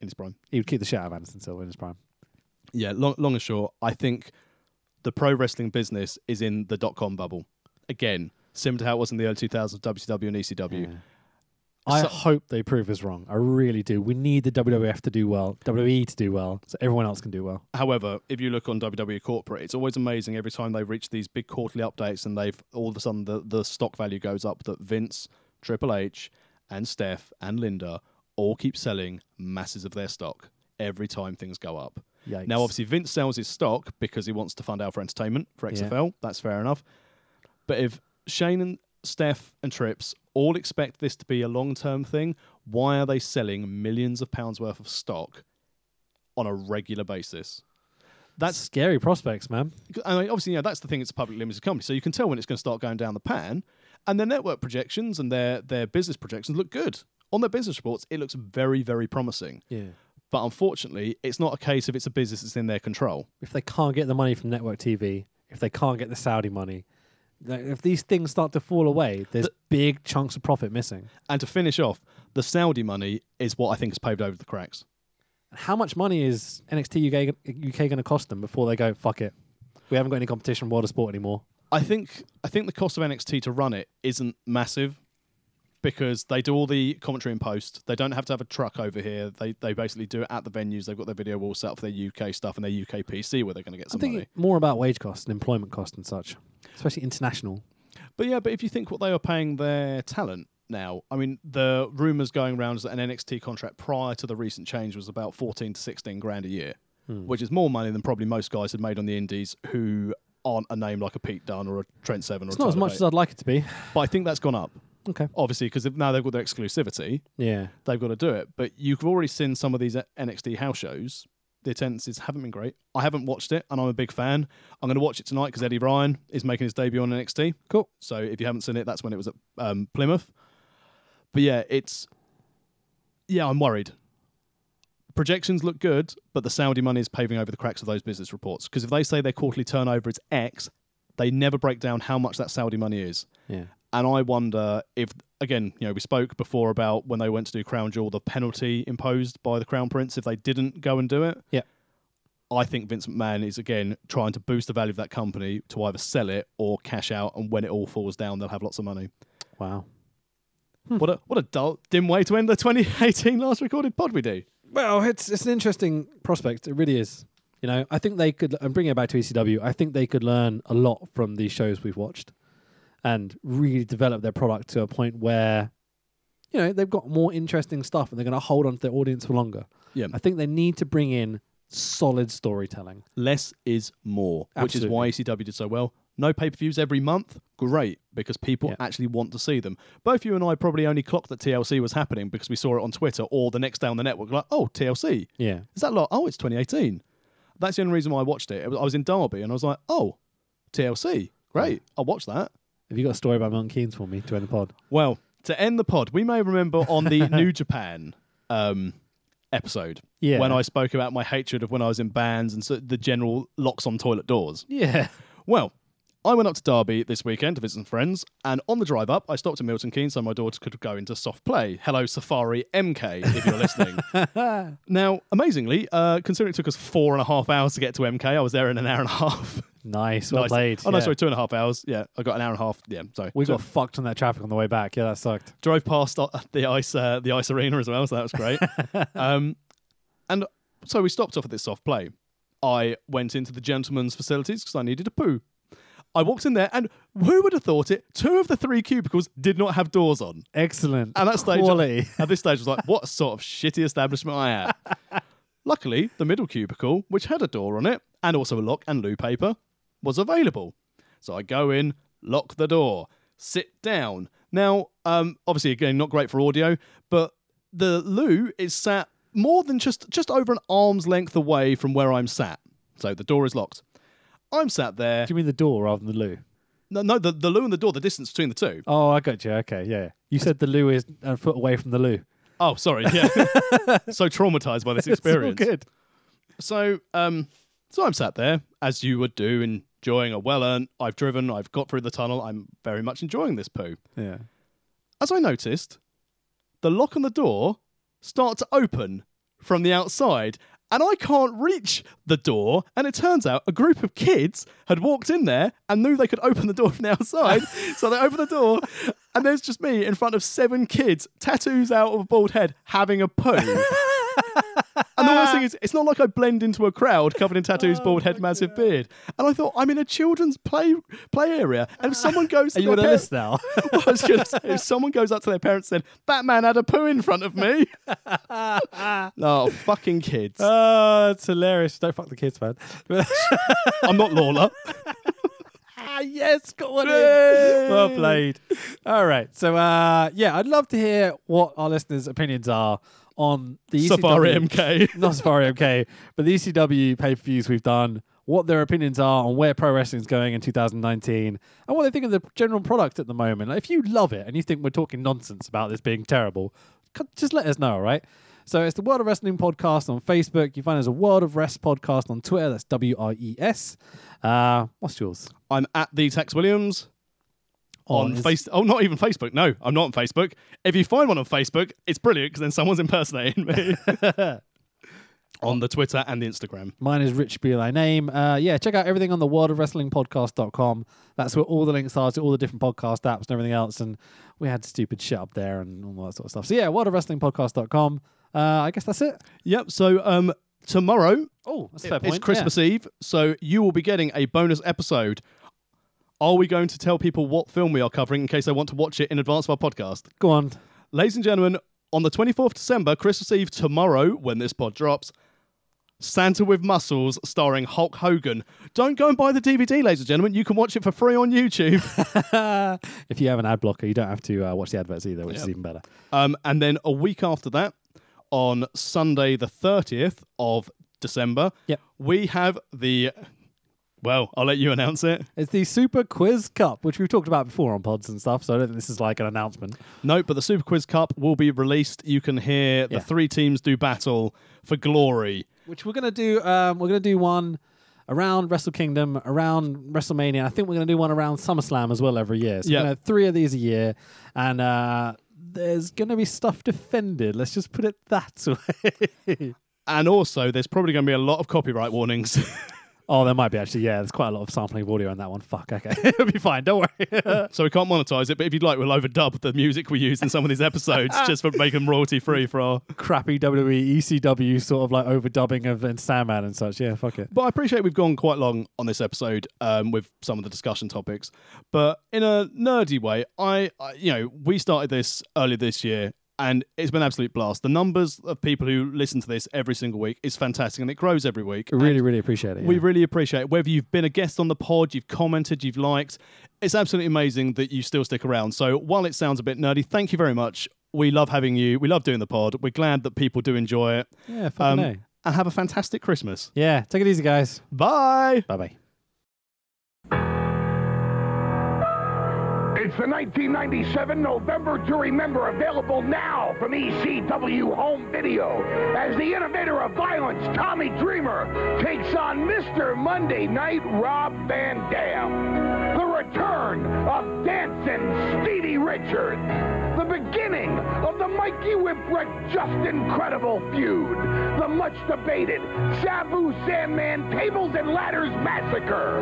in his prime. He would keep the shit out of Anderson Silva in his prime. Yeah, long, long and short, I think the pro wrestling business is in the dot com bubble. Again, similar to how it was in the early 2000s, WCW and ECW. Yeah. I So- hope they prove us wrong. I really do. We need the WWF to do well, WWE to do well, so everyone else can do well. However, if you look on WWE corporate, it's always amazing every time they reach these big quarterly updates and they've all of a sudden the, the stock value goes up that Vince, Triple H, and Steph and Linda all keep selling masses of their stock every time things go up. Yikes. Now, obviously, Vince sells his stock because he wants to fund Alpha Entertainment for Yeah. XFL. That's fair enough. But if Shane and Steph and Trips all expect this to be a long term thing, why are they selling millions of pounds worth of stock on a regular basis? that's scary prospects, man. I mean, obviously, you know, that's the thing. It's a public limited company, so you can tell when it's going to start going down the pan. And their network projections and their their business projections look good on their business reports. It looks very very promising. Yeah. But unfortunately, it's not a case of it's a business that's in their control. If they can't get the money from network TV, if they can't get the Saudi money, like, if these things start to fall away, there's The- big chunks of profit missing. And to finish off, the Saudi money is what I think has paved over the cracks. How much money is NXT UK, UK going to cost them before they go, fuck it? We haven't got any competition in World of Sport anymore. I think I think the cost of NXT to run it isn't massive because they do all the commentary in post. They don't have to have a truck over here. They they basically do it at the venues. They've got their video wall set up for their UK stuff and their UK PC where they're going to get I'm some thinking money. more about wage costs and employment costs and such, especially international. But yeah, but if you think what they are paying their talent now, I mean, the rumours going around is that an NXT contract prior to the recent change was about 14 to 16 grand a year, Hmm. which is more money than probably most guys had made on the indies who aren't a name like a Pete Dunne or a Trent Seven or It's not as much as I'd like it to be. But I think that's gone up, Okay. obviously, because now they've got their exclusivity. Yeah. They've got to do it. But you've already seen some of these NXT house shows. The attendances haven't been great. I haven't watched it, and I'm a big fan. I'm going to watch it tonight because Eddie Ryan is making his debut on NXT. Cool. So if you haven't seen it, that's when it was at um, Plymouth. But yeah, it's yeah, I'm worried. Projections look good, but the Saudi money is paving over the cracks of those business reports. Because if they say their quarterly turnover is X, they never break down how much that Saudi money is. Yeah. And I wonder if, again, you know, we spoke before about when they went to do Crown Jewel, the penalty imposed by the Crown Prince if they didn't go and do it. Yeah. I think Vince McMahon is again trying to boost the value of that company to either sell it or cash out, and when it all falls down, they'll have lots of money. Wow. Hmm. What a what a dull, dim way to end the 2018 last recorded pod we do. Well, it's it's an interesting prospect. It really is. You know, I think they could. And bringing it back to ECW, I think they could learn a lot from these shows we've watched, and really develop their product to a point where, you know, they've got more interesting stuff, and they're going to hold on to their audience for longer. Yeah, I think they need to bring in solid storytelling. less is more, which is why ECW did so well. No pay per views every month, great, because people Yeah. actually want to see them. Both you and I probably only clocked that TLC was happening because we saw it on Twitter or the next day on the network. Like, oh, TLC. Yeah. Is that lot? Oh, it's 2018. That's the only reason why I watched it. It was- I was in Derby and I was like, oh, TLC. Great. I'll watch that. Have you got a story about Mount Keynes for me to end the pod? Well, to end the pod, we may remember on the New Japan um, episode Yeah. when I spoke about my hatred of when I was in bands and so the general locks on toilet doors. Yeah. Well, I went up to Derby this weekend to visit some friends, and on the drive up, I stopped at Milton Keynes so my daughter could go into soft play. Hello, Safari MK, if you're listening. now, amazingly, uh, considering it took us four and a half hours to get to MK, I was there in an hour and a half. Nice. Well Nice. played. Oh no, yeah. sorry, two and a half hours. Yeah, I got an hour and a half. Yeah, sorry. We got fucked on that traffic on the way back. Yeah, that sucked. drove past uh, the ice uh, the ice arena as well, so that was great. um, and so we stopped off at this soft play. I went into the gentleman's facilities because I needed a poo. I walked in there, and who would have thought it? Two of the three cubicles did not have doors on. Excellent. At that stage, Quality. at this stage, I was like, "What sort of shitty establishment I am?" Luckily, the middle cubicle, which had a door on it and also a lock and loo paper, was available. So I go in, lock the door, sit down. Now, um, obviously, again, not great for audio, but the loo is sat more than just just over an arm's length away from where I'm sat. So the door is locked. I'm sat there. Do you mean the door rather than the loo? No, no, the, the loo and the door, the distance between the two. Oh, I got you. Okay, yeah. You said the loo is a foot away from the loo. Oh, sorry. Yeah. so traumatized by this experience. It's all good. So, um, so I'm sat there as you would do, enjoying a well earned. I've driven. I've got through the tunnel. I'm very much enjoying this poo. Yeah. As I noticed, the lock on the door start to open from the outside, and I can't reach the door. And it turns out a group of kids had walked in there and knew they could open the door from the outside, so they opened the door. And there's just me in front of seven kids, tattoos out of a bald head, having a poo. And the worst thing is, it's not like I blend into a crowd covered in tattoos, Oh bald head, massive beard. And I thought I'm in a children's play play area, and if someone goes, Are you on a list now? I was if someone goes up to their parents and said, "Batman had a poo in front of me," oh fucking kids! oh, it's hilarious. Don't fuck the kids, man. I'm not Lawler. ah, yes, got one Yay! in. Well played. All right. So, uh, yeah, I'd love to hear what our listeners' opinions are on the Safari ECW MK. not Safari okay, but the ECW pay per views we've done, what their opinions are on where pro wrestling is going in 2019, and what they think of the general product at the moment. Like, if you love it and you think we're talking nonsense about this being terrible, just let us know, all right? So it's the World of Wrestling podcast on Facebook. You find us a World of Rest podcast on Twitter. That's W R E S. Uh, what's yours? I'm at the Tex Williams on is- face. Oh, not even Facebook. No, I'm not on Facebook. If you find one on Facebook, it's brilliant because then someone's impersonating me. on the Twitter and the Instagram. Mine is Rich Be Thy Name. Uh, yeah, check out everything on the world of wrestling podcast.com. That's where all the links are to all the different podcast apps and everything else. And we had stupid shit up there and all that sort of stuff. So yeah, world of wrestling podcast.com. Uh, I guess that's it. Yep. So um, tomorrow Oh, that's fair point. it's Christmas Eve, so you will be getting a bonus episode. Are we going to tell people what film we are covering in case they want to watch it in advance of our podcast? Go on. Ladies and gentlemen, on the 24th of December, Christmas Eve tomorrow, when this pod drops, Santa with Muscles starring Hulk Hogan. Don't go and buy the DVD, ladies and gentlemen. You can watch it for free on YouTube. if you have an ad blocker, you don't have to uh, watch the adverts either, which is even better. um, and then a week after that, on Sunday the 30th of December, Yep. we have the. Well, I'll let you announce it. It's the Super Quiz Cup, which we've talked about before on pods and stuff. So I don't think this is like an announcement. No, but the Super Quiz Cup will be released. You can hear the Yeah. three teams do battle for glory. which we're gonna do. Um, we're gonna do one around Wrestle Kingdom, around WrestleMania. I think we're gonna do one around SummerSlam as well every year. So Yeah. we're gonna have three of these a year, and uh, there's gonna be stuff defended. Let's just put it that way. And also, there's probably going to be a lot of copyright warnings. oh, there might be actually. Yeah, there's quite a lot of sampling of audio in that one. Fuck. Okay, it'll be fine. Don't worry. so we can't monetize it. But if you'd like, we'll overdub the music we use in some of these episodes just for make them royalty free for our. Crappy WWE ECW sort of like overdubbing of and Sandman and such. Yeah, fuck it. But I appreciate we've gone quite long on this episode um, with some of the discussion topics. But in a nerdy way, I, I, you know, we started this earlier this year. And it's been an absolute blast. The numbers of people who listen to this every single week is fantastic, and it grows every week. We really, really appreciate it. We really appreciate it. Whether you've been a guest on the pod, you've commented, you've liked, it's absolutely amazing that you still stick around. So while it sounds a bit nerdy, thank you very much. We love having you. We love doing the pod. We're glad that people do enjoy it. yeah, fucking Um, and have a fantastic Christmas. Yeah, take it easy, guys. Bye. Bye bye. It's the 1997 November to Remember, available now from ECW Home Video, as the innovator of violence, Tommy Dreamer, takes on Mr. Monday Night Rob Van Dam. The return of Dancing Stevie Richards. The beginning of the Mikey Whipwreck Justin Credible feud. The much debated Sabu Sandman Tables and Ladders Massacre.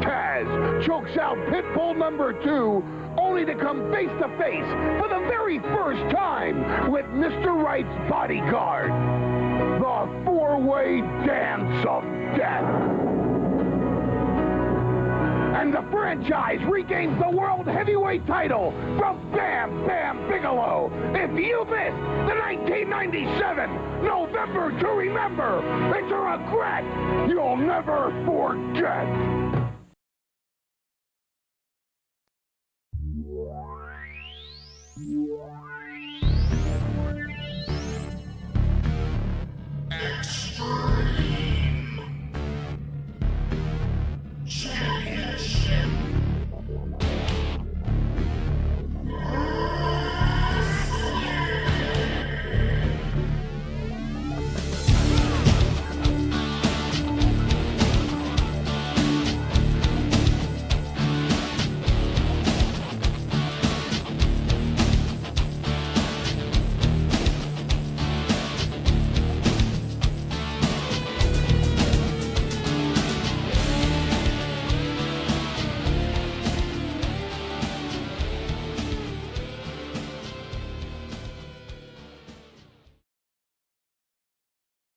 Taz chokes out Pitbull number two, only to come face to face for the very first time with Mr. Wright's bodyguard. The four-way dance of death and the franchise regains the World Heavyweight title from Bam Bam Bigelow. If you missed the 1997 November to remember, it's a regret you'll never forget.